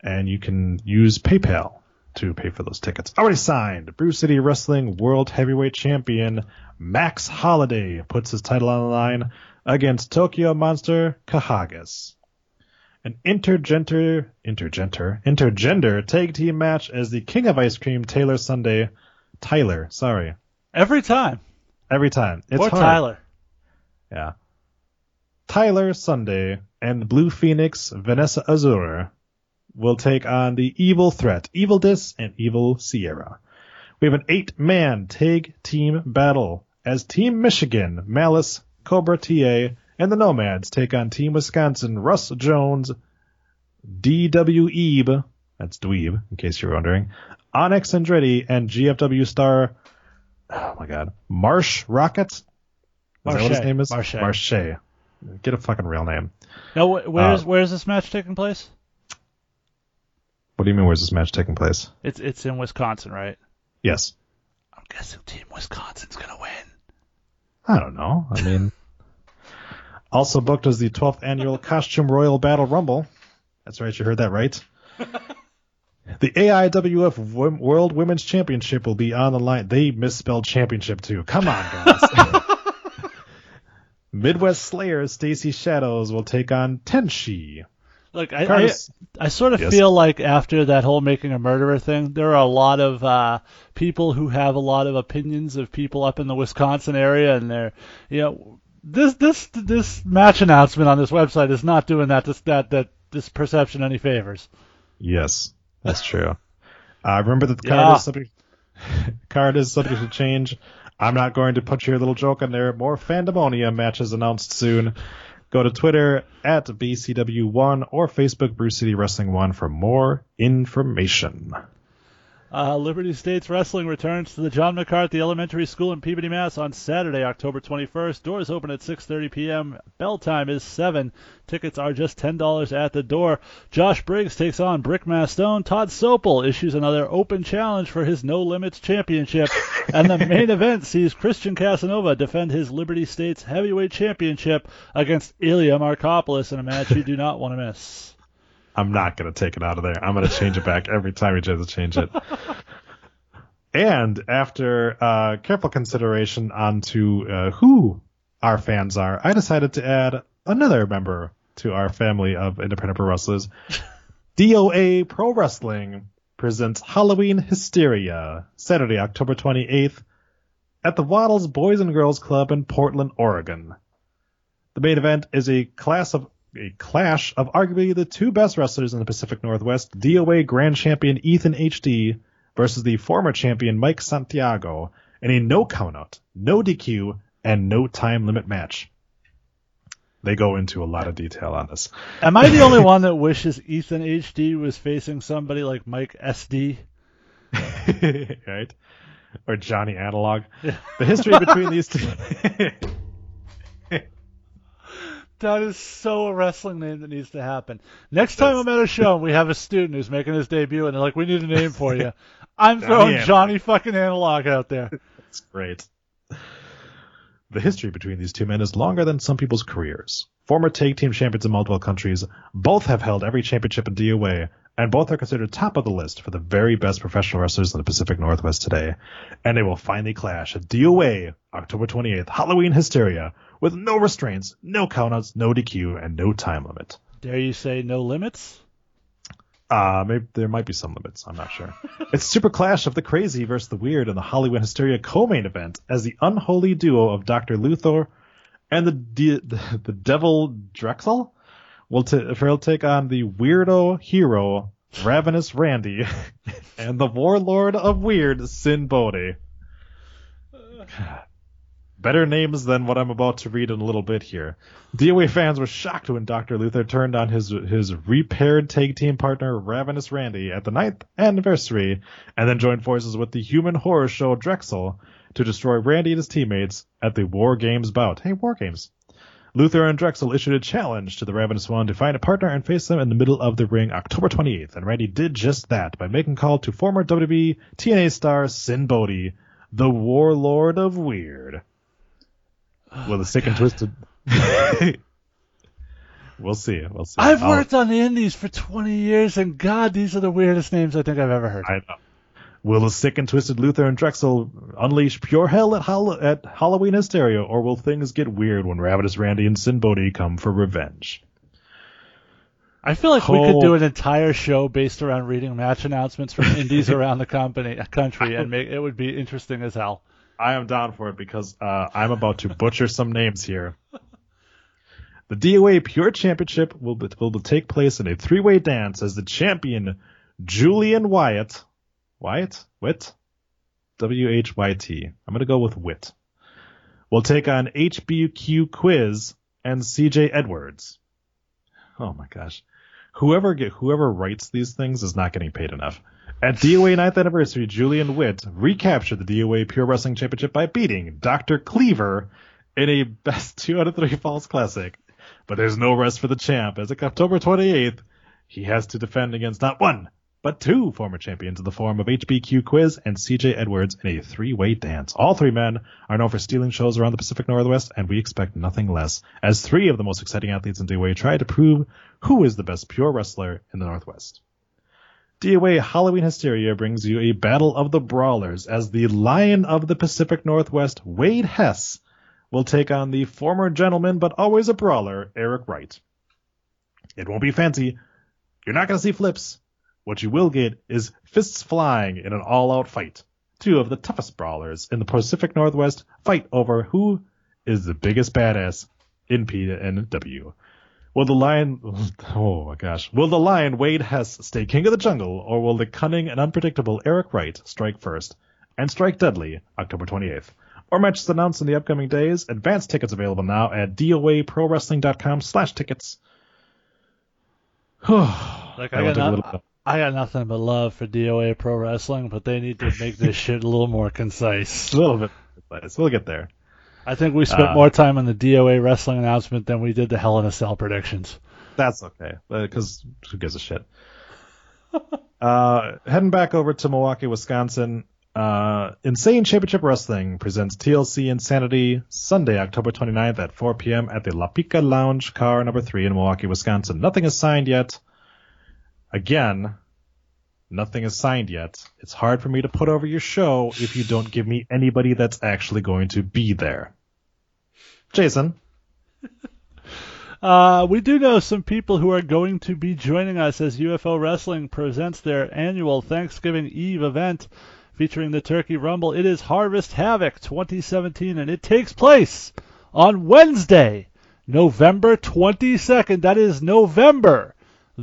and you can use PayPal to pay for those tickets. Already signed. Brew City Wrestling World Heavyweight Champion Max Holiday puts his title on the line against Tokyo Monster Kahagas an intergender, intergender, intergender tag team match as the King of Ice Cream Taylor Sunday, Tyler, sorry, Every time. every time. It's hard. Tyler. Yeah. Tyler Sunday and Blue Phoenix Vanessa Azura will take on the Evil Threat, Evil Dis, and Evil Sierra. We have an eight-man tag team battle as Team Michigan, Malice, Cobra TA, and the Nomads take on Team Wisconsin, Russ Jones, DW Ebe, that's Dweeb, in case you're wondering, Onyx Andretti, and GFW star, oh my god, Marsh Rocket? Is that what his name is? Marche. Marche. Get a fucking real name. Now, wh- where's Uh, where's this match taking place? What do you mean, where's this match taking place? It's it's in Wisconsin, right? Yes. I'm guessing Team Wisconsin's gonna win. I don't know. I mean, also booked as the 12th annual Costume Royal Battle Rumble. That's right, you heard that right. the AIWF World Women's Championship will be on the line. They misspelled championship too. Come on, guys. Midwest Slayer Stacy Shadows will take on Tenshi. Look, I, I, Curtis- I sort of Yes. feel like after that whole making a murderer thing, there are a lot of uh, people who have a lot of opinions of people up in the Wisconsin area, and they're, you know, this this this match announcement on this website is not doing that this that that this perception any favors. Yes, that's true. Uh, remember that the card Yeah. is subject card is subject to change. I'm not going to put your little joke in there. More Fandemonia matches announced soon. Go to Twitter at BCW1 or Facebook Brew City Wrestling 1 for more information. Uh, Liberty States Wrestling returns to the John McCarthy Elementary School in Peabody, Mass. on Saturday, October 21st. Doors open at 6:30 p.m. Bell time is 7. Tickets are just $10 at the door. Josh Briggs takes on Brick Mastone. Todd Sople issues another open challenge for his No Limits Championship. and the main event sees Christian Casanova defend his Liberty States Heavyweight Championship against Ilya Markopoulos in a match you do not want to miss. I'm not going to take it out of there. I'm going to change it back every time he tries to change it. and after uh, careful consideration onto uh, who our fans are, I decided to add another member to our family of independent pro wrestlers. DOA Pro Wrestling presents Halloween Hysteria, Saturday, October 28th, at the Waddles Boys and Girls Club in Portland, Oregon. The main event is a class of a clash of arguably the two best wrestlers in the Pacific Northwest, DOA Grand Champion Ethan HD versus the former champion Mike Santiago in a no countout, no DQ, and no time limit match. They go into a lot of detail on this. Am I the only one that wishes Ethan HD was facing somebody like Mike SD? right? Or Johnny Analog. The history between these two. That is so a wrestling name that needs to happen. Next time I'm at a show and we have a student who's making his debut and they're like, we need a name for you. I'm throwing Analog. Johnny fucking Analog out there. That's great. The history between these two men is longer than some people's careers. Former tag team champions in multiple countries, both have held every championship in DOA, and both are considered top of the list for the very best professional wrestlers in the Pacific Northwest today. And they will finally clash at DOA October 28th, Halloween Hysteria, with no restraints, no countouts, no DQ, and no time limit. Dare you say no limits? Uh, maybe there might be some limits. I'm not sure. it's Super Clash of the Crazy versus the Weird in the Hollywood Hysteria co-main event as the unholy duo of Dr. Luther and the de- the, the Devil Drexel will t- will take on the weirdo hero Ravenous Randy and the warlord of weird, Sinn Bodhi. Better names than what I'm about to read in a little bit here. DOA fans were shocked when Dr. Luther turned on his his repaired tag team partner Ravenous Randy at the ninth anniversary, and then joined forces with the human horror show Drexel to destroy Randy and his teammates at the War Games bout. Hey, War Games. Luther and Drexel issued a challenge to the Ravenous One to find a partner and face them in the middle of the ring October 28th, and Randy did just that by making call to former WWE TNA star Sinn Bodhi, the Warlord of Weird. Oh Will the sick and twisted. we'll see. We'll see. I've I'll- worked on the indies for 20 years, and God, these are the weirdest names I think I've ever heard. I know. Will the sick and twisted Luther and Drexel unleash pure hell at, at Halloween hysteria, or will things get weird when Ravenous Randy and Sinn Bodhi come for revenge? I feel like we could do an entire show based around reading match announcements from indies around the company, country, and make it would be interesting as hell. I am down for it because uh, I'm about to butcher some names here. The DOA Pure Championship will, be, will take place in a three-way dance as the champion Julian Wyatt, Wyatt, Witt, W H Y T. I'm gonna go with Wit. We'll take on HBQ Quiz and CJ Edwards. Oh my gosh, whoever get whoever writes these things is not getting paid enough. At DOA 9th anniversary, Julian Witt recaptured the DOA Pure Wrestling Championship by beating Dr. Cleaver in a best two out of three falls classic. But there's no rest for the champ, as of October 28th, he has to defend against not one, but two former champions in the form of HBQ Quiz and CJ Edwards in a three-way dance. All three men are known for stealing shows around the Pacific Northwest, and we expect nothing less, as three of the most exciting athletes in DOA try to prove who is the best pure wrestler in the Northwest. DOA Halloween Hysteria brings you a battle of the brawlers as the Lion of the Pacific Northwest, Wade Hess, will take on the former gentleman but always a brawler, Eric Wright. It won't be fancy. You're not going to see flips. What you will get is fists flying in an all-out fight. Two of the toughest brawlers in the Pacific Northwest fight over who is the biggest badass in PNW. Will the lion, oh my gosh, will the lion Wade Hess stay king of the jungle, or will the cunning and unpredictable Eric Wright strike first and strike deadly October 28th? More matches announced in the upcoming days. Advance tickets available now at doaprowrestling.com slash tickets. Like I one got, a no- little bit. I got nothing but love for DOA Pro Wrestling, but they need to make this shit a little more concise. a little bit. but We'll get there. I think we spent Uh, more time on the DOA wrestling announcement than we did the Hell in a Cell predictions. That's okay, because who gives a shit? uh, heading back over to Milwaukee, Wisconsin. Uh, Insane Championship Wrestling presents TLC Insanity Sunday, October 29th at 4 p.m. at the La Pica Lounge, car number three in Milwaukee, Wisconsin. Nothing is signed yet. Again, nothing is signed yet. It's hard for me to put over your show if you don't give me anybody that's actually going to be there. Jason. Uh, we do know some people who are going to be joining us as UFO Wrestling presents their annual Thanksgiving Eve event featuring the Turkey Rumble. It is Harvest Havoc 2017, and it takes place on Wednesday, November 22nd. That is November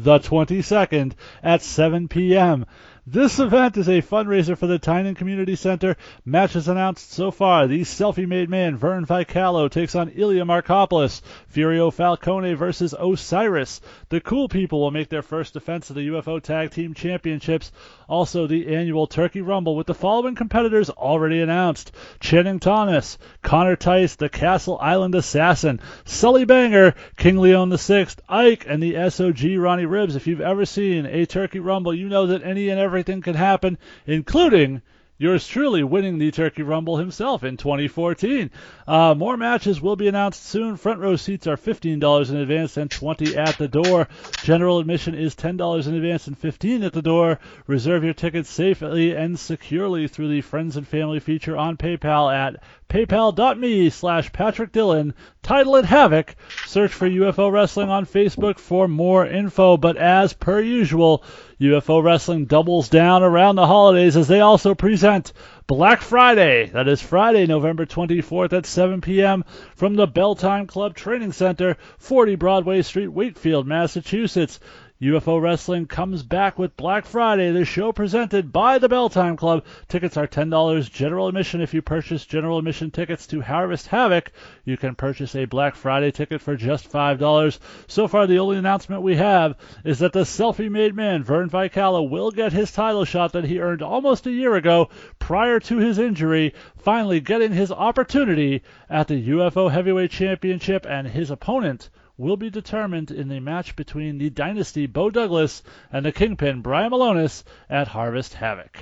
the 22nd at 7 p.m. This event is a fundraiser for the Tynan Community Center. Matches announced so far. The selfie-made man Vern Vicallo takes on Ilya Markopoulos. Furio Falcone versus Osiris. The Cool People will make their first defense of the UFO Tag Team Championships. Also, the annual Turkey Rumble with the following competitors already announced. Channing Thomas, Connor Tice, the Castle Island Assassin, Sully Banger, King Leon VI, Ike, and the SOG Ronnie Ribs. If you've ever seen a Turkey Rumble, you know that any and everything can happen, including yours truly winning the Turkey Rumble himself in 2014. Uh, more matches will be announced soon. Front row seats are $15 in advance and 20 at the door. General admission is $10 in advance and 15 at the door. Reserve your tickets safely and securely through the Friends and Family feature on PayPal at paypal.me slash Patrick Dillon. Title it Havoc. Search for UFO Wrestling on Facebook for more info. But as per usual, UFO Wrestling doubles down around the holidays as they also present Black Friday. That is Friday, November 24th at 7 p.m. from the Belltime Club Training Center, 40 Broadway Street, Wakefield, Massachusetts. UFO Wrestling comes back with Black Friday, the show presented by the Belltime Club. Tickets are $10 general admission. If you purchase general admission tickets to Harvest Havoc, you can purchase a Black Friday ticket for just $5. So far, the only announcement we have is that the selfie made man, Vern Vicallo, will get his title shot that he earned almost a year ago prior to his injury, finally getting his opportunity at the UFO Heavyweight Championship, and his opponent will be determined in the match between the Dynasty Bo Douglas and the Kingpin Brian Milonas at Harvest Havoc.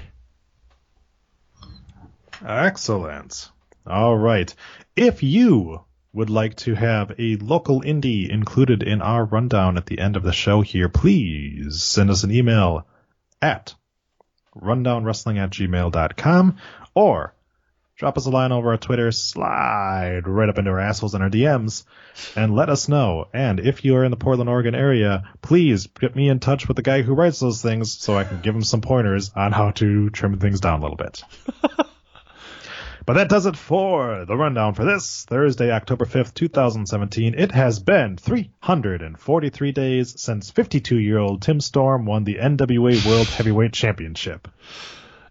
Excellent. All right. If you would like to have a local indie included in our rundown at the end of the show here, please send us an email at rundownwrestling at gmail.com or drop us a line over our Twitter, slide right up into our assholes and our DMs, and let us know. And if you are in the Portland, Oregon area, please get me in touch with the guy who writes those things so I can give him some pointers on how to trim things down a little bit. But that does it for the rundown for this Thursday, October 5th, 2017. It has been 343 days since 52 year old Tim Storm won the NWA World Heavyweight Championship.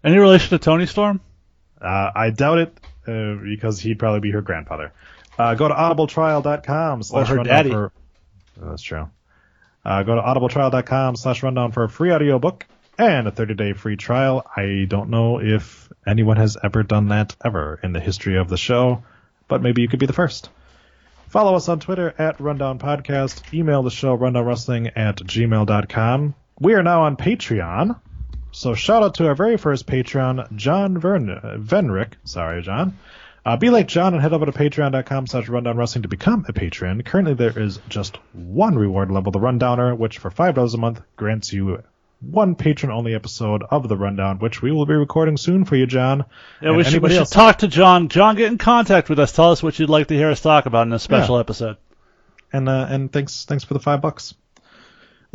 Any relation to Toni Storm? Uh, I doubt it uh, because he'd probably be her grandfather. Uh, go to audibletrial.com slash her rundown daddy. for. Oh, that's true. Uh, go to audibletrial.com slash rundown for a free audiobook and a 30 day free trial. I don't know if anyone has ever done that ever in the history of the show, but maybe you could be the first. Follow us on Twitter at Rundown Podcast. Email the show rundownwrestling at gmail.com. We are now on Patreon. So shout out to our very first Patreon, John Vern- Venrick. Sorry, John. Uh, be like John and head over to patreon.com slash rundown wrestling to become a patron. Currently there is just one reward level, the Rundowner, which for $5 a month grants you one patron only episode of the Rundown, which we will be recording soon for you, John. Yeah, And we should, we should else- talk to John. John, get in contact with us. Tell us what you'd like to hear us talk about in a special Yeah. episode. and uh, and thanks thanks for the five bucks.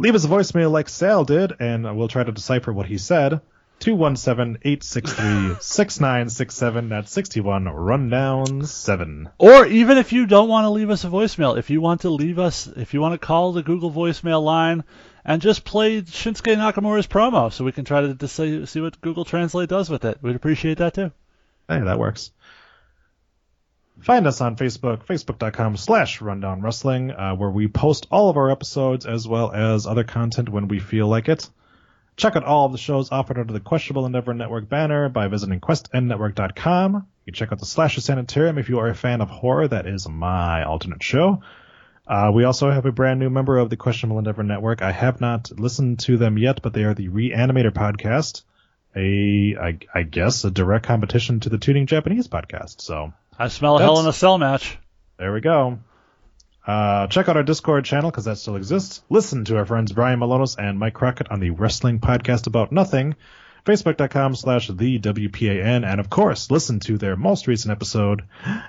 Leave us a voicemail like Sal did, and we'll try to decipher what he said. 217-863-6967. That's 61 rundown 7. Or even if you don't want to leave us a voicemail, if you want to leave us, if you want to call the Google voicemail line and just play Shinsuke Nakamura's promo so we can try to, see what Google Translate does with it. We'd appreciate that too. Hey, that works. Find us on Facebook, facebook.com slash rundown wrestling, uh, where we post all of our episodes as well as other content when we feel like it. Check out all of the shows offered under the Questionable Endeavor Network banner by visiting questendnetwork.com. You can check out the Slasher Sanitarium if you are a fan of horror. That is my alternate show. Uh, we also have a brand new member of the Questionable Endeavor Network. I have not listened to them yet, but they are the Reanimator podcast, a I, I guess a direct competition to the Tuning Japanese podcast. So I smell a Hell in a Cell match. there we go. Uh, check out our Discord channel because that still exists. Listen to our friends Brian Milonas and Mike Crockett on the Wrestling Podcast About Nothing. Facebook.com slash the WPAN. And of course, listen to their most recent episode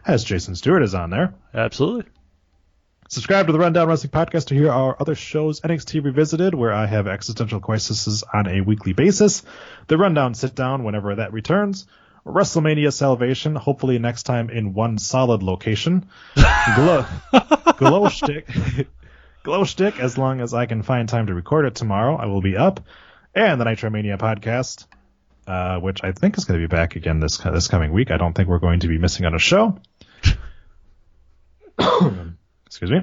as Jason Stewart is on there. Absolutely. Subscribe to the Rundown Wrestling Podcast to hear our other shows, NXT Revisited, where I have existential crises on a weekly basis. The Rundown Sit Down, whenever that returns. WrestleMania Salvation, hopefully next time in one solid location. Glow, glow stick, glow stick. As long as I can find time to record it tomorrow, I will be up. And the Nitromania podcast, uh, which I think is going to be back again this this coming week. I don't think we're going to be missing on a show. Excuse me.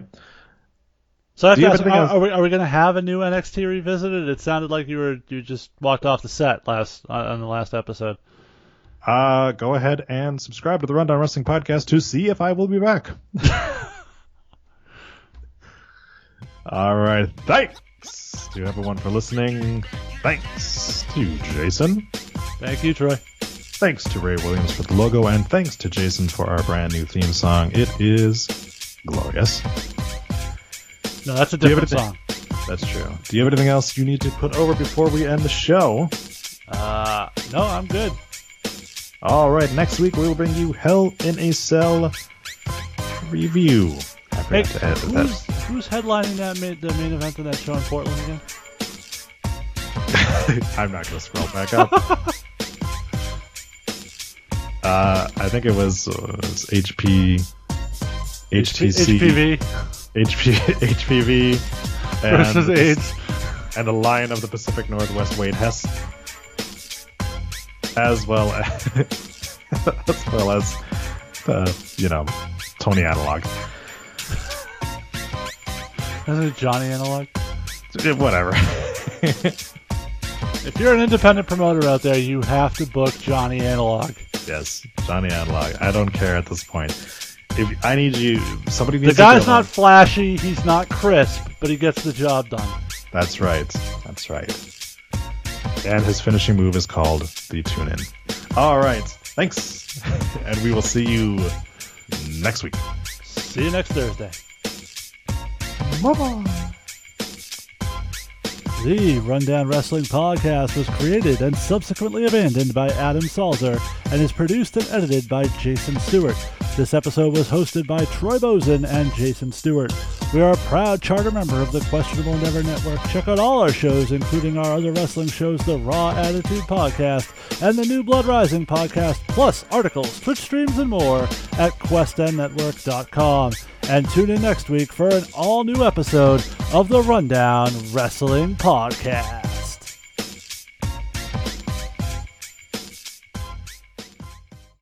So Do have F- anything are, are we are we going to have a new NXT revisited? It sounded like you were you just walked off the set last on the last episode. Uh, go ahead and subscribe to the Rundown Wrestling Podcast to see if I will be back. All right. Thanks to everyone for listening. Thanks to Jason. Thank you, Troy. Thanks to Ray Williams for the logo, and thanks to Jason for our brand new theme song. It is glorious. No, that's a different song. That's true. Do you have anything else you need to put over before we end the show? Uh, no, I'm good. All right. Next week we will bring you Hell in a Cell review. Hey, forgot to add that. who's, who's headlining that main, the main event of that show in Portland again? I'm not going to scroll back up. uh, I think it was, uh, it was HP, HTC, HPV HP, HPV, and versus AIDS. and the Lion of the Pacific Northwest, Wade Hess, as well as, as well as you know Tony Analog. Isn't it Johnny Analog? Whatever. If you're an independent promoter out there, you have to book Johnny Analog. yes, Johnny Analog. I don't care at this point. If I need you, somebody The guy's not flashy, he's not crisp, but he gets the job done. That's right. That's right. And his finishing move is called the tune in. All right. Thanks. and we will see you next week. See you next Thursday. Bye bye. The Rundown Wrestling Podcast was created and subsequently abandoned by Adam Salzer and is produced and edited by Jason Stewart. This episode was hosted by Troy Bozen and Jason Stewart. We are a proud charter member of the Questionable Endeavor Network. Check out all our shows, including our other wrestling shows, the Raw Attitude Podcast and the New Blood Rising Podcast, plus articles, Twitch streams, and more at questendnetwork.com. And tune in next week for an all new episode of the Rundown Wrestling Podcast.